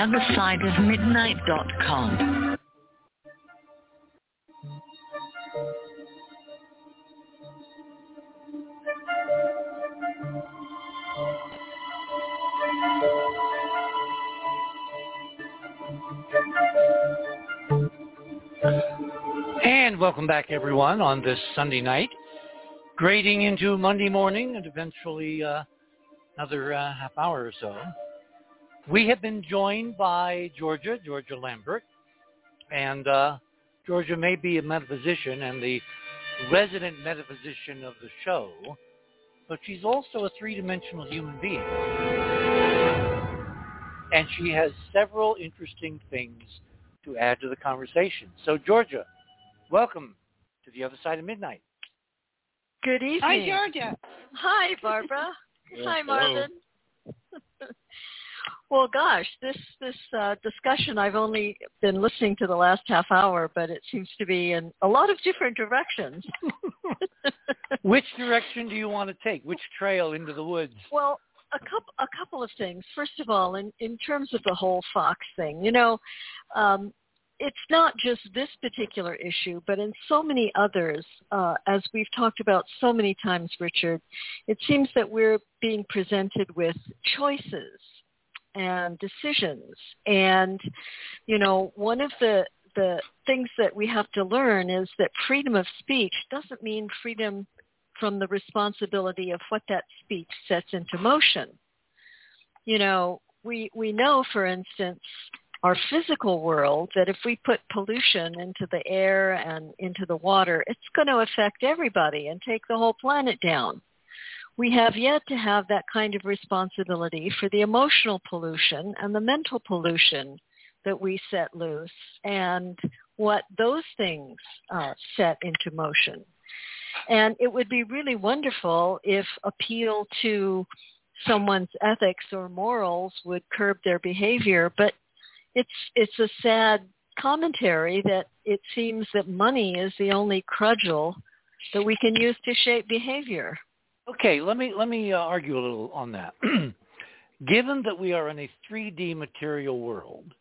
other side of midnight.com. And welcome back, everyone, on this Sunday night, grading into Monday morning and eventually uh, another uh, half hour or so. We have been joined by Georgia, Georgia Lambert, and uh, Georgia may be a metaphysician and the resident metaphysician of the show, but she's also a three-dimensional human being. And she has several interesting things to add to the conversation. So, Georgia, welcome to the other side of midnight. Good evening. Hi, Georgia. Hi, Barbara. Yes, Hi, hello. Marvin. well, gosh, this this uh, discussion I've only been listening to the last half hour, but it seems to be in a lot of different directions. Which direction do you want to take? Which trail into the woods? well, a couple a couple of things. First of all, in in terms of the whole Fox thing, you know, um, it's not just this particular issue, but in so many others, uh, as we've talked about so many times, Richard, it seems that we're being presented with choices and decisions. And, you know, one of the, the things that we have to learn is that freedom of speech doesn't mean freedom from the responsibility of what that speech sets into motion. You know, we, we know, for instance, our physical world that if we put pollution into the air and into the water, it's going to affect everybody and take the whole planet down. We have yet to have that kind of responsibility for the emotional pollution and the mental pollution that we set loose and what those things uh, set into motion. And it would be really wonderful if appeal to someone's ethics or morals would curb their behavior, but it's it's a sad commentary that it seems that money is the only crudgel that we can use to shape behavior. Okay, let me let me uh, argue a little on that. given that we are in a 3D material world,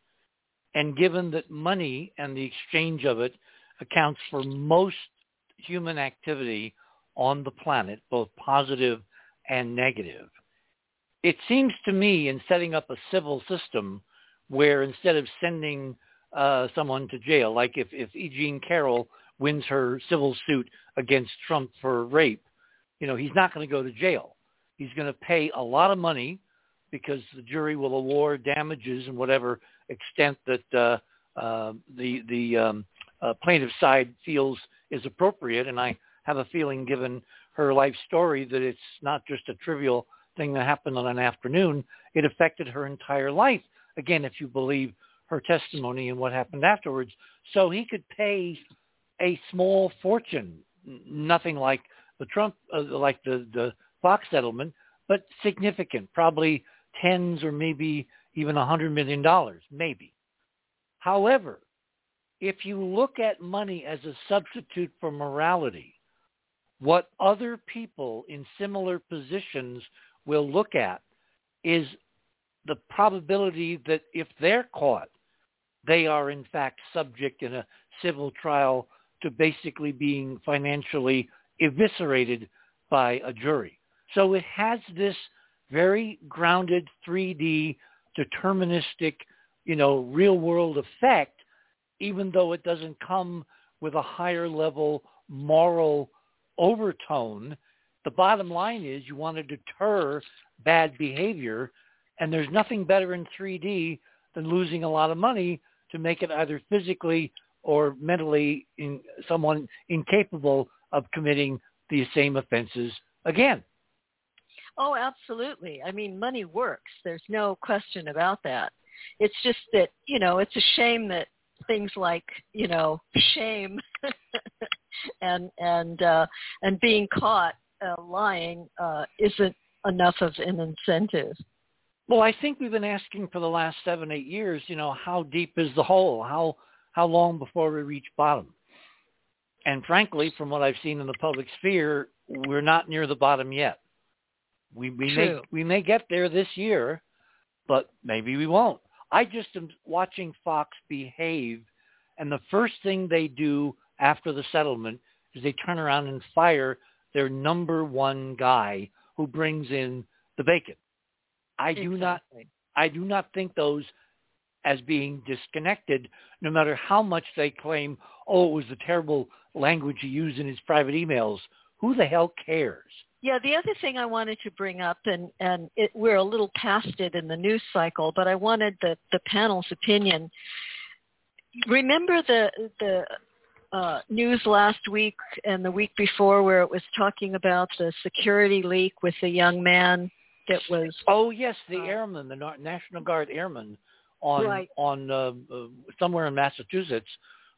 and given that money and the exchange of it accounts for most human activity on the planet, both positive and negative, it seems to me in setting up a civil system where instead of sending uh, someone to jail. Like if if E. Jean Carroll wins her civil suit against Trump for rape, you know, he's not going to go to jail. He's going to pay a lot of money because the jury will award damages in whatever extent that uh, uh, the the um, uh, plaintiff side feels is appropriate. And I have a feeling, given her life story, that it's not just a trivial thing that happened on an afternoon. It affected her entire life. Again, if you believe her testimony and what happened afterwards. So he could pay a small fortune, nothing like the Trump, uh, like the, the Fox settlement, but significant, probably tens or maybe even a hundred million dollars, maybe. However, if you look at money as a substitute for morality, what other people in similar positions will look at is the probability that if they're caught, they are in fact subject in a civil trial to basically being financially eviscerated by a jury. So it has this very grounded 3D deterministic, you know, real world effect, even though it doesn't come with a higher level moral overtone. The bottom line is you want to deter bad behavior, and there's nothing better in 3D than losing a lot of money to make it either physically or mentally in someone incapable of committing these same offenses again. Oh, absolutely. I mean, money works. There's no question about that. It's just that, you know, it's a shame that things like, you know, shame and and uh and being caught uh, lying uh isn't enough of an incentive. Well, I think we've been asking for the last seven, eight years, you know, how deep is the hole? How how long before we reach bottom? And frankly, from what I've seen in the public sphere, we're not near the bottom yet. We we True. may we may get there this year, but maybe we won't. I just am watching Fox behave, and the first thing they do after the settlement is they turn around and fire their number one guy who brings in the bacon. I do not I do not think those as being disconnected, no matter how much they claim, oh, it was the terrible language he used in his private emails. Who the hell cares? Yeah, the other thing I wanted to bring up, and and it, we're a little past it in the news cycle, but I wanted the the panel's opinion. Remember the the uh, news last week and the week before where it was talking about the security leak with the young man that was Oh yes, the Uh, airmen, the Na- National Guard airmen on Right. on uh, uh, somewhere in Massachusetts,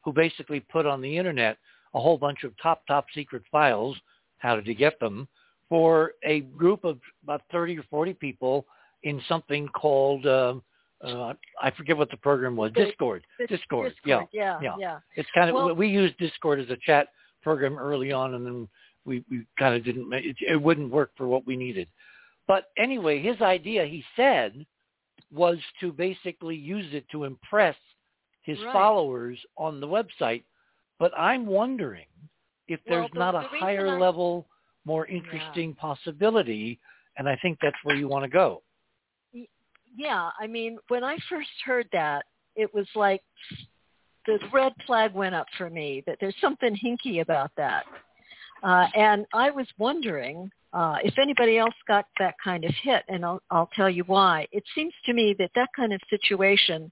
who basically put on the internet a whole bunch of top top secret files. How did he get them? For a group of about thirty or forty people in something called um, uh, I forget what the program was. The- Discord. Discord. yeah, Yeah. yeah, yeah. It's kind of Well- we used Discord as a chat program early on, and then we we kind of didn't. It, it wouldn't work for what we needed. But anyway, his idea, he said, was to basically use it to impress his Right. followers on the website. But I'm wondering if Well, there's the- not a reason higher I- level, more interesting possibility, and I think that's where you want to go. yeah, I mean, when I first heard that, it was like the red flag went up for me that there's something hinky about that. Uh, and I was wondering uh, if anybody else got that kind of hit, and I'll, I'll tell you why. It seems to me that that kind of situation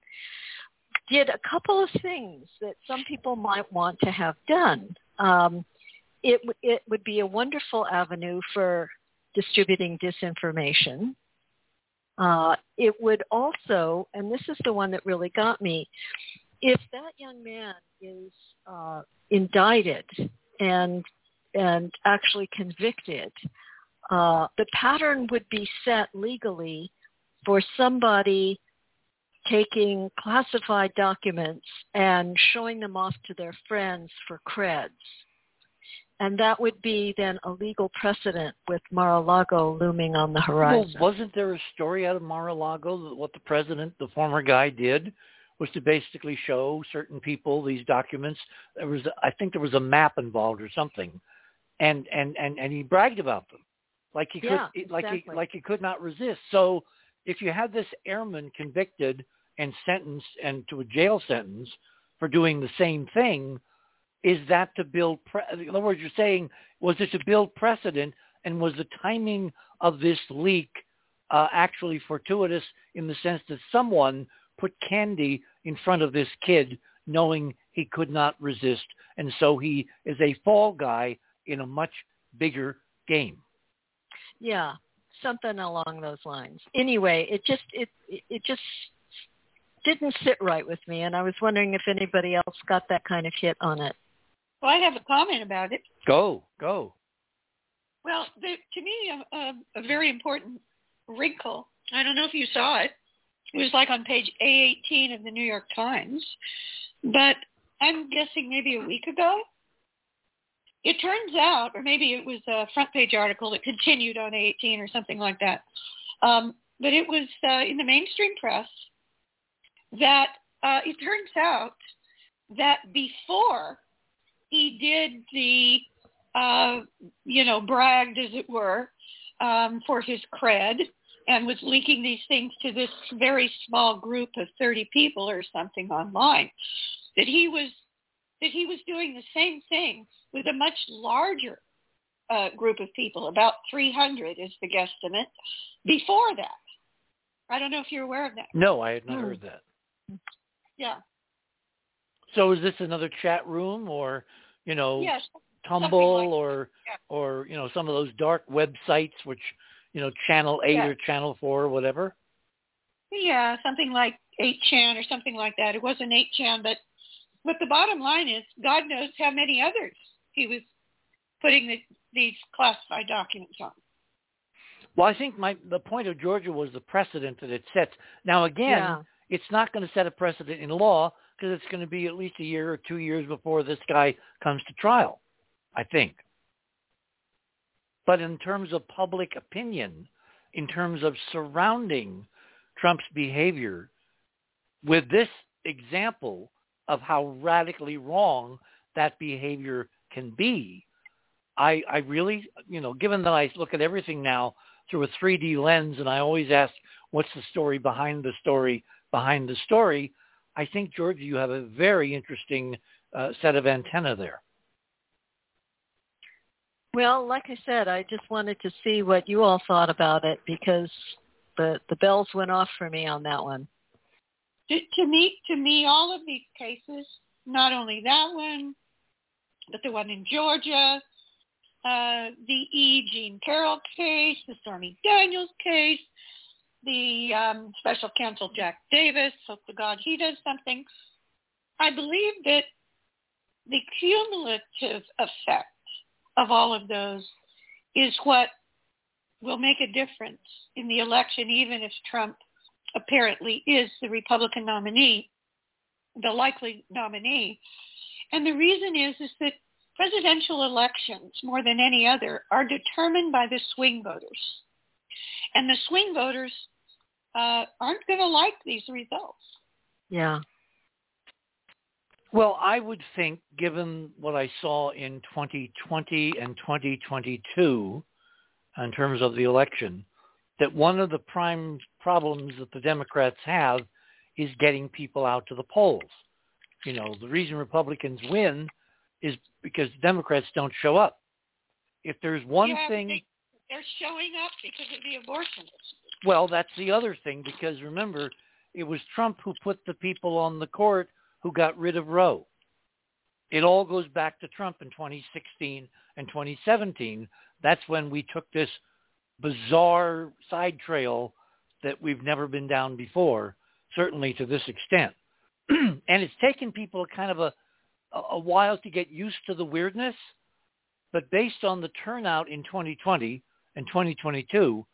did a couple of things that some people might want to have done. Um, it, it would be a wonderful avenue for distributing disinformation. Uh, it would also, and this is the one that really got me, if that young man is uh, indicted and and actually convicted, uh, the pattern would be set legally for somebody taking classified documents and showing them off to their friends for creds. And that would be then a legal precedent with Mar-a-Lago looming on the Well, horizon. wasn't there a story out of Mar-a-Lago that what the president, the former guy, did was to basically show certain people these documents? There was, I think, there was a map involved or something, and and and and he bragged about them, like he could, Yeah, like he like he could not resist. So, if you had this airman convicted and sentenced and to a jail sentence for doing the same thing, is that to build, pre- in other words, you're saying, was it to build precedent and was the timing of this leak uh, actually fortuitous in the sense that someone put candy in front of this kid knowing he could not resist. And so he is a fall guy in a much bigger game. Yeah, something along those lines. Anyway, it just it it just didn't sit right with me, and I was wondering if anybody else got that kind of hit on it. Well, I have a comment about it. Go, go. Well, the, to me, a, a, a very important wrinkle. I don't know if you saw it. It was like on page A18 of the New York Times, but I'm guessing maybe a week ago. It turns out, or maybe it was a front page article that continued on A18 or something like that. Um, but it was uh, in the mainstream press that uh, it turns out that before he did the, uh, you know, bragged as it were um, for his cred and was leaking these things to this very small group of 30 people or something online, that he was that he was doing the same thing with a much larger uh, group of people, about 300 is the guesstimate, before that. I don't know if you're aware of that. No, I had not hmm. heard that. Yeah. So is this another chat room or, you know, yes, Tumblr like or yeah. or you know some of those dark websites which you know Channel Eight yeah. or Channel Four or whatever. Yeah, something like 8chan or something like that. It wasn't 8chan, but but the bottom line is, God knows how many others he was putting the, these classified documents on. Well, I think my the point of Georgia was the precedent that it sets. Now, again, yeah it's not going to set a precedent in law because it's going to be at least a year or two years before this guy comes to trial, I think. But in terms of public opinion, in terms of surrounding Trump's behavior, with this example of how radically wrong that behavior can be, I, I really, you know, given that I look at everything now through a 3D lens and I always ask, what's the story behind the story behind the story, I think, Georgia, you have a very interesting uh, set of antenna there. Well, like I said, I just wanted to see what you all thought about it because the the bells went off for me on that one. To, to me, to me, all of these cases, not only that one, but the one in Georgia, uh, the E. Jean Carroll case, the Stormy Daniels case, the um, special counsel Jack Davis. Hope to God he does something. I believe that the cumulative effect of all of those is what will make a difference in the election, even if Trump apparently is the Republican nominee, the likely nominee. And the reason is, is that presidential elections, more than any other, are determined by the swing voters. And the swing voters uh, aren't going to like these results. Yeah. Well, I would think, given what I saw in 2020 and 2022 in terms of the election, that one of the prime problems that the Democrats have is getting people out to the polls. You know, the reason Republicans win is because Democrats don't show up. If there's one yeah, thing, they, they're showing up because of the abortion. Well, that's the other thing because remember, it was Trump who put the people on the court who got rid of Roe. It all goes back to Trump in 2016 and 2017. That's when we took this bizarre side trail that we've never been down before, certainly to this extent. and it's taken people kind of a, a while to get used to the weirdness. But based on the turnout in 2020 and 2022,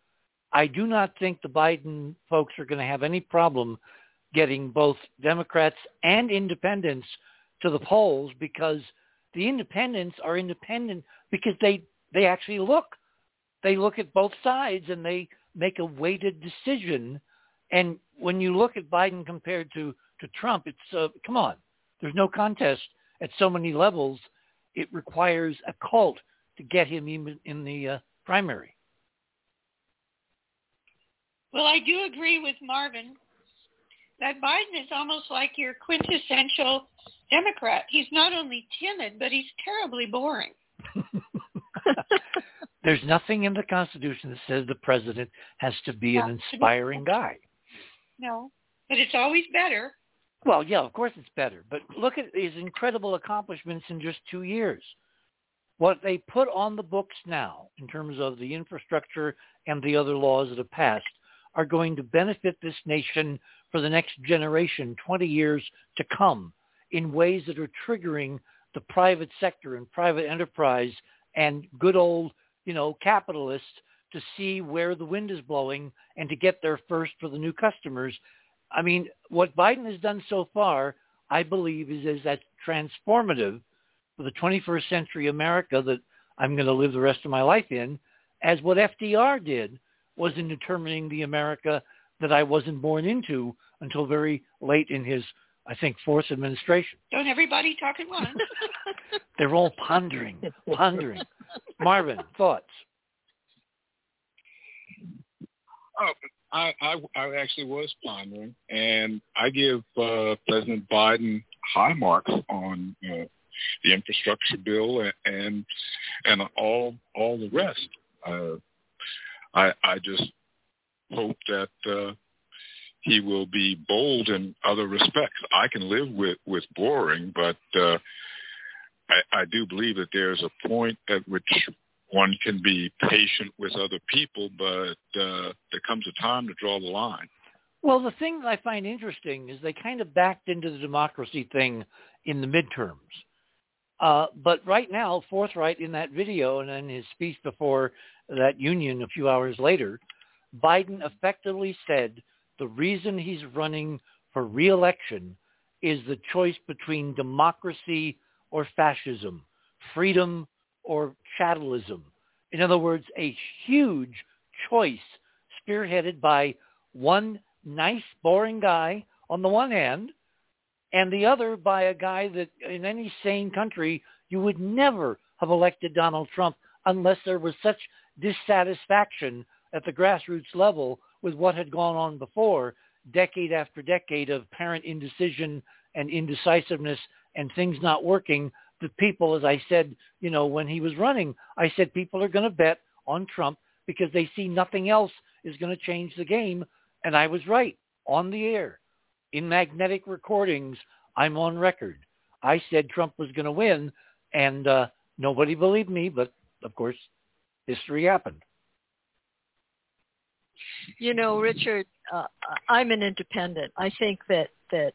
I do not think the Biden folks are going to have any problem getting both Democrats and independents to the polls because the independents are independent because they they actually look they look at both sides and they make a weighted decision and when you look at Biden compared to to Trump it's uh, come on there's no contest at so many levels it requires a cult to get him in, in the uh, primary well, I do agree with Marvin that Biden is almost like your quintessential Democrat. He's not only timid, but he's terribly boring. There's nothing in the Constitution that says the president has to be an inspiring guy. No, but it's always better. Well, yeah, of course it's better. But look at his incredible accomplishments in just two years. What they put on the books now in terms of the infrastructure and the other laws that have passed are going to benefit this nation for the next generation, 20 years to come, in ways that are triggering the private sector and private enterprise and good old, you know, capitalists to see where the wind is blowing and to get there first for the new customers. I mean, what Biden has done so far, I believe, is, is that transformative for the 21st century America that I'm going to live the rest of my life in, as what FDR did was in determining the America that I wasn't born into until very late in his, I think, fourth administration. Don't everybody talk at once. They're all pondering, pondering. Marvin, thoughts? Oh, I, I, I actually was pondering, and I give uh, President Biden high marks on uh, the infrastructure bill and and, and all all the rest. Uh, I I just hope that uh, he will be bold in other respects. I can live with with boring, but uh, I, I do believe that there's a point at which one can be patient with other people, but uh, there comes a time to draw the line. Well, the thing that I find interesting is they kind of backed into the democracy thing in the midterms. Uh, but right now, forthright in that video and in his speech before that union a few hours later, Biden effectively said the reason he's running for reelection is the choice between democracy or fascism, freedom or chattelism. In other words, a huge choice spearheaded by one nice, boring guy on the one hand, and the other by a guy that in any sane country you would never have elected Donald Trump unless there was such dissatisfaction at the grassroots level with what had gone on before, decade after decade of parent indecision and indecisiveness and things not working. The people, as I said, you know, when he was running, I said people are going to bet on Trump because they see nothing else is going to change the game. And I was right on the air in magnetic recordings. I'm on record. I said Trump was going to win, and uh, nobody believed me. But of course, history happened. You know, Richard, uh, I'm an independent. I think that that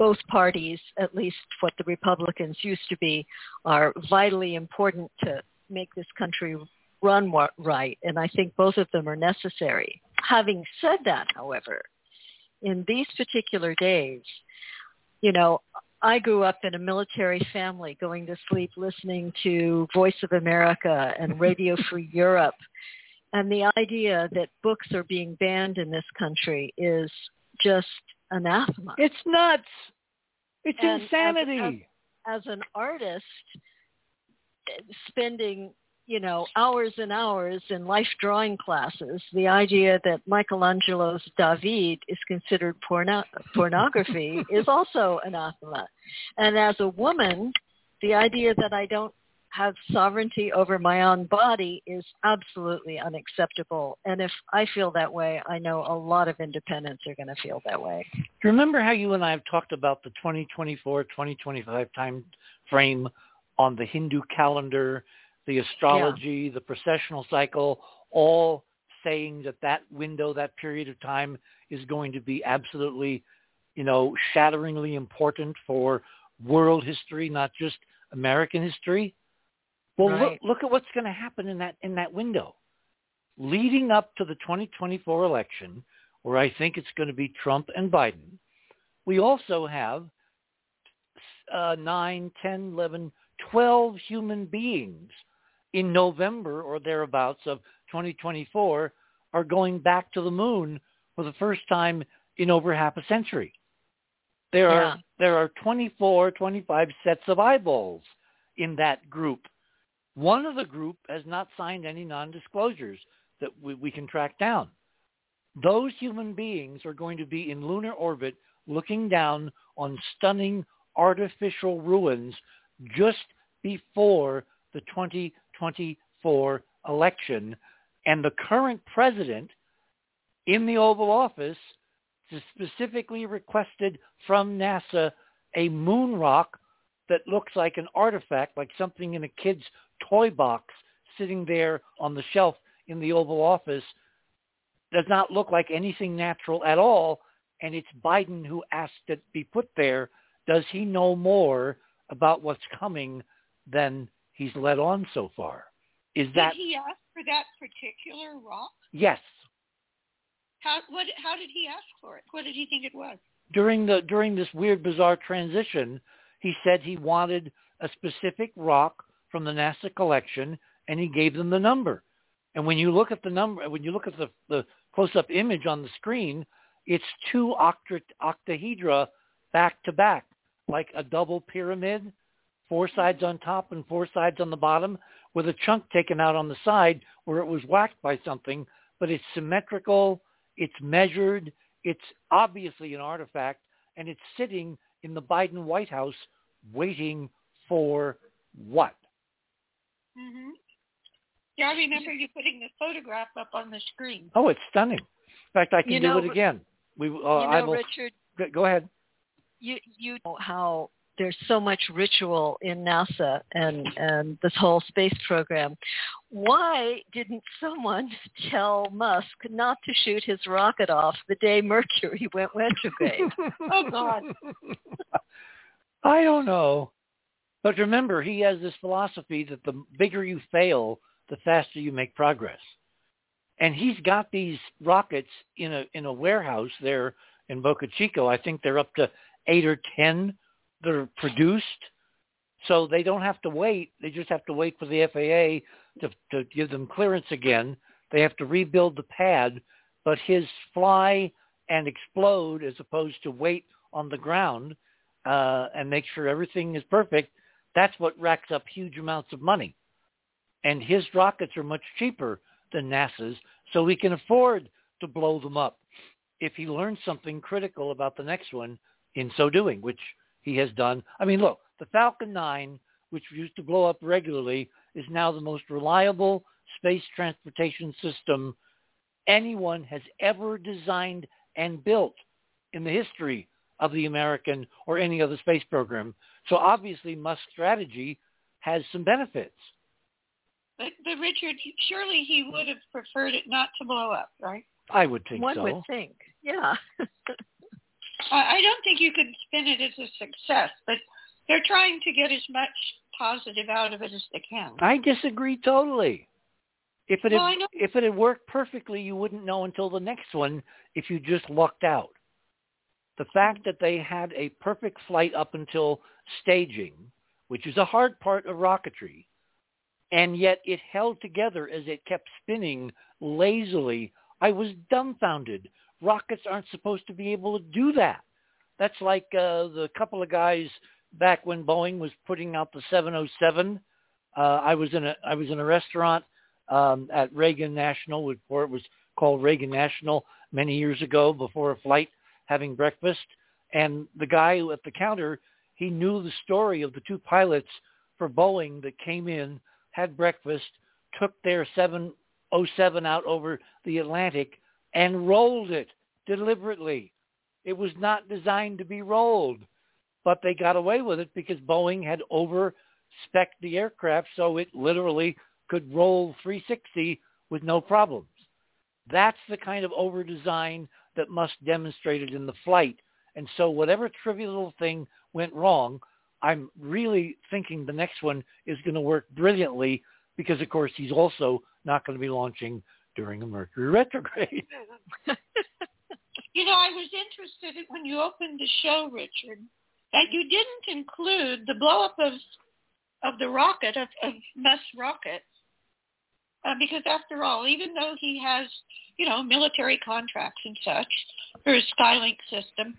both parties, at least what the Republicans used to be, are vitally important to make this country run right, and I think both of them are necessary. Having said that, however, in these particular days, you know, I grew up in a military family going to sleep listening to Voice of America and Radio Free Europe. And the idea that books are being banned in this country is just anathema. It's nuts. It's and insanity. As, as, as an artist, spending you know, hours and hours in life drawing classes, the idea that Michelangelo's David is considered porno- pornography is also anathema. And as a woman, the idea that I don't have sovereignty over my own body is absolutely unacceptable. And if I feel that way, I know a lot of independents are going to feel that way. Do you remember how you and I have talked about the 2024-2025 time frame on the Hindu calendar the astrology, yeah. the precessional cycle, all saying that that window, that period of time is going to be absolutely, you know, shatteringly important for world history, not just American history. Well, right. look, look at what's going to happen in that in that window, leading up to the 2024 election, where I think it's going to be Trump and Biden. We also have uh, 9, 10, 11, 12 human beings in November or thereabouts of 2024 are going back to the moon for the first time in over half a century. There yeah. are there are 24, 25 sets of eyeballs in that group. One of the group has not signed any non-disclosures that we, we can track down. those human beings are going to be in lunar orbit looking down on stunning artificial ruins just before the 2024 election. And the current president in the Oval Office specifically requested from NASA a moon rock that looks like an artifact, like something in a kid's toy box sitting there on the shelf in the Oval Office. Does not look like anything natural at all. And it's Biden who asked it be put there. Does he know more about what's coming than he's let on so far? Is that Did he ask for that particular rock? yes? How what how did he ask for it? What did he think it was? during the during this weird bizarre transition he said he wanted a specific rock from the NASA collection and he gave them the number and when you look at the number when you look at the the close up image on the screen it's two octa, octahedra back to back like a double pyramid four sides on top and four sides on the bottom with a chunk taken out on the side where it was whacked by something but it's symmetrical it's measured it's obviously an artifact, and it's sitting in the Biden White House waiting for what? Hmm Yeah, I remember you putting the photograph up on the screen. Oh, it's stunning. In fact, I can You do it again. We, uh, you I know, will, Richard, go- go ahead. you you know how there's so much ritual in NASA and and this whole space program. Why didn't someone tell Musk not to shoot his rocket off the day Mercury went retrograde? Oh, God. I don't know. But remember, he has this philosophy that the bigger you fail, the faster you make progress. And he's got these rockets in a in a warehouse there in Boca Chico. I think they're up to eight or ten that are produced. So they don't have to wait. They just have to wait for the FAA to, to give them clearance again. They have to rebuild the pad, but his fly and explode as opposed to wait on the ground uh, and make sure everything is perfect, that's what racks up huge amounts of money. And his rockets are much cheaper than NASA's, so we can afford to blow them up if he learns something critical about the next one in so doing, which he has done. I mean, look, the Falcon 9, which used to blow up regularly, is now the most reliable space transportation system anyone has ever designed and built in the history of the American or any other space program. So obviously Musk's strategy has some benefits. But, but Richard, surely he would have preferred it not to blow up, right? I would think One so. would think, yeah. I I don't think you can spin it as a success, but they're trying to get as much positive out of it as they can. I disagree totally. If it Well, had, I know- if it had worked perfectly, you wouldn't know until the next one if you just lucked out. The fact that they had a perfect flight up until staging, which is a hard part of rocketry, and yet it held together as it kept spinning lazily, I was dumbfounded. Rockets aren't supposed to be able to do that. That's like uh, the couple of guys back when Boeing was putting out the 707. Uh, I was in a I was in a restaurant um, at Reagan National before it was called Reagan National many years ago before a flight having breakfast, and the guy at the counter he knew the story of the two pilots for Boeing that came in, had breakfast, took their 707 out over the Atlantic, and rolled it deliberately. It was not designed to be rolled, but they got away with it because Boeing had over spec the aircraft so it literally could roll 360 with no problems. That's the kind of over design that Musk demonstrated in the flight. And so whatever trivial thing went wrong, I'm really thinking the next one is going to work brilliantly because, of course, he's also not going to be launching during a Mercury retrograde. You know, I was interested when you opened the show, Richard, that you didn't include the blow up of of the rocket of, of Musk's rocket, uh, because after all, even though he has you know military contracts and such for his Skylink system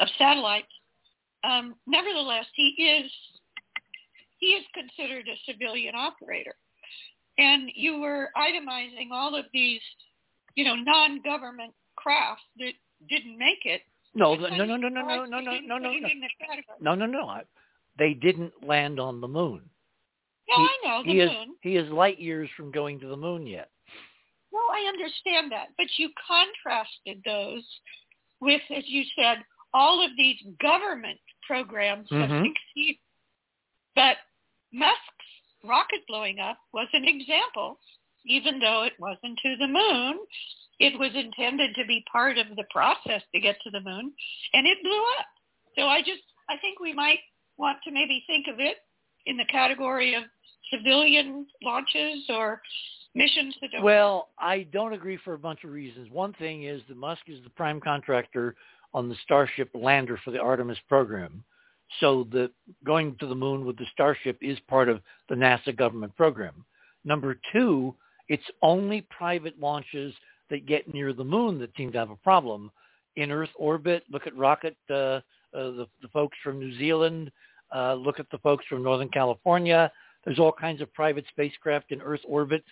of satellites, um, nevertheless he is he is considered a civilian operator, and you were itemizing all of these you know, non-government craft that didn't make it. No, But no, no, no, no, then no, no, they no, didn't no, put no, it no, in the category. no, no, no. I- They didn't land on the moon. No, he, I know the he is moon. he is light years from going to the moon yet. No, I understand that, but you contrasted those with, as you said, all of these government programs have Mhm. succeeded. But Musk's rocket blowing up was an example, even though it wasn't to the moon. It was intended to be part of the process to get to the moon, and it blew up. So I just, I think we might want to maybe think of it in the category of civilian launches or missions that don't Well, I don't agree for a bunch of reasons. One thing is that Musk is the prime contractor on the Starship lander for the Artemis program. So the going to the moon with the Starship is part of the NASA government program. Number two, it's only private launches that get near the moon that seem to have a problem. In Earth orbit, look at rocket, uh, uh, the, the folks from New Zealand, uh, look at the folks from Northern California. There's all kinds of private spacecraft in Earth orbit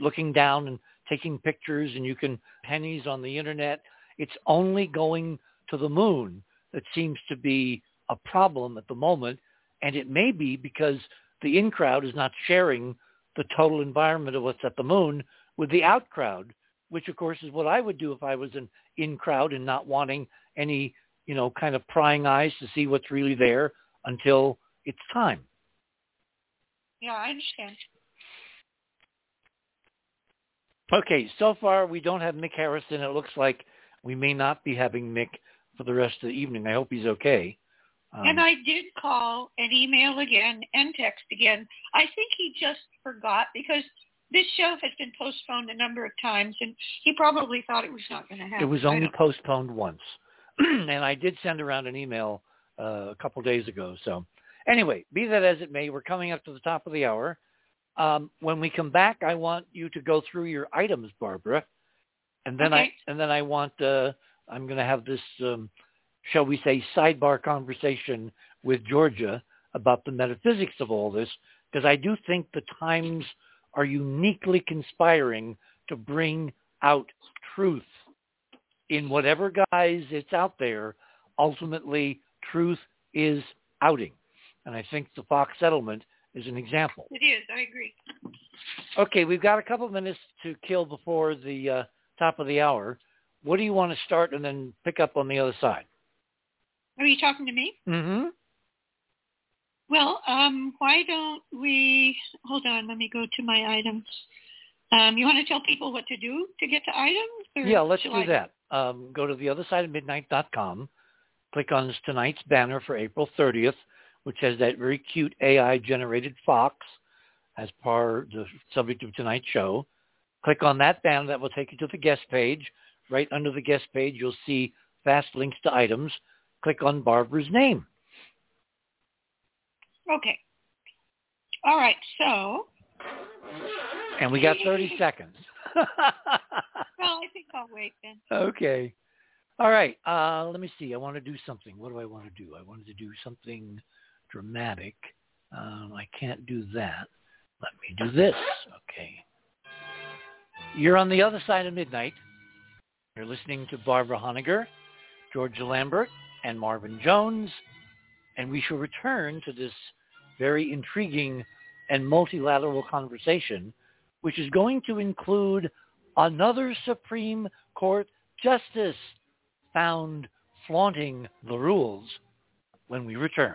looking down and taking pictures and you can pennies on the internet. It's only going to the moon that seems to be a problem at the moment. And it may be because the in crowd is not sharing the total environment of what's at the moon with the out crowd, which of course is what I would do if I was an in crowd and not wanting any, you know, kind of prying eyes to see what's really there until it's time. Yeah, I understand. Okay, so far we don't have Mick Harrison. It looks like we may not be having Mick for the rest of the evening. I hope he's okay. Um, and I did call and email again and text again. I think he just forgot because this show has been postponed a number of times, and he probably thought it was not going to happen. it was only postponed once, and I did send around an email uh, a couple days ago. So anyway, be that as it may, we're coming up to the top of the hour. Um, when we come back, I want you to go through your items, Barbara, and then I and then I want uh, I'm going to have this, um, shall we say, sidebar conversation with Georgia about the metaphysics of all this, because I do think the times are uniquely conspiring to bring out truth in whatever guise it's out there. Ultimately, truth is outing, and I think the Fox settlement is an example. It is. I agree. Okay, we've got a couple of minutes to kill before the uh, top of the hour. What do you want to start and then pick up on the other side? Are you talking to me? Mm-hmm. Well, um, why don't we hold on? Let me go to my items. Um, you want to tell people what to do to get to items? Yeah, let's do I- that. Um, go to the other side of midnight.com. Click on tonight's banner for April 30th, which has that very cute AI-generated fox as part of the subject of tonight's show. Click on that banner. That will take you to the guest page. Right under the guest page, you'll see fast links to items. Click on Barbara's name. Okay. All right. So, And we got 30 seconds. well, I think I'll wait then. okay. All right. Uh, let me see. I want to do something. What do I want to do? I wanted to do something dramatic. Um, I can't do that. Let me do this. Okay. You're on the other side of midnight. You're listening to Barbara Honegger, Georgia Lambert, and Marvin Jones. And we shall return to this very intriguing and multilateral conversation, which is going to include another Supreme Court justice found flaunting the rules when we return.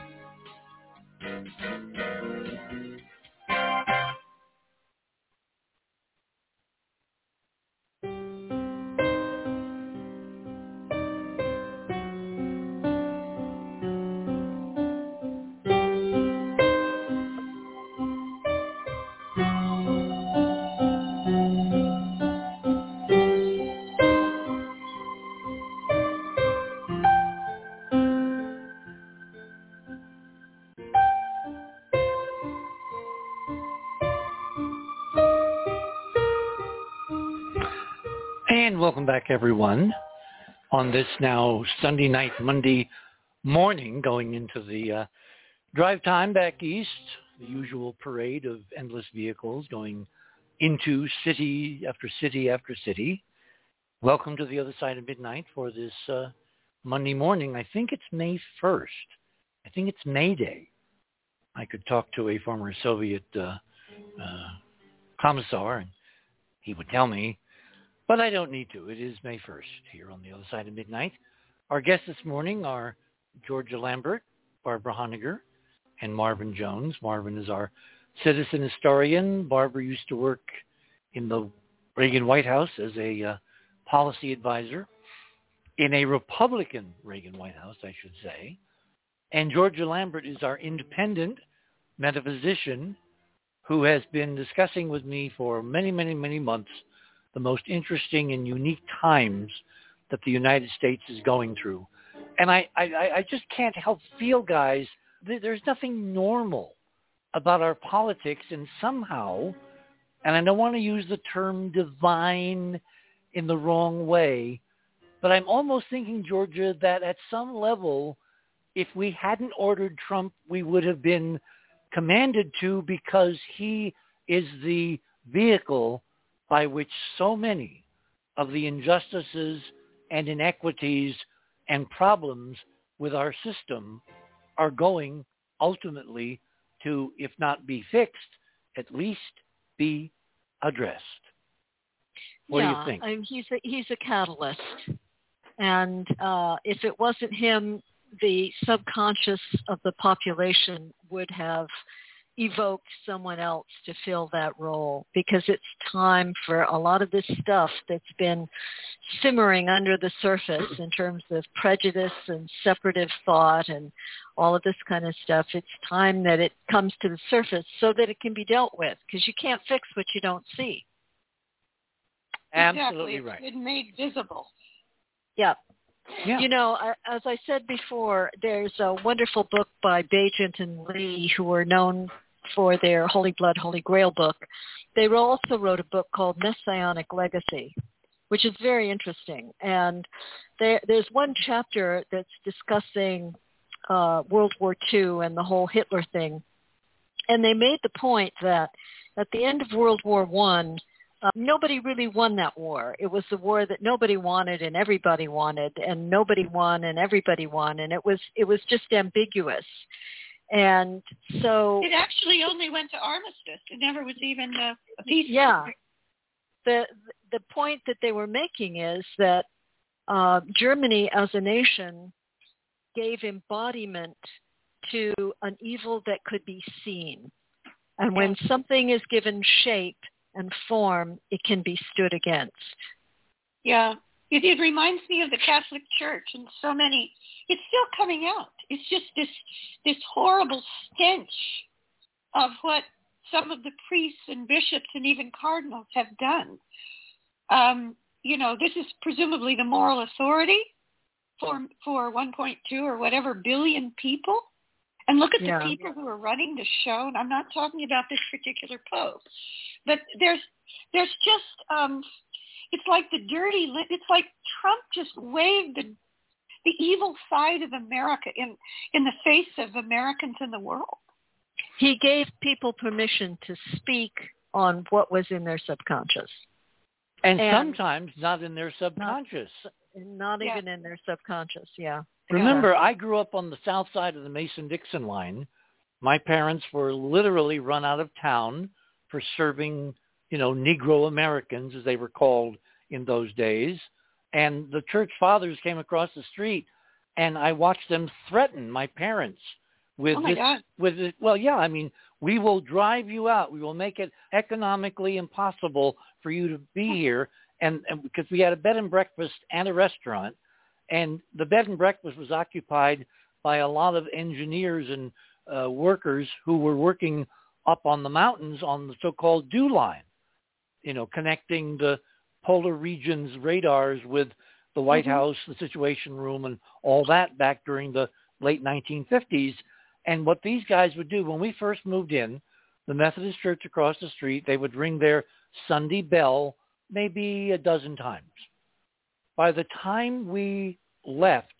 welcome back, everyone, on this now Sunday night, Monday morning, going into the uh, drive time back east, the usual parade of endless vehicles going into city after city after city. Welcome to the other side of midnight for this uh, Monday morning. I think it's May 1st. I think it's May Day. I could talk to a former Soviet uh, uh, commissar, and he would tell me but I don't need to. It is May 1st here on the other side of midnight. Our guests this morning are Georgia Lambert, Barbara Honegger, and Marvin Jones. Marvin is our citizen historian. Barbara used to work in the Reagan White House as a uh, policy advisor in a Republican Reagan White House, I should say. And Georgia Lambert is our independent metaphysician who has been discussing with me for many, many, many months the most interesting and unique times that the United States is going through. And I, I, I just can't help feel, guys, that there's nothing normal about our politics and somehow, and I don't want to use the term divine in the wrong way, but I'm almost thinking, Georgia, that at some level, if we hadn't ordered Trump, we would have been commanded to because he is the vehicle by which so many of the injustices and inequities and problems with our system are going ultimately to, if not be fixed, at least be addressed. What yeah, do you think? I mean, he's a, he's a catalyst, and uh, if it wasn't him, the subconscious of the population would have evoked someone else to fill that role because it's time for a lot of this stuff that's been simmering under the surface in terms of prejudice and separative thought and all of this kind of stuff. It's time that it comes to the surface so that it can be dealt with because you can't fix what you don't see. Absolutely exactly. right. It's been made visible. Yeah. Yeah. You know, as I said before, there's a wonderful book by Baigent and Leigh, who are known for their Holy Blood, Holy Grail book. They also wrote a book called Messianic Legacy, which is very interesting. And there, there's one chapter that's discussing uh, World War II and the whole Hitler thing. And they made the point that at the end of World War One, uh, nobody really won that war. It was the war that nobody wanted and everybody wanted, and nobody won and everybody won, and it was it was just ambiguous. And so It actually only went to armistice. It never was even a, a peace. yeah, the the point that they were making is that uh, Germany as a nation gave embodiment to an evil that could be seen, and when something is given shape and form, it can be stood against. Yeah. It, it reminds me of the Catholic Church and so many. It's still coming out. It's just this this horrible stench of what some of the priests and bishops and even cardinals have done. Um, you know, this is presumably the moral authority for for 1.2 or whatever billion people, And look at Yeah. the people who are running the show. And I'm not talking about this particular pope, but there's there's just um, it's like the dirty. It's like Trump just waved the the evil side of America in in the face of Americans in the world. He gave people permission to speak on what was in their subconscious, And, And- sometimes not in their subconscious. and not Yeah. even in their subconscious. Yeah. Remember, I grew up on the south side of the Mason-Dixon line. My parents were literally run out of town for serving, you know, Negro Americans, as they were called in those days. And the church fathers came across the street, and I watched them threaten my parents with Oh my this. God. With it, well, yeah, I mean, we will drive you out. We will make it economically impossible for you to be here, and, and because we had a bed and breakfast and a restaurant, and the bed and breakfast was occupied by a lot of engineers and uh, workers who were working up on the mountains on the so-called DEW Line, you know, connecting the polar regions radars with the White Mhm. House, the Situation Room, and all that back during the late 1950s. And what these guys would do when we first moved in, the Methodist Church across the street, they would ring their Sunday bell maybe a dozen times. By the time we left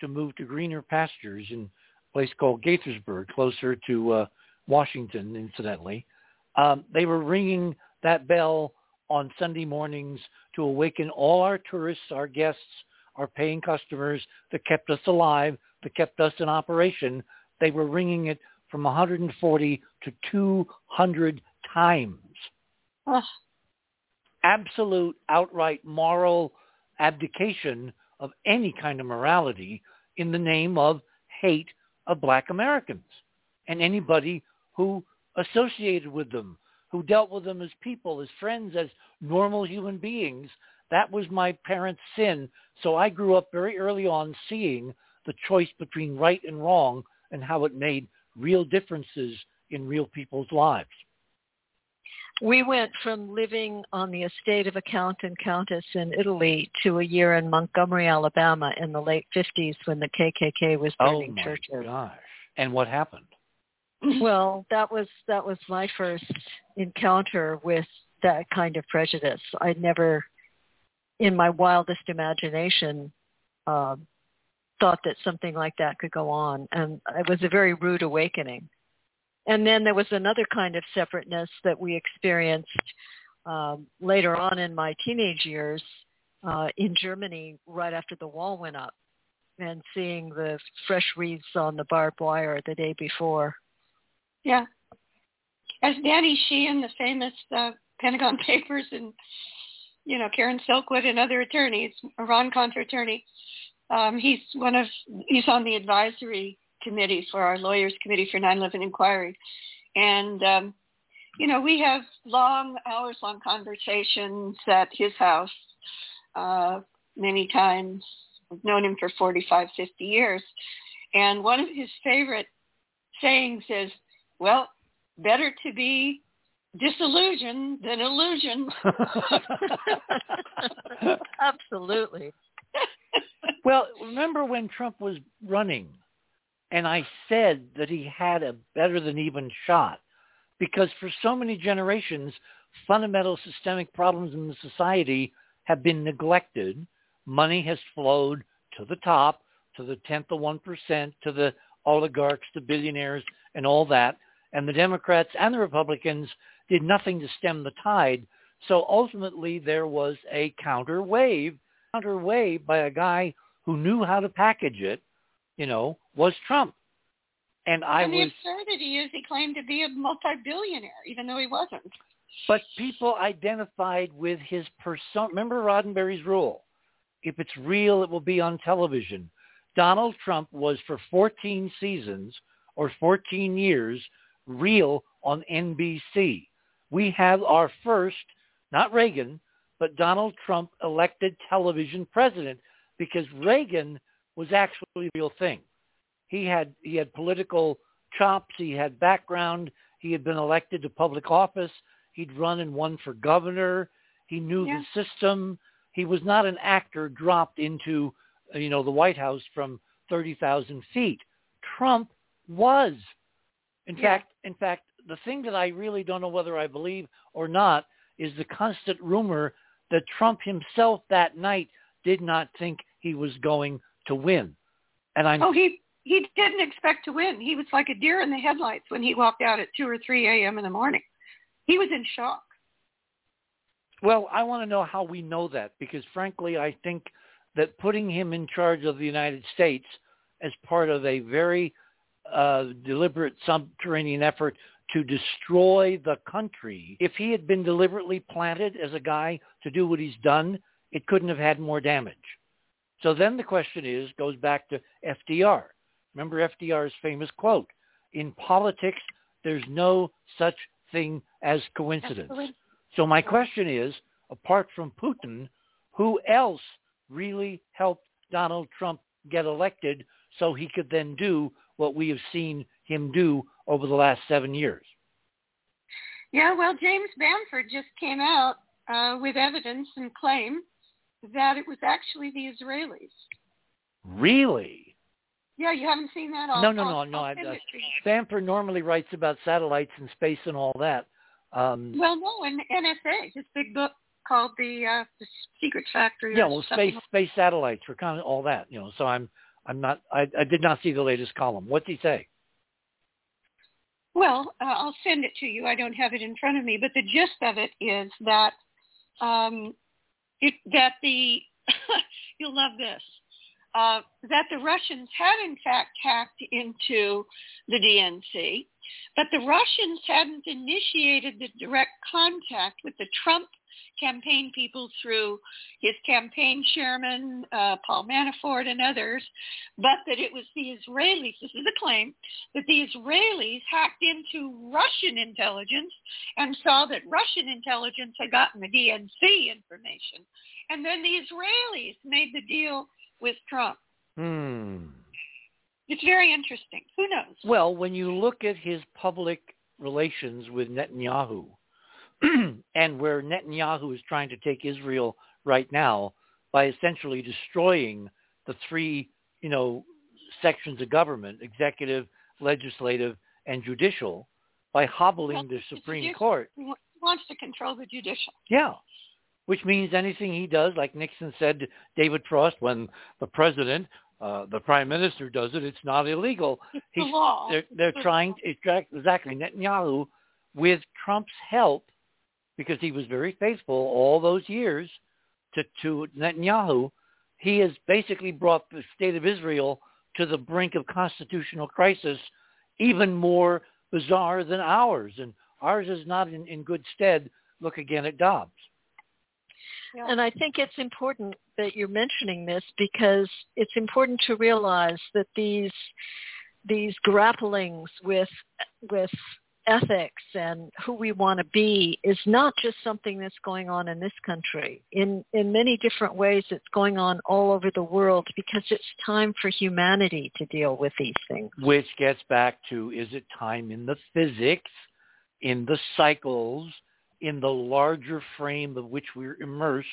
to move to greener pastures in a place called Gaithersburg, closer to uh, Washington, incidentally, um, they were ringing that bell on Sunday mornings to awaken all our tourists, our guests, our paying customers that kept us alive, that kept us in operation. They were ringing it from 140 to 200 times. Ugh. Absolute, outright moral abdication of any kind of morality in the name of hate of black Americans and anybody who associated with them, who dealt with them as people, as friends, as normal human beings. That was my parents' sin. So I grew up very early on seeing the choice between right and wrong and how it made real differences in real people's lives. We went from living on the estate of a count and countess in Italy to a year in Montgomery, Alabama in the late 50s when the KKK was Oh burning my churches. gosh. And what happened? Well, that was that was my first encounter with that kind of prejudice. I'd never, in my wildest imagination, um, thought that something like that could go on, and it was a very rude awakening. And then there was another kind of separateness that we experienced um, later on in my teenage years uh, in Germany, right after the wall went up, and seeing the fresh wreaths on the barbed wire the day before. Yeah. As Danny Sheehan, the famous uh, Pentagon Papers, and you know Karen Silkwood and other attorneys, Iran Contra attorney, um, he's one of he's on the advisory committee for our lawyers committee for 9/11 inquiry, and um, you know we have long hours long conversations at his house uh, many times. I've known him for 45, 50 years, and one of his favorite sayings is, "Well, better to be disillusioned than illusion. Absolutely. well, remember when Trump was running and I said that he had a better than even shot because for so many generations, fundamental systemic problems in the society have been neglected. Money has flowed to the top, to the tenth of 1%, to the oligarchs, the billionaires, and all that. And the Democrats and the Republicans did nothing to stem the tide. So ultimately, there was a counter wave, counter wave by a guy who knew how to package it, you know, was Trump. And I and the was, absurdity is he claimed to be a multi-billionaire, even though he wasn't. but people identified with his persona. Remember Roddenberry's rule? If it's real, it will be on television. Donald Trump was for 14 seasons or 14 years real on NBC. We have our first, not Reagan, but Donald Trump elected television president because Reagan was actually a real thing. He had he had political chops, he had background, he had been elected to public office, he'd run and won for governor, he knew Yeah. the system. He was not an actor dropped into you know the White House from 30,000 feet. Trump was. In Yeah. fact, in fact, the thing that I really don't know whether I believe or not is the constant rumor that Trump himself that night did not think he was going to win. And I'm Oh, he he didn't expect to win. He was like a deer in the headlights when he walked out at two or three a.m. in the morning. He was in shock. Well, I want to know how we know that because frankly, I think that putting him in charge of the United States as part of a very uh, deliberate subterranean effort to destroy the country, if he had been deliberately planted as a guy to do what he's done, it couldn't have had more damage. So then the question is, goes back to FDR. Remember FDR's famous quote, in politics, there's no such thing as coincidence. So my question is, apart from Putin, who else really helped Donald Trump get elected so he could then do what we have seen him do over the last seven years? Yeah, well, James Bamford just came out uh, with evidence and claim that it was actually the Israelis. Really? Yeah, you haven't seen that? I'll, No, no, no, no, I'll I- it to normally writes about satellites and space and all that. Um, Well, no, in NSA, his big book called the, uh, the Secret Factory. yeah, well, space space satellites for kind of all that, you know. So I'm I'm not I, I did not see the latest column. What's he say? Well, uh, I'll send it to you. I don't have it in front of me, but the gist of it is that um, it, that the you'll love this uh, that the Russians had in fact hacked into the DNC, but the Russians hadn't initiated the direct contact with the Trump campaign people through his campaign chairman, uh, Paul Manafort and others, but that it was the Israelis, this is a claim, that the Israelis hacked into Russian intelligence and saw that Russian intelligence had gotten the DNC information. And then the Israelis made the deal with Trump. Hmm. It's very interesting. Who knows? Well, when you look at his public relations with Netanyahu, and where Netanyahu is trying to take Israel right now by essentially destroying the three, you know, sections of government, executive, legislative, and judicial, by hobbling Well, the Supreme judicial. Court. He wants to control the judicial. Yeah. Which means anything he does, like Nixon said to David Frost, when the president, uh, the prime minister does it, it's not illegal. It's the law. They're, they're trying exact- exactly Netanyahu with Trump's help, because he was very faithful all those years to, to Netanyahu. He has basically brought the state of Israel to the brink of constitutional crisis, even more bizarre than ours. And ours is not in, in good stead. Look again at Dobbs. Yeah. And I think it's important that you're mentioning this because it's important to realize that these these grapplings with with ethics and who we want to be is not just something that's going on in this country. In in many different ways it's going on all over the world because it's time for humanity to deal with these things. which gets back to is it time in the physics, in the cycles, in the larger frame of which we're immersed,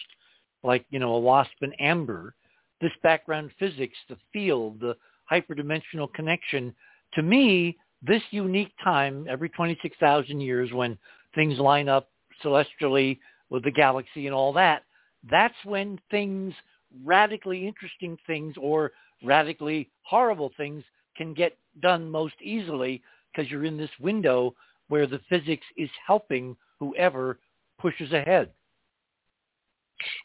like, you know, a wasp and amber, this background physics, the field, the hyperdimensional connection, to me, this unique time every 26,000 years when things line up celestially with the galaxy and all that, that's when things, radically interesting things or radically horrible things can get done most easily because you're in this window where the physics is helping whoever pushes ahead.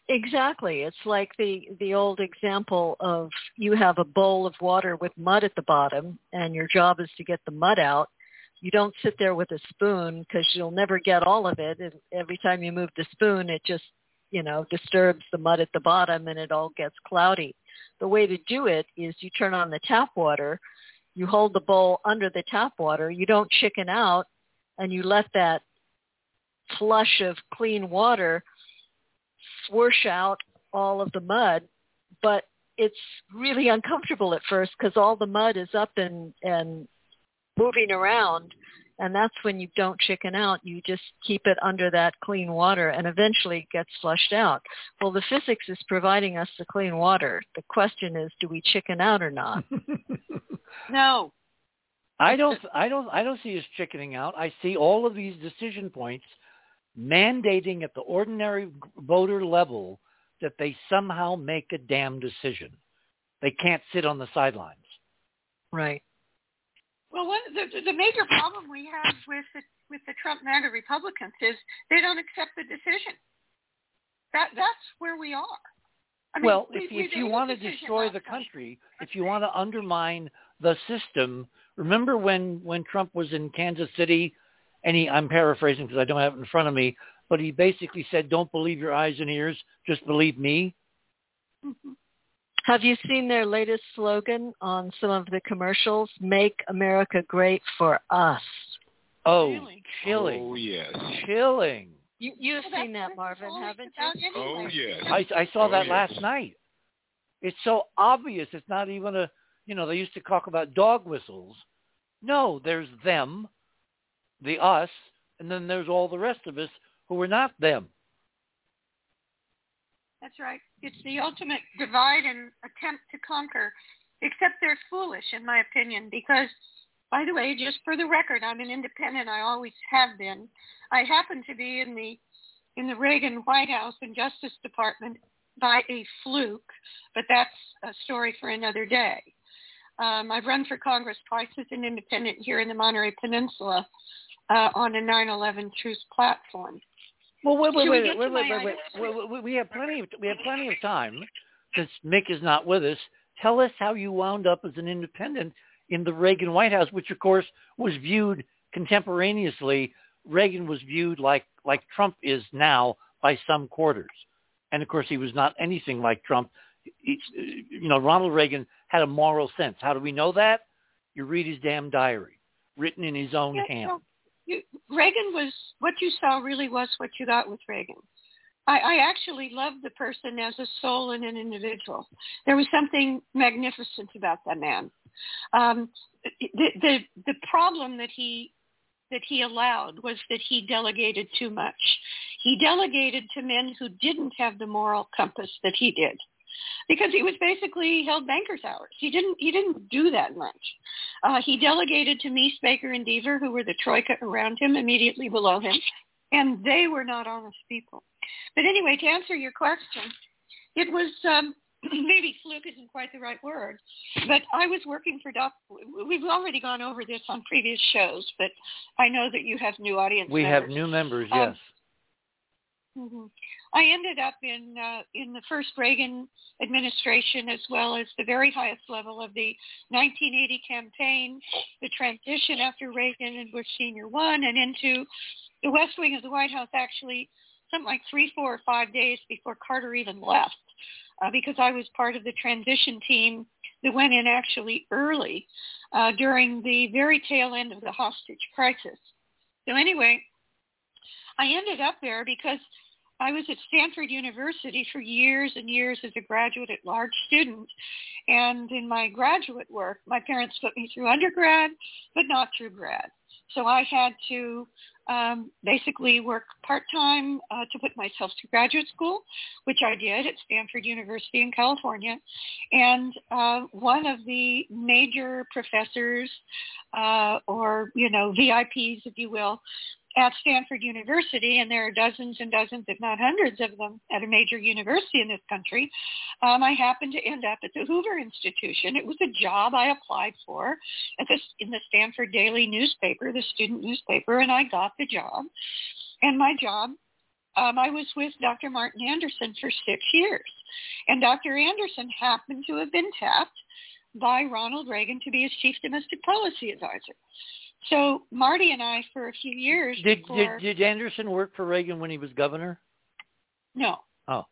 Exactly. It's like the the old example of you have a bowl of water with mud at the bottom and your job is to get the mud out. You don't sit there with a spoon because you'll never get all of it. And every time you move the spoon, it just, you know, disturbs the mud at the bottom and it all gets cloudy. The way to do it is you turn on the tap water, you hold the bowl under the tap water, you don't chicken out, and you let that flush of clean water swoosh out all of the mud, but it's really uncomfortable at first because all the mud is up and and moving around, and that's when you don't chicken out. You just keep it under that clean water, and eventually it gets flushed out. Well, the physics is providing us the clean water. The question is, do we chicken out or not? No. I don't I don't I don't see us chickening out. I see all of these decision points mandating at the ordinary voter level that they somehow make a damn decision. They can't sit on the sidelines. Right. Well, one, the, the major problem we have with the, with the Trump MAGA Republicans is they don't accept the decision. That that's where we are. I mean, well, we, if, we if you want to destroy the night. country, if you want to undermine the system, remember when when Trump was in Kansas City, and he I'm paraphrasing because I don't have it in front of me, but he basically said, "Don't believe your eyes and ears, just believe me." Mhm. Have you seen their latest slogan on some of the commercials? Make America great for us. Oh, Really? chilling, Oh yes. chilling. You, you've Well, seen that, Marvin, haven't about you? Oh yes. I, I saw Oh, that yes. last night. It's so obvious. It's not even a, you know, they used to talk about dog whistles. No, there's them, the us, and then there's all the rest of us who are not them. That's right. It's the ultimate divide and attempt to conquer, except they're foolish, in my opinion, because, by the way, just for the record, I'm an independent. I always have been. I happen to be in the in the Reagan White House and Justice Department by a fluke, but that's a story for another day. Um, I've run for Congress twice as an independent here in the Monterey Peninsula uh, on a 9/11 Truth platform. Well, wait, wait, wait, wait, wait, wait, wait, wait, wait, We have plenty of we have plenty of time since Mick is not with us. Tell us how you wound up as an independent in the Reagan White House, which of course was viewed contemporaneously. Reagan was viewed like like Trump is now by some quarters, and of course he was not anything like Trump. He, you know, Ronald Reagan had a moral sense. How do we know that? You read his damn diary, written in his own Yeah, hand. You, Reagan was what you saw really was what you got with Reagan. I, I actually loved the person as a soul and an individual. There was something magnificent about that man. Um, the, the the problem that he that he allowed was that he delegated too much. He delegated to men who didn't have the moral compass that he did because he was basically held banker's hours. He didn't he didn't do that much. Uh, he delegated to Meese, Baker, and Deaver, who were the troika around him, immediately below him, and they were not honest people. But anyway, to answer your question, it was um, maybe fluke isn't quite the right word, but I was working for Doc. We've already gone over this on previous shows, but I know that you have new audience. We have new members, Um, yes. hmm I ended up in uh, in the first Reagan administration, as well as the very highest level of the 1980 campaign, the transition after Reagan and Bush Senior won, and into the West Wing of the White House. Actually, something like three, four, or five days before Carter even left, uh, because I was part of the transition team that went in actually early uh, during the very tail end of the hostage crisis. So anyway, I ended up there because I was at Stanford University for years and years as a graduate at large student. And in my graduate work, my parents put me through undergrad, but not through grad. So I had to um, basically work part-time uh, to put myself through graduate school, which I did at Stanford University in California. And uh, one of the major professors, uh, or, you know, VIPs, if you will, at Stanford University, and there are dozens and dozens, if not hundreds of them at a major university in this country, um, I happened to end up at the Hoover Institution. It was a job I applied for at the, in the Stanford Daily newspaper, the student newspaper, and I got the job. And my job, um, I was with Dr. Martin Anderson for six years. And Dr. Anderson happened to have been tapped by Ronald Reagan to be his chief domestic policy advisor. So Marty and I, for a few years Did, before, did did Anderson work for Reagan when he was governor? no, Oh,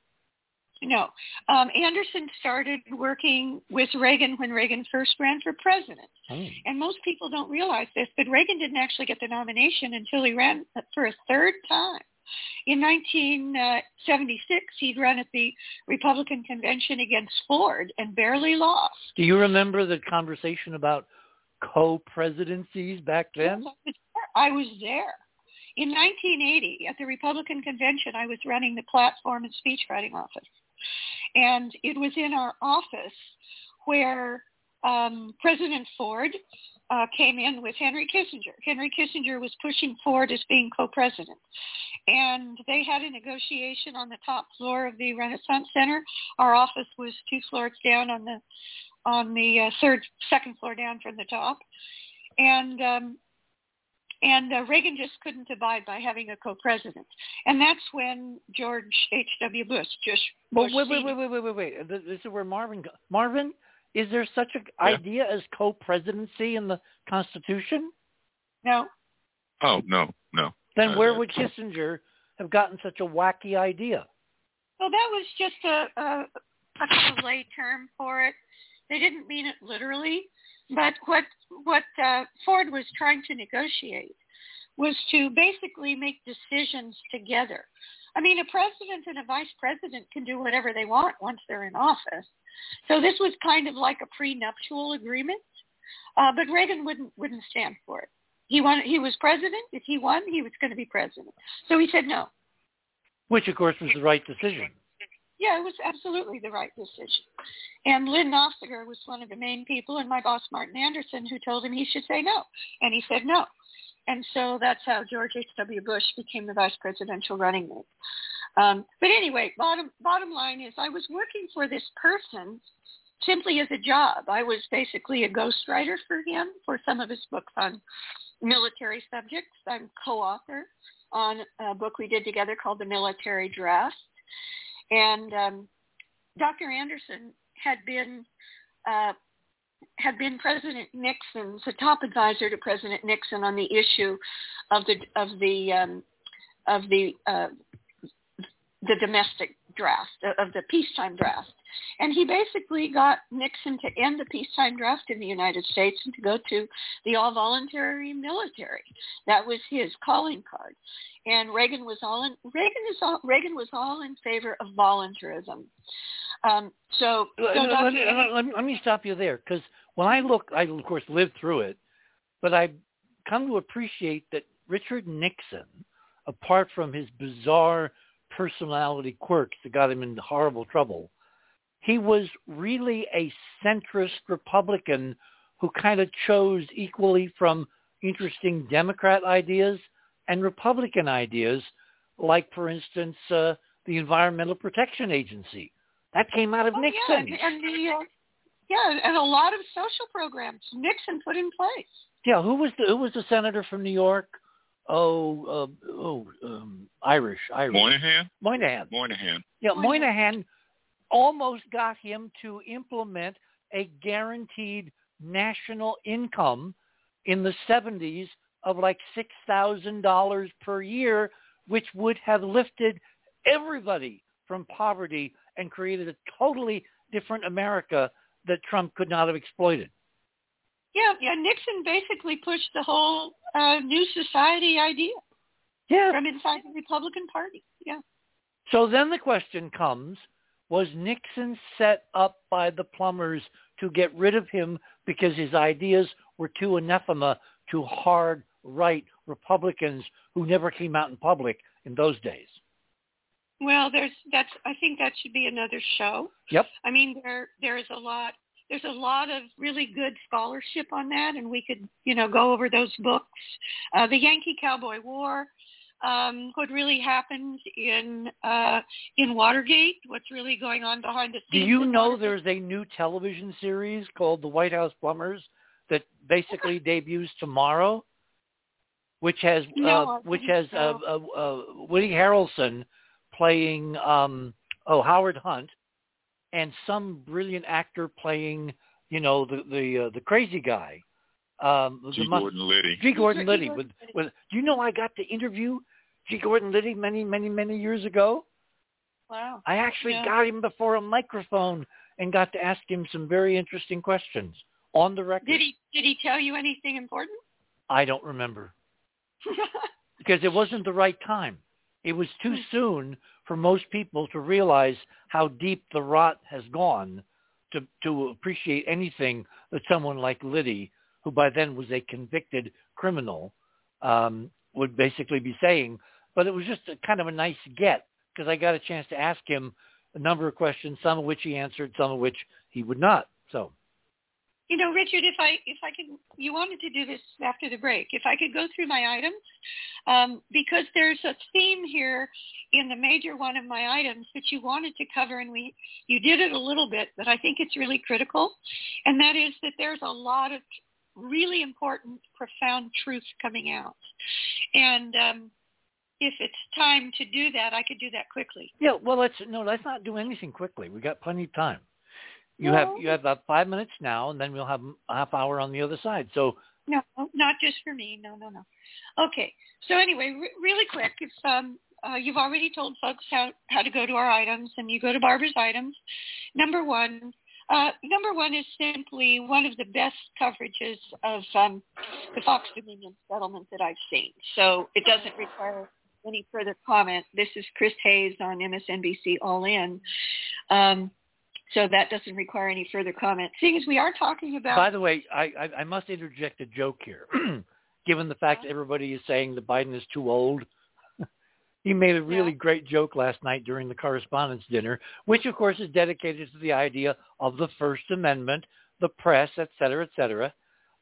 no. Um, Anderson started working with Reagan when Reagan first ran for president. oh. And most people don't realize this, but Reagan didn't actually get the nomination until he ran for a third time. In 1976, he'd run at the Republican convention against Ford and barely lost. Do you remember the conversation about co-presidencies back then? I was there. In 1980, at the Republican convention, I was running the platform and speechwriting office. And it was in our office where um, President Ford uh, came in with Henry Kissinger. Henry Kissinger was pushing Ford as being co-president. And they had a negotiation on the top floor of the Renaissance Center. Our office was two floors down on the on the uh, third, second floor down from the top. And um, and uh, Reagan just couldn't abide by having a co-president. And that's when George H.W. Bush just Bush wait, wait, wait, wait, wait, wait, wait. This is where Marvin. Marvin, is there such an yeah. idea as co-presidency in the Constitution? No. Oh no, no. Then uh, where would Kissinger have gotten such a wacky idea? Well, that was just a a, a kind of lay term for it. They didn't mean it literally, but what what uh, Ford was trying to negotiate was to basically make decisions together. I mean, a president and a vice president can do whatever they want once they're in office. So this was kind of like a prenuptial agreement, uh, but Reagan wouldn't wouldn't stand for it. He wanted he was president. If he won, he was going to be president. So he said no. Which, of course, was the right decision. Yeah, it was absolutely the right decision. And Lyn Nofziger was one of the main people, and my boss Martin Anderson, who told him he should say no, and he said no. And so that's how George H.W. Bush became the vice presidential running mate. Um, but anyway, bottom bottom line is I was working for this person simply as a job. I was basically a ghostwriter for him for some of his books on military subjects. I'm co-author on a book we did together called The Military Draft. And um, Dr. Anderson had been uh, had been President Nixon's a top advisor to President Nixon on the issue of the of the um, of the uh, the domestic draft of the peacetime draft, and he basically got Nixon to end the peacetime draft in the United States and to go to the all voluntary military. That was his calling card, and Reagan was all in Reagan is all Reagan was all in favor of voluntarism. Um, so, so let, me, let, me, let me stop you there because when I look, I of course lived through it, but I come to appreciate that Richard Nixon, apart from his bizarre personality quirks that got him into horrible trouble, he was really a centrist Republican who kind of chose equally from interesting Democrat ideas and Republican ideas, like, for instance, uh, the Environmental Protection Agency. That came out of oh, Nixon. Yeah, and, and the uh, yeah, and a lot of social programs Nixon put in place. Yeah, who was the who was the senator from New York? Oh, uh, oh, um, Irish, Irish. Moynihan. Moynihan. Moynihan. Yeah, Moynihan almost got him to implement a guaranteed national income in the 70s of like $6,000 per year, which would have lifted everybody from poverty and created a totally different America that Trump could not have exploited. Yeah, yeah. Nixon basically pushed the whole uh, new society idea. Yeah. From inside the Republican Party. Yeah. So then the question comes, was Nixon set up by the plumbers to get rid of him because his ideas were too anathema to hard right Republicans who never came out in public in those days? Well, there's that's I think that should be another show. Yep. I mean there there is a lot there's a lot of really good scholarship on that and we could, you know, go over those books. Uh, the Yankee Cowboy War, um, what really happened in uh, in Watergate, what's really going on behind the scenes. Do you know there's a new television series called The White House Plumbers that basically debuts tomorrow, which has no, uh, which has uh, uh, uh, Woody Harrelson playing um, oh Howard Hunt, and some brilliant actor playing you know the the uh, the crazy guy. Um, G. Gordon Liddy. G. Gordon Liddy. With, with, do you know I got to interview G. Gordon Liddy many, many, many years ago? Wow. I actually yeah. got him before a microphone and got to ask him some very interesting questions on the record. Did he Did he tell you anything important? I don't remember because it wasn't the right time. It was too Hmm. soon for most people to realize how deep the rot has gone to to appreciate anything that someone like Liddy, who by then was a convicted criminal, um, would basically be saying. But it was just a kind of a nice get because I got a chance to ask him a number of questions, some of which he answered, some of which he would not. So. You know, Richard, if I if I could, you wanted to do this after the break. If I could go through my items, um, because there's a theme here in the major one of my items that you wanted to cover, and we you did it a little bit, but I think it's really critical, and that is that there's a lot of really important, profound truth coming out, and um, if it's time to do that, I could do that quickly. Yeah, well, let's no, let's not do anything quickly. We got plenty of time. You have you have about five minutes now, and then we'll have a half hour on the other side. So no, not just for me. No, no, no. Okay. So anyway, re- really quick, if um, uh, you've already told folks how how to go to our items, and you go to Barbara's items. Number one, uh, number one is simply one of the best coverages of um, the Fox Dominion settlement that I've seen. So it doesn't require any further comment. This is Chris Hayes on MSNBC All In. Um, so that doesn't require any further comment. Seeing as we are talking about... By the way, I, I, I must interject a joke here. Given the fact that everybody is saying that Biden is too old, he made a really Yeah. great joke last night during the correspondence dinner, which of course is dedicated to the idea of the First Amendment, the press, et cetera, et cetera.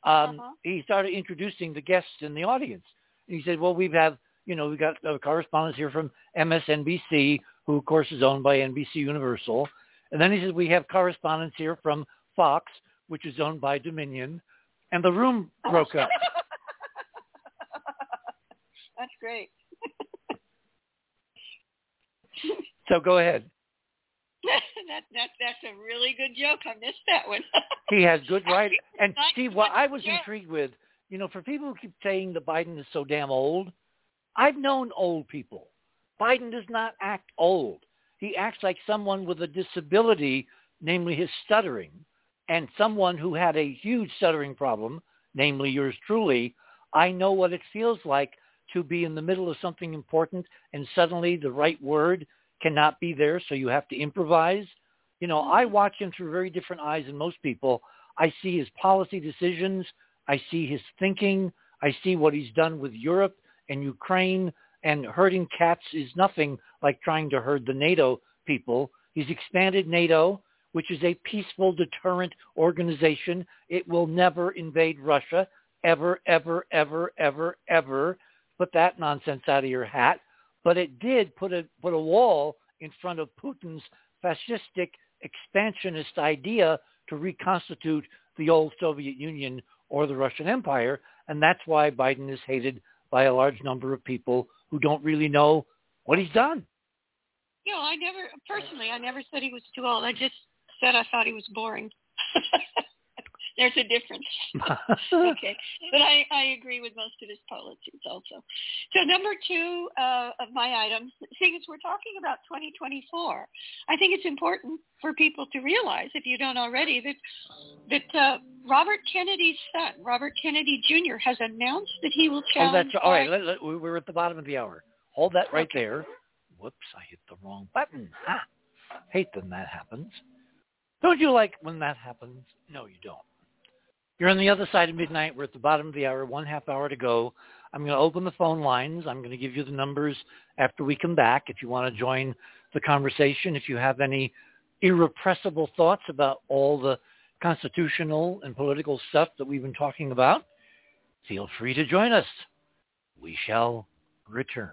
Um, Uh-huh. He started introducing the guests in the audience. And he said, well, we've have, you know, we've got a correspondence here from MSNBC, who of course is owned by NBC Universal. And then he says, we have correspondence here from Fox, which is owned by Dominion. And the room oh. broke up. That's great. So go ahead. that that that's a really good joke. I missed that one. He has good writing. And Steve, what I was intrigued with, you know, for people who keep saying that Biden is so damn old, I've known old people. Biden does not act old. He acts like someone with a disability, namely his stuttering, and someone who had a huge stuttering problem, namely yours truly. I know what it feels like to be in the middle of something important and suddenly the right word cannot be there, so you have to improvise. You know, I mm-hmm. watch him through very different eyes than most people. I see his policy decisions. I see his thinking. I see what he's done with Europe and Ukraine. And herding cats is nothing like trying to herd the NATO people. He's expanded NATO, which is a peaceful deterrent organization. It will never invade Russia, ever, ever, ever, ever, ever. Put that nonsense out of your hat but it did put a put a wall in front of Putin's fascistic expansionist idea to reconstitute the old Soviet Union or the Russian Empire, and that's why Biden is hated by a large number of people who don't really know what he's done. you know, I never personally, I never said he was too old. I just said I thought he was boring. There's a difference. okay, but I, I agree with most of his policies also. So number two uh, of my items, seeing as we're talking about 2024, I think it's important for people to realize, if you don't already, that that uh, Robert Kennedy's son, Robert Kennedy Jr., has announced that he will challenge. Oh, that's all right. Let, let, we- we're at the bottom of the hour. Hold that right Okay. there. Whoops, I hit the wrong button. Hate when that happens. Don't you like when that happens? No, you don't. You're on the other side of midnight. We're at the bottom of the hour, one half hour to go. I'm going to open the phone lines. I'm going to give you the numbers after we come back if you want to join the conversation. If you have any irrepressible thoughts about all the constitutional and political stuff that we've been talking about, feel free to join us. We shall return.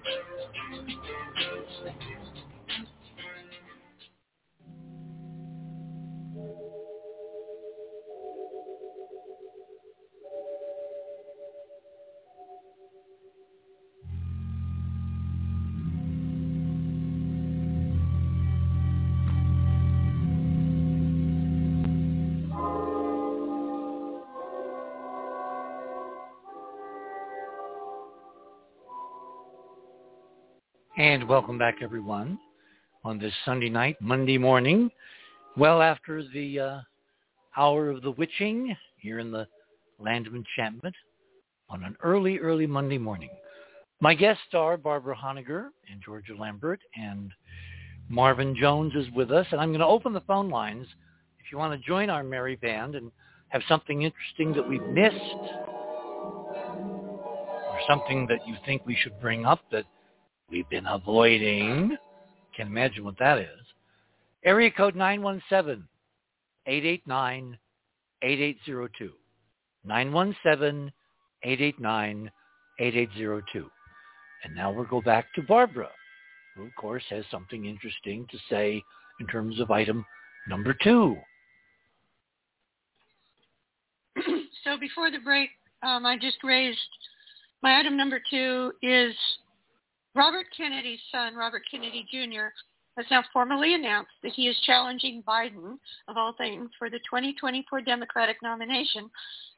welcome back, everyone, on this Sunday night, Monday morning, well after the uh, hour of the witching here in the land of enchantment on an early, early Monday morning. My guests are Barbara Honegger and Georgia Lambert, and Marvin Jones is with us. And I'm going to open the phone lines if you want to join our merry band and have something interesting that we've missed or something that you think we should bring up that we've been avoiding. Can't imagine what that is. Area code 917-889-8802. 917-889-8802. And now we'll go back to Barbara, who of course has something interesting to say in terms of item number two. so before the break, um, I just raised my item number two is Robert Kennedy's son, Robert Kennedy Jr., has now formally announced that he is challenging Biden, of all things, for the 2024 Democratic nomination.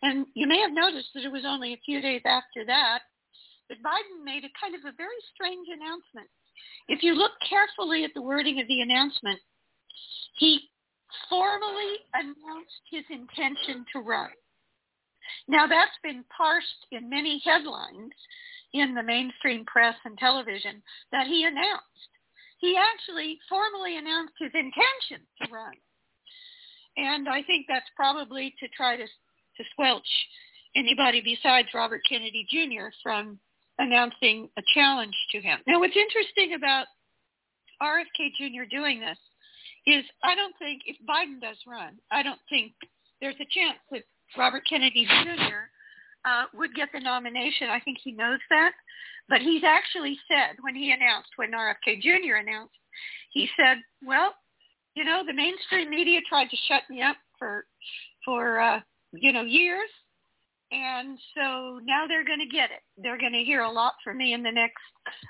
And you may have noticed that it was only a few days after that that Biden made a kind of a very strange announcement. If you look carefully at the wording of the announcement, he formally announced his intention to run. Now that's been parsed in many headlines in the mainstream press and television that he announced. He actually formally announced his intention to run. And I think that's probably to try to, to squelch anybody besides Robert Kennedy Jr. from announcing a challenge to him. Now, what's interesting about RFK Jr. doing this is I don't think if Biden does run, I don't think there's a chance that Robert Kennedy Jr uh, would get the nomination. I think he knows that. But he's actually said when he announced, when RFK Jr. announced, he said, well, you know, the mainstream media tried to shut me up for, for uh, you know, years. And so now they're going to get it. They're going to hear a lot from me in the next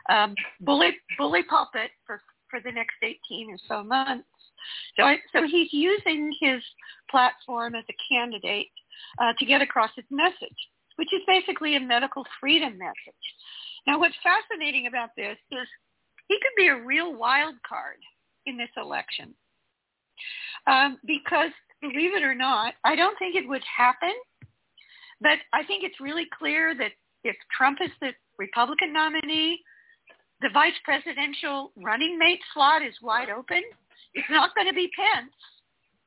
um, bully, bully pulpit for, for the next 18 or so months. So, I, so he's using his platform as a candidate uh, to get across his message which is basically a medical freedom message. Now, what's fascinating about this is he could be a real wild card in this election um, because, believe it or not, I don't think it would happen, but I think it's really clear that if Trump is the Republican nominee, the vice presidential running mate slot is wide open. It's not going to be Pence,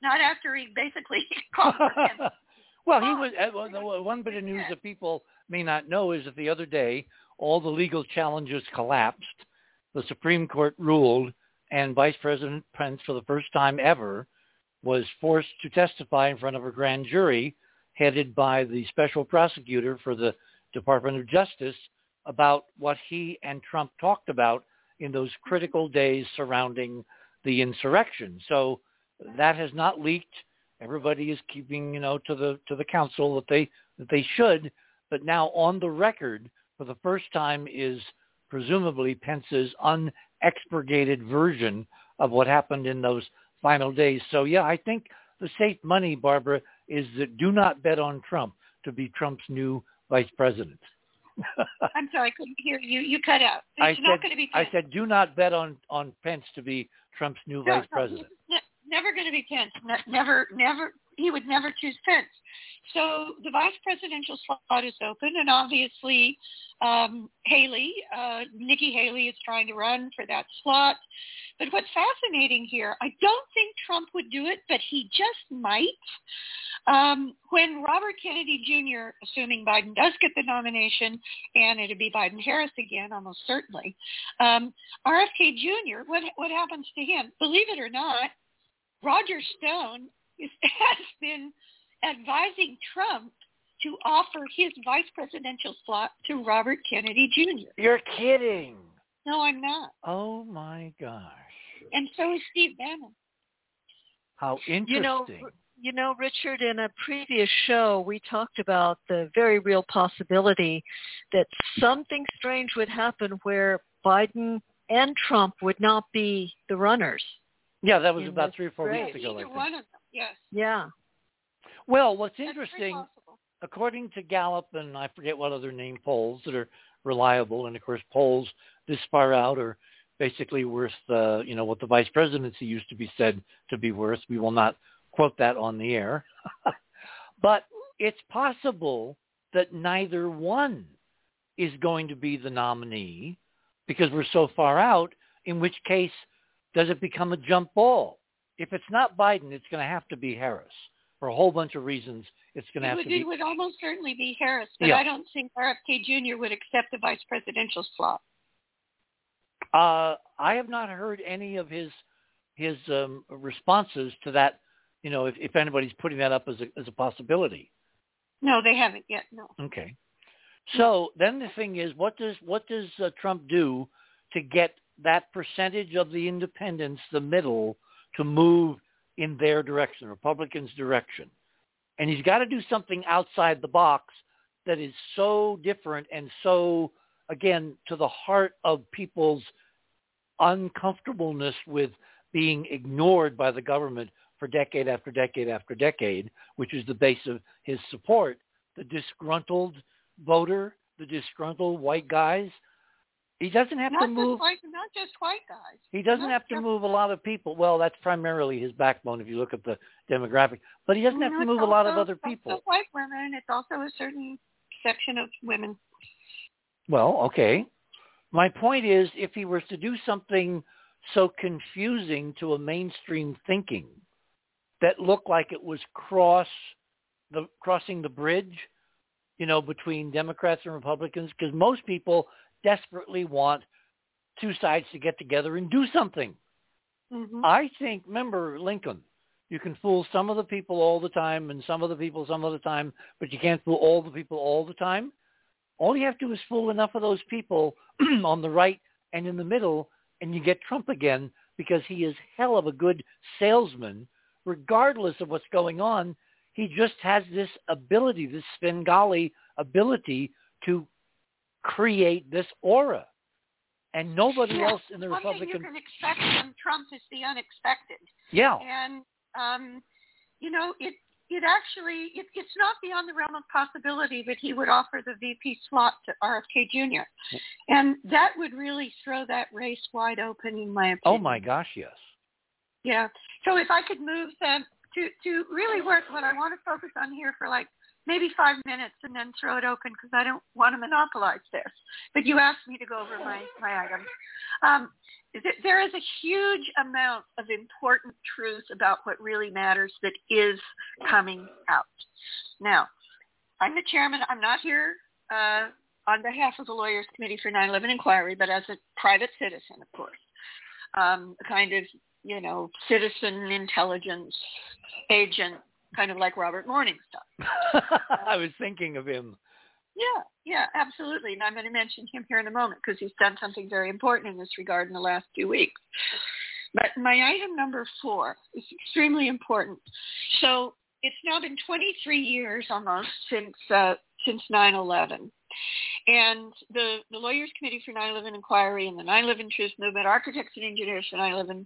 not after he basically called him Well, he was. Uh, one bit of news that people may not know is that the other day all the legal challenges collapsed. The Supreme Court ruled, and Vice President Pence, for the first time ever, was forced to testify in front of a grand jury headed by the special prosecutor for the Department of Justice about what he and Trump talked about in those critical days surrounding the insurrection. So that has not leaked everybody is keeping you know to the to the counsel that they that they should but now on the record for the first time is presumably Pence's unexpurgated version of what happened in those final days. So yeah, I think the safe money, Barbara, is that do not bet on Trump to be Trump's new vice president. I'm sorry, I couldn't hear you. You cut out. It's I not said, going to be I said, do not bet on on Pence to be Trump's new No, vice no, president. ne- never going to be Pence. Never, never. He would never choose Pence. So the vice presidential slot is open, and obviously um, Haley, uh, Nikki Haley, is trying to run for that slot. But what's fascinating here, I don't think Trump would do it, but he just might. Um, when Robert Kennedy Jr., assuming Biden does get the nomination, and it'll be Biden-Harris again, almost certainly, um, RFK Jr., what, what happens to him? Believe it or not, Roger Stone is, has been advising Trump to offer his vice presidential slot to Robert Kennedy Jr. You're kidding. No, I'm not. Oh my gosh. And so is Steve Bannon. How interesting. You know, you know, Richard, in a previous show, we talked about the very real possibility that something strange would happen where Biden and Trump would not be the runners. Yeah, that was about three or four race. weeks ago, I Either think. one of them, yes. Yeah. Well, what's That's interesting, according to Gallup and I forget what other name polls that are reliable, and of course polls this far out are basically worth, uh, you know, what the vice presidency used to be said to be worth. We will not quote that on the air, but it's possible that neither one is going to be the nominee because we're so far out. In which case, does it become a jump ball? If it's not Biden, it's going to have to be Harris for a whole bunch of reasons. It's going to have would, to be. it would almost certainly be Harris, but Yeah. I don't think RFK Jr. would accept the vice presidential slot. Uh, I have not heard any of his his um, responses to that. You know, if, if anybody's putting that up as a as a possibility. No, they haven't yet. No. Okay. So then the thing is, what does what does uh, Trump do to get that percentage of the independents, the middle, to move in their direction, Republicans' direction? And he's got to do something outside the box that is so different and so, again, to the heart of people's uncomfortableness with being ignored by the government for decade after decade after decade, which is the base of his support, the disgruntled voter, the disgruntled white guys. He doesn't have Not to move. white, not just white guys. He doesn't Not have to move a lot of people. Well, that's primarily his backbone if you look at the demographic. But he doesn't have No, to move a lot of also- other it's also people. white women. It's also a certain section of women. Well, okay. My point is, if he was to do something so confusing to a mainstream thinking that looked like it was cross the crossing the bridge, you know, between Democrats and Republicans, because most people desperately want two sides to get together and do something. hmm I think, remember Lincoln, you can fool some of the people all the time and some of the people some of the time, but you can't fool all the people all the time. All you have to do is fool enough of those people on the right and in the middle, and you get Trump again because he is hell of a good salesman, regardless of what's going on. He just has this ability, this Svengali ability to create this aura. And nobody Yes, else in the one Republican thing you can expect from Trump is the unexpected. Yeah. And um, you know, it it actually it, it's not beyond the realm of possibility that he would offer the VP slot to RFK Jr. And that would really throw that race wide open, in my opinion. Oh my gosh, yes. Yeah. So if I could move them to to really work, what I want to focus on here for like maybe five minutes and then throw it open because I don't want to monopolize this. But you asked me to go over my my items. Um, th- there is a huge amount of important truth about what really matters that is coming out. Now, I'm the chairman. I'm not here uh, on behalf of the Lawyers Committee for 9/11 Inquiry, but as a private citizen, of course, um, a kind of you know citizen intelligence agent, kind of like Robert Morningstar. I was thinking of him. Yeah, yeah, absolutely. And I'm going to mention him here in a moment because he's done something very important in this regard in the last few weeks. But my item number four is extremely important. So it's now been 23 years almost since uh, since 9/11, And the, the Lawyers Committee for 9-11 Inquiry and the 9-11 Truth Movement, Architects and Engineers for 9-11,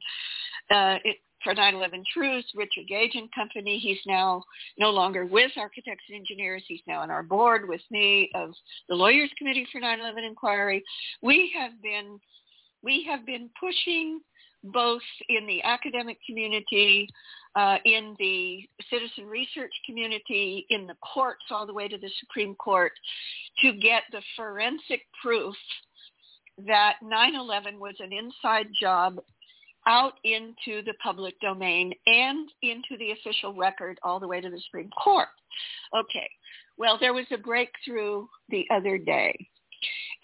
uh, it, for 9-11 Truth, Richard Gage and Company. He's now no longer with Architects and Engineers. He's now on our board with me of the Lawyers Committee for 9-11 Inquiry. We have been, we have been pushing both in the academic community, uh, in the citizen research community, in the courts all the way to the Supreme Court to get the forensic proof that 9-11 was an inside job out into the public domain and into the official record all the way to the Supreme Court. Okay. Well, there was a breakthrough the other day.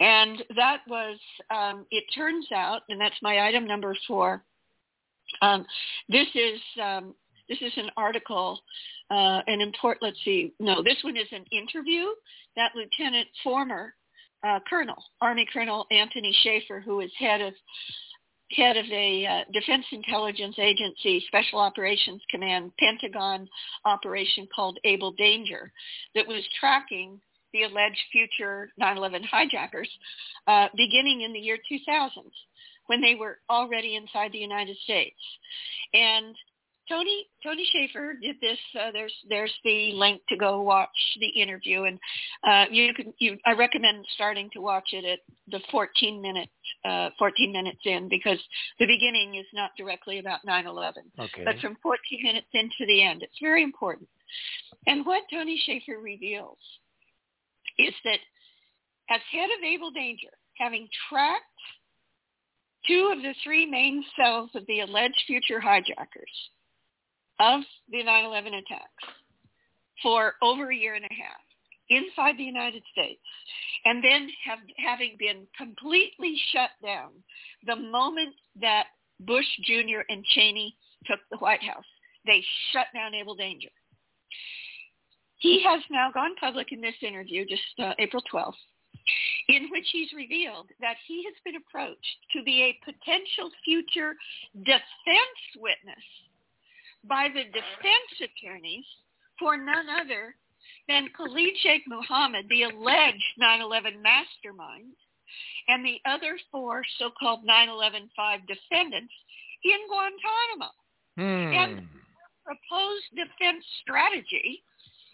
And that was, um, it turns out, and that's my item number four. Um, this is um, this is an article, uh, an import. Let's see. No, this one is an interview that Lieutenant former uh, Colonel Army Colonel Anthony Shaffer, who is head of head of a uh, Defense Intelligence Agency Special Operations Command Pentagon operation called Able Danger that was tracking the alleged future 9/11 hijackers uh, beginning in the year 2000 when they were already inside the United States. And Tony Tony Shaffer did this. Uh, there's there's the link to go watch the interview, and uh, you can you I recommend starting to watch it at the 14 minute uh, 14 minutes in because the beginning is not directly about 9/11, Okay. but from 14 minutes into the end, it's very important. And what Tony Shaffer reveals is that as head of Able Danger, having tracked two of the three main cells of the alleged future hijackers of the 9/11 attacks for over a year and a half inside the United States, and then have, having been completely shut down the moment that Bush Jr. and Cheney took the White House. They shut down Able Danger. He has now gone public in this interview, just uh, April 12th, in which he's revealed that he has been approached to be a potential future defense witness by the defense attorneys for none other than Khalid Sheikh Mohammed, the alleged 9-11 mastermind, and the other four so-called 9-11-5 defendants in Guantanamo. Hmm. And proposed defense strategy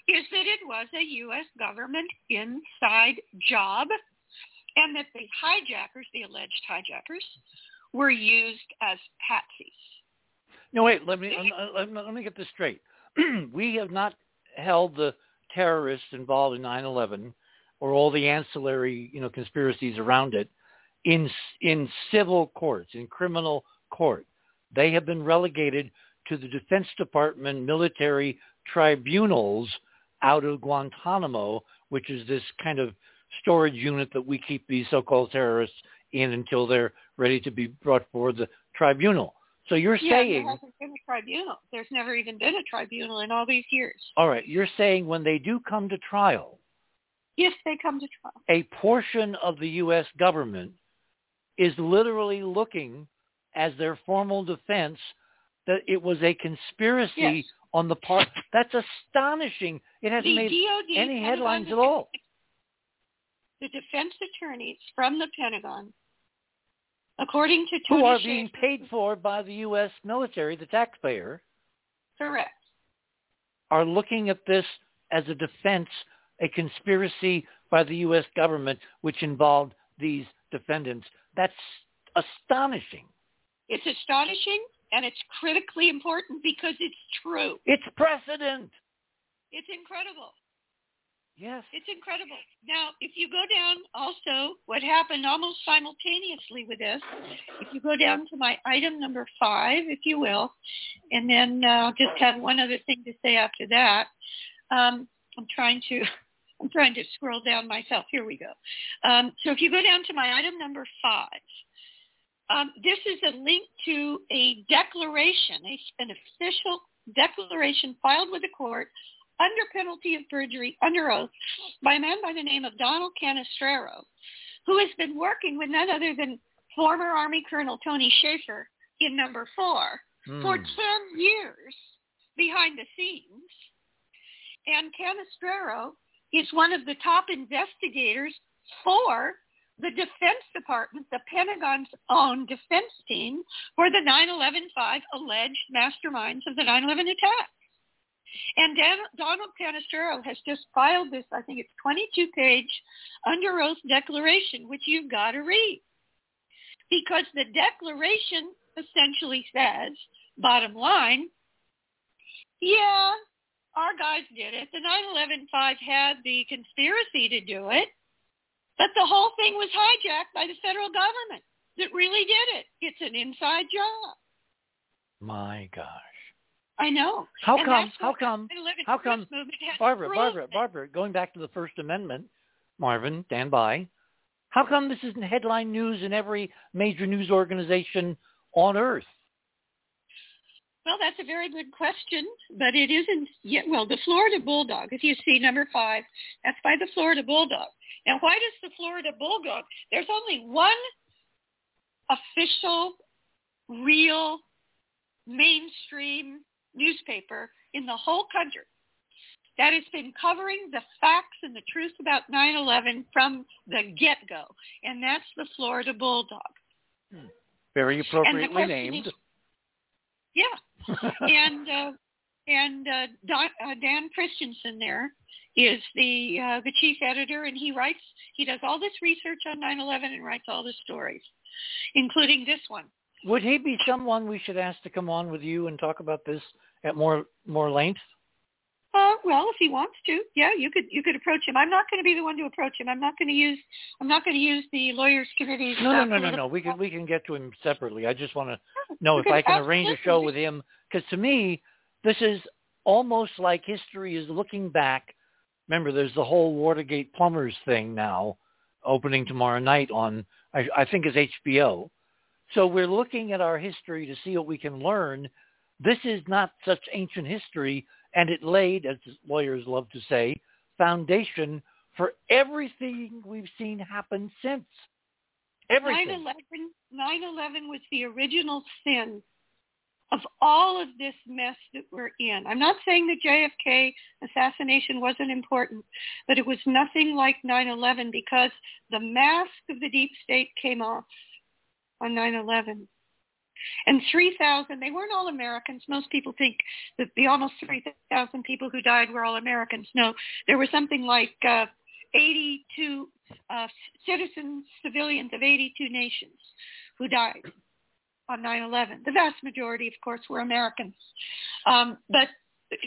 is that it was a U.S. government inside job and that the hijackers, the alleged hijackers, were used as patsies. No, wait. Let me uh, let me, let me get this straight. we have not held the terrorists involved in 9/11 or all the ancillary, you know, conspiracies around it in in civil courts, in criminal court. They have been relegated to the Defense Department military tribunals out of Guantanamo, which is this kind of storage unit that we keep these so-called terrorists in until they're ready to be brought before the tribunal. So you're yeah, saying, there hasn't been a tribunal. There's never even been a tribunal in all these years. all right, you're saying when they do come to trial, If they come to trial. a portion of the U.S. government is literally looking as their formal defense that it was a conspiracy Yes. on the part. That's astonishing. It hasn't The made DOD, any headlines at all. The defense attorneys from the Pentagon, according to Who are being Shaffer- paid for by the U.S. military, the taxpayer, correct. are looking at this as a defense, a conspiracy by the U.S. government, which involved these defendants. That's astonishing. It's astonishing and it's critically important because it's true. It's precedent. It's incredible. Yes. It's incredible. Now, if you go down also, what happened almost simultaneously with this, if you go down to my item number five, if you will, and then uh, I'll just have one other thing to say after that. Um, I'm trying to, I'm trying to scroll down myself. Here we go. Um, so if you go down to my item number five, um, this is a link to a declaration, a, an official declaration filed with the court under penalty of perjury, under oath, by a man by the name of Donald Canestraro, who has been working with none other than former Army Colonel Tony Shaffer in number four hmm. for 10 years behind the scenes. And Canestraro is one of the top investigators for the Defense Department, the Pentagon's own defense team, for the 9-11-5 alleged masterminds of the 9-11 attack. And Dan, Donald Canestraro has just filed this, I think it's 22-page under oath declaration, which you've got to read. Because the declaration essentially says, bottom line, yeah, our guys did it. The 9-11-5 had the conspiracy to do it, but the whole thing was hijacked by the federal government that really did it. It's an inside job. My gosh. I know. How And come? How come? How come? Barbara. Barbara, Barbara, going back to the First Amendment, Marvin, stand by. How come this isn't headline news in every major news organization on earth? Well, that's a very good question, but it isn't yet. Well, the Florida Bulldog, if you see number five, that's by the Florida Bulldog. Now, why does the Florida Bulldog? There's only one official, real, mainstream newspaper in the whole country that has been covering the facts and the truth about 9/11 from the get-go, and that's the Florida Bulldog. Very appropriately named. is- Yeah, and uh, and uh, Don, uh, Dan Christensen there is the uh, the chief editor, and he writes he does all this research on 9/11 and writes all the stories, including this one. Would he be someone we should ask to come on with you and talk about this at more more length? Uh, well, if he wants to, yeah, you could you could approach him. I'm not going to be the one to approach him. I'm not going to use I'm not going to use the lawyers committee's. No, no, no, no, no. We can we can get to him separately. I just want to know if I can arrange a show with him because to me, this is almost like history is looking back. Remember, there's the whole Watergate plumbers thing now, opening tomorrow night on I, I think is HBO. So we're looking at our history to see what we can learn. This is not such ancient history, and it laid, as lawyers love to say, foundation for everything we've seen happen since. Everything. 9/11 9/11 was the original sin of all of this mess that we're in. I'm not saying the JFK assassination wasn't important, but it was nothing like 9/11 because the mask of the deep state came off on 9/11. And 3,000, they weren't all Americans. Most people think that the almost 3,000 people who died were all Americans. No, there were something like uh, 82 uh, citizens, civilians of 82 nations who died on 9/11. The vast majority, of course, were Americans, um, but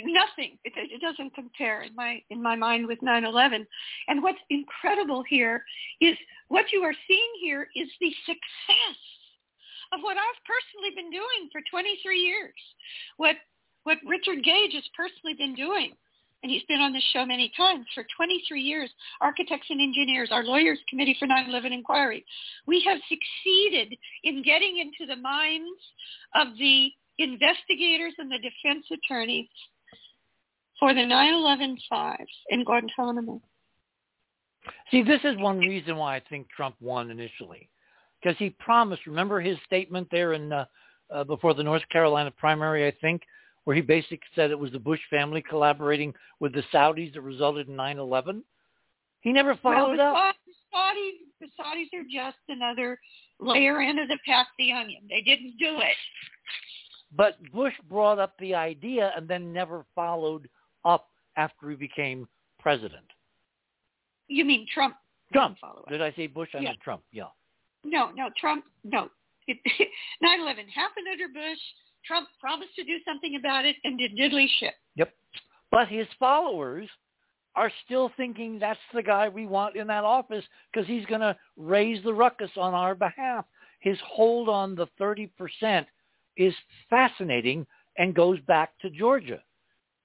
nothing. It, it doesn't compare in my in my mind with 9/11. And what's incredible here is what you are seeing here is the success of what I've personally been doing for 23 years. What what Richard Gage has personally been doing and he's been on this show many times for 23 years, architects and engineers, our lawyers committee for 9-11 inquiry. We have succeeded in getting into the minds of the investigators and the defense attorneys for the 9-11 fives in Guantanamo. See, this is one reason why I think Trump won initially, because he promised. Remember his statement there in uh, uh, before the North Carolina primary, I think, where he basically said it was the Bush family collaborating with the Saudis that resulted in 9/11. He never followed well, the up. Saudis, the Saudis are just another layer into the pack the onion. They didn't do it. But Bush brought up the idea and then never followed up after he became president. You mean Trump? Trump. didn't Follow up. Did I say Bush? I Yeah. meant Trump. Yeah. No, no, Trump, no. It, 9/11 happened under Bush. Trump promised to do something about it and did diddly shit. Yep. But his followers are still thinking that's the guy we want in that office because he's going to raise the ruckus on our behalf. His hold on the 30% is fascinating and goes back to Georgia.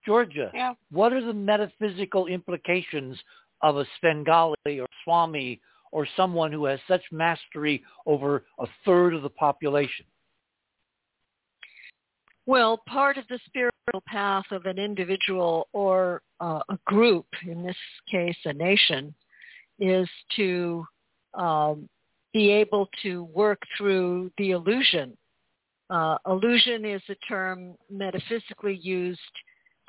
Georgia, Yeah. what are the metaphysical implications of a Svengali or Swami or someone who has such mastery over a third of the population? Well, part of the spiritual path of an individual or uh, a group, in this case a nation, is to um, be able to work through the illusion. Uh, illusion is a term metaphysically used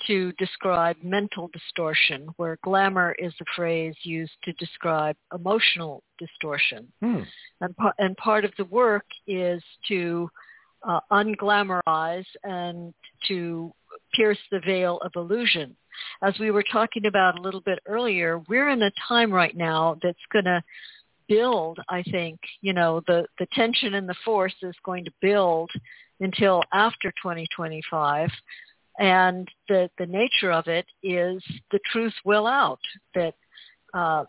to describe mental distortion, where glamour is a phrase used to describe emotional distortion. Hmm. And, pa- and part of the work is to uh, unglamorize and to pierce the veil of illusion. As we were talking about a little bit earlier, we're in a time right now that's going to build, I think, you know, the, the tension and the force is going to build until after 2025. And the, the nature of it is the truth will out, that uh,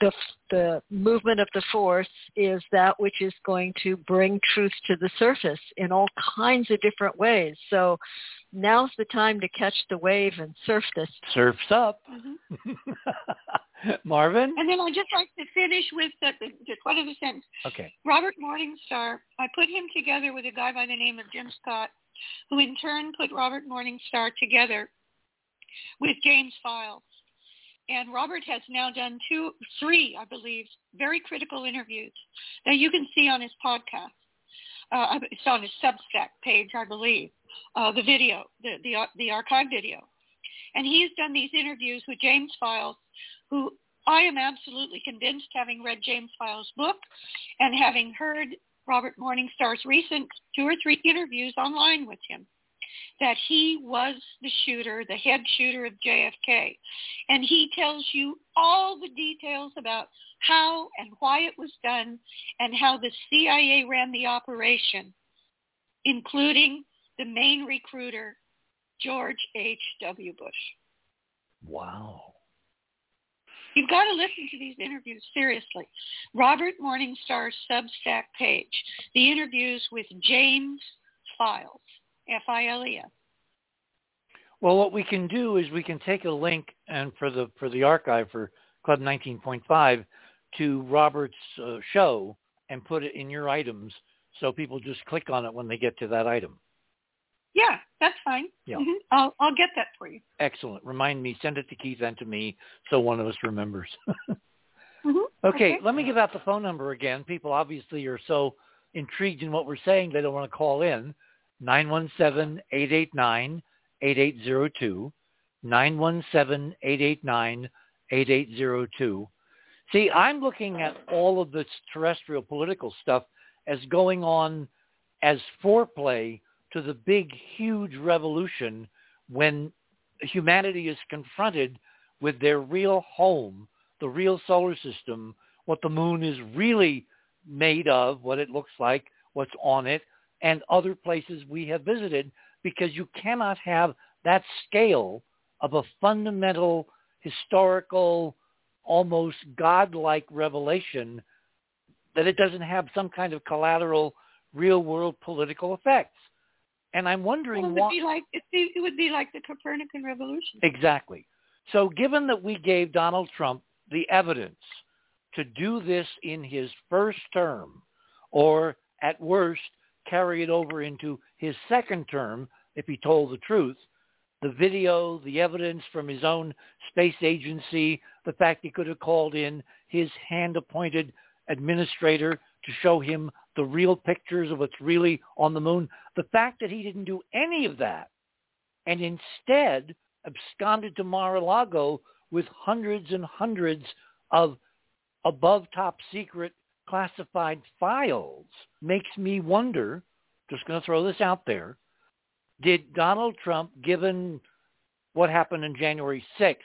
the, the movement of the force is that which is going to bring truth to the surface in all kinds of different ways. So now's the time to catch the wave and surf this. Surfs up. Mhm. Marvin? And then I'd just like to finish with the, the, just one other sentence. Okay. Robert Morningstar, I put him together with a guy by the name of Jim Scott, who in turn put Robert Morningstar together with James Files. And Robert has now done two, three, I believe, very critical interviews that you can see on his podcast. Uh, it's on his Substack page, I believe, uh, the video, the, the, the archive video. And he's done these interviews with James Files, who I am absolutely convinced, having read James Files' book and having heard Robert Morningstar's recent two or three interviews online with him, that he was the shooter, the head shooter of JFK. And he tells you all the details about how and why it was done and how the CIA ran the operation, including the main recruiter, George H.W. Bush. Wow. You've got to listen to these interviews seriously. Robert Morningstar's Substack page, the interviews with James Files, F-I-L-E-S. Well, what we can do is we can take a link and for the for the archive for Club 19.5 to Robert's uh, show and put it in your items so people just click on it when they get to that item. Yeah, that's fine. Yeah. Mhm. I'll I'll get that for you. Excellent. Remind me, send it to Keith and to me so one of us remembers. Mhm. okay, let me give out the phone number again. People obviously are so intrigued in what we're saying they don't want to call in. 917-889-8802. 917-889-8802. See, I'm looking at all of this terrestrial political stuff as going on as foreplay to the big, huge revolution when humanity is confronted with their real home, the real solar system, what the moon is really made of, what it looks like, what's on it, and other places we have visited, because you cannot have that scale of a fundamental, historical, almost godlike revelation that it doesn't have some kind of collateral real-world political effects. And I'm wondering Well, it would why. be like it, it would be like the Copernican revolution. Exactly. So given that we gave Donald Trump the evidence to do this in his first term, or at worst carry it over into his second term if he told the truth, the video, the evidence from his own space agency, the fact he could have called in his hand-appointed administrator to show him the real pictures of what's really on the moon, the fact that he didn't do any of that and instead absconded to Mar-a-Lago with hundreds and hundreds of above top secret classified files makes me wonder, just going to throw this out there, did Donald Trump, given what happened on January 6th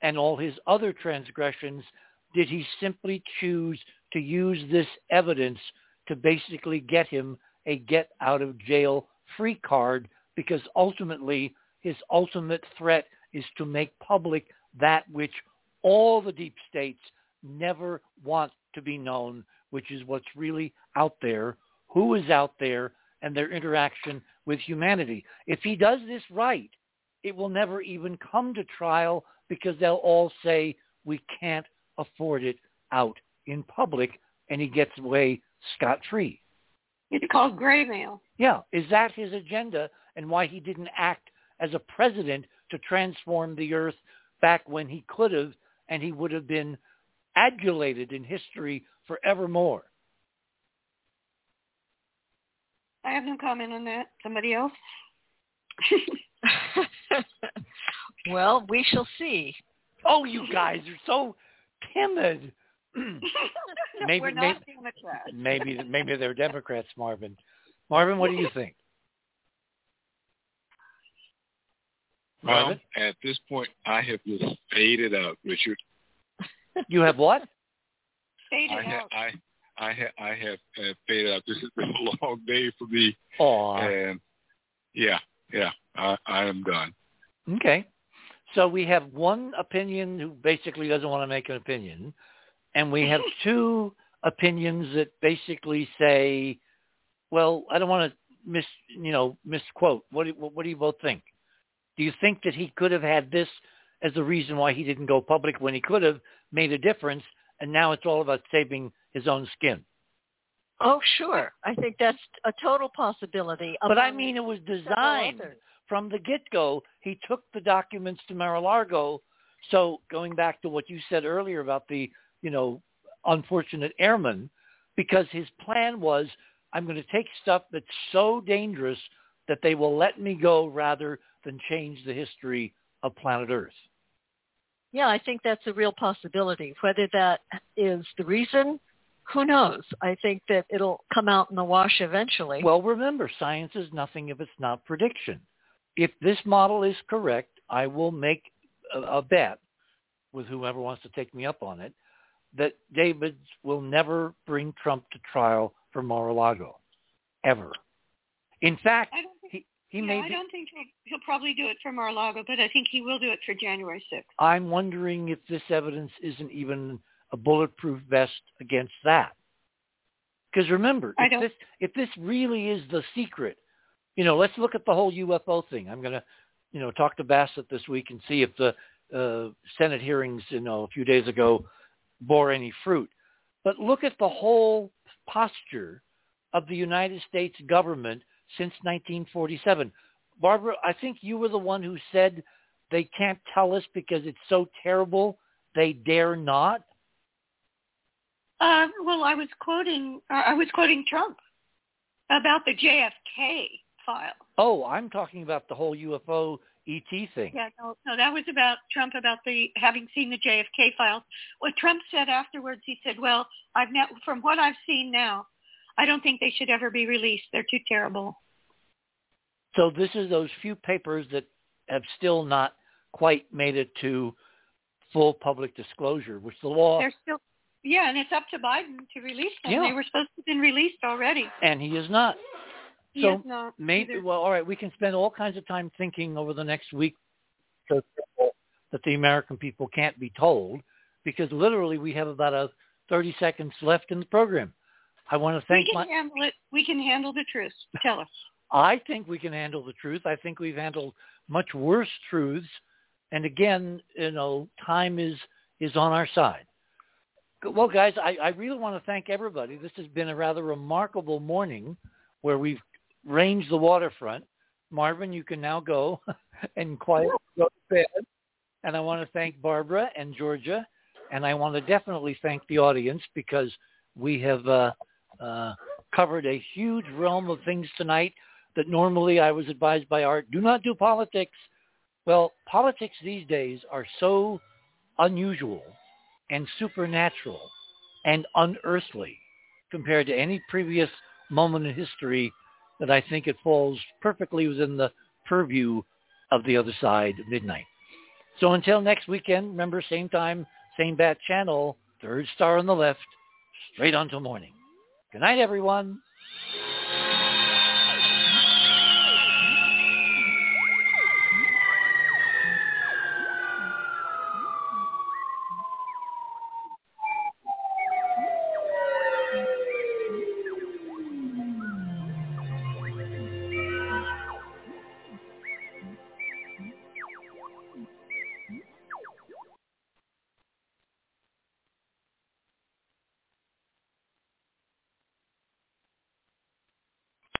and all his other transgressions, did he simply choose to use this evidence to basically get him a get out of jail free card because ultimately his ultimate threat is to make public that which all the deep states never want to be known, which is what's really out there, who is out there, and their interaction with humanity. If he does this right, it will never even come to trial because they'll all say we can't afford it out in public and he gets away scot-free. It's called graymail. Yeah, is that his agenda and why he didn't act as a president to transform the earth back when he could have and he would have been adulated in history forevermore? I have no comment on that. Somebody else? Well, we shall see. Oh, you guys are so timid. Maybe, We're not maybe, Democrats. maybe, maybe they're Democrats, Marvin. Marvin, what do you think? Well, Marvin? at this point, I have just faded out, Richard. You have what? Faded I it have, out. I, I have, I have uh, faded out. This has been a long day for me, Oh, and yeah, yeah, I, I am done. okay. So we have one opinion who basically doesn't want to make an opinion, and we have two opinions that basically say, "Well, I don't want to mis, you know, misquote." What do, what do you both think? Do you think that he could have had this as the reason why he didn't go public when he could have made a difference, and now it's all about saving his own skin? Oh, sure. I think that's a total possibility. But I mean, it was designed from the get-go. He took the documents to Mar-a-Lago. So going back to what you said earlier about the, you know, unfortunate airman, because his plan was, I'm going to take stuff that's so dangerous that they will let me go rather than change the history of planet Earth. Yeah, I think that's a real possibility. Whether that is the reason, who knows? I think that it'll come out in the wash eventually. Well, remember, science is nothing if it's not prediction. If this model is correct, I will make a, a bet with whoever wants to take me up on it that Davids will never bring Trump to trial for Mar-a-Lago, ever. In fact, think, he, he yeah, may I be, don't think he'll, he'll probably do it for Mar-a-Lago, but I think he will do it for January 6th. I'm wondering if this evidence isn't even a bulletproof vest against that. Because remember, if this if this really is the secret, you know, let's look at the whole UFO thing. I'm going to, you know, talk to Bassett this week and see if the uh, Senate hearings, you know, a few days ago bore any fruit. But look at the whole posture of the United States government since 1947. Barbara, I think you were the one who said they can't tell us because it's so terrible they dare not. Uh, well, I was quoting uh, I was quoting Trump about the JFK file. Oh, I'm talking about the whole UFO ET thing. Yeah, no, no, that was about Trump about the having seen the JFK files. What Trump said afterwards, he said, "Well, I've now, from what I've seen now, I don't think they should ever be released. They're too terrible." So this is those few papers that have still not quite made it to full public disclosure, which the law They're still, yeah, and it's up to Biden to release them. Yeah. They were supposed to have been released already. and he is not. So not Maybe either. well, all right. We can spend all kinds of time thinking over the next week so that the American people can't be told, because literally we have about a 30 seconds left in the program. I want to thank we my. can handle it. We can handle the truth. Tell us. I think we can handle the truth. I think we've handled much worse truths, and again, you know, time is is on our side. Well, guys, I, I really want to thank everybody. This has been a rather remarkable morning where we've ranged the waterfront. Marvin, you can now go and quiet go to bed. And I want to thank Barbara and Georgia, and I want to definitely thank the audience because we have uh, uh, covered a huge realm of things tonight that normally I was advised by Art, do not do politics. Well, politics these days are so unusual and supernatural and unearthly compared to any previous moment in history that I think it falls perfectly within the purview of the other side midnight. So until next weekend, remember, same time, same bat channel, third star on the left, straight on till morning. Good night, everyone.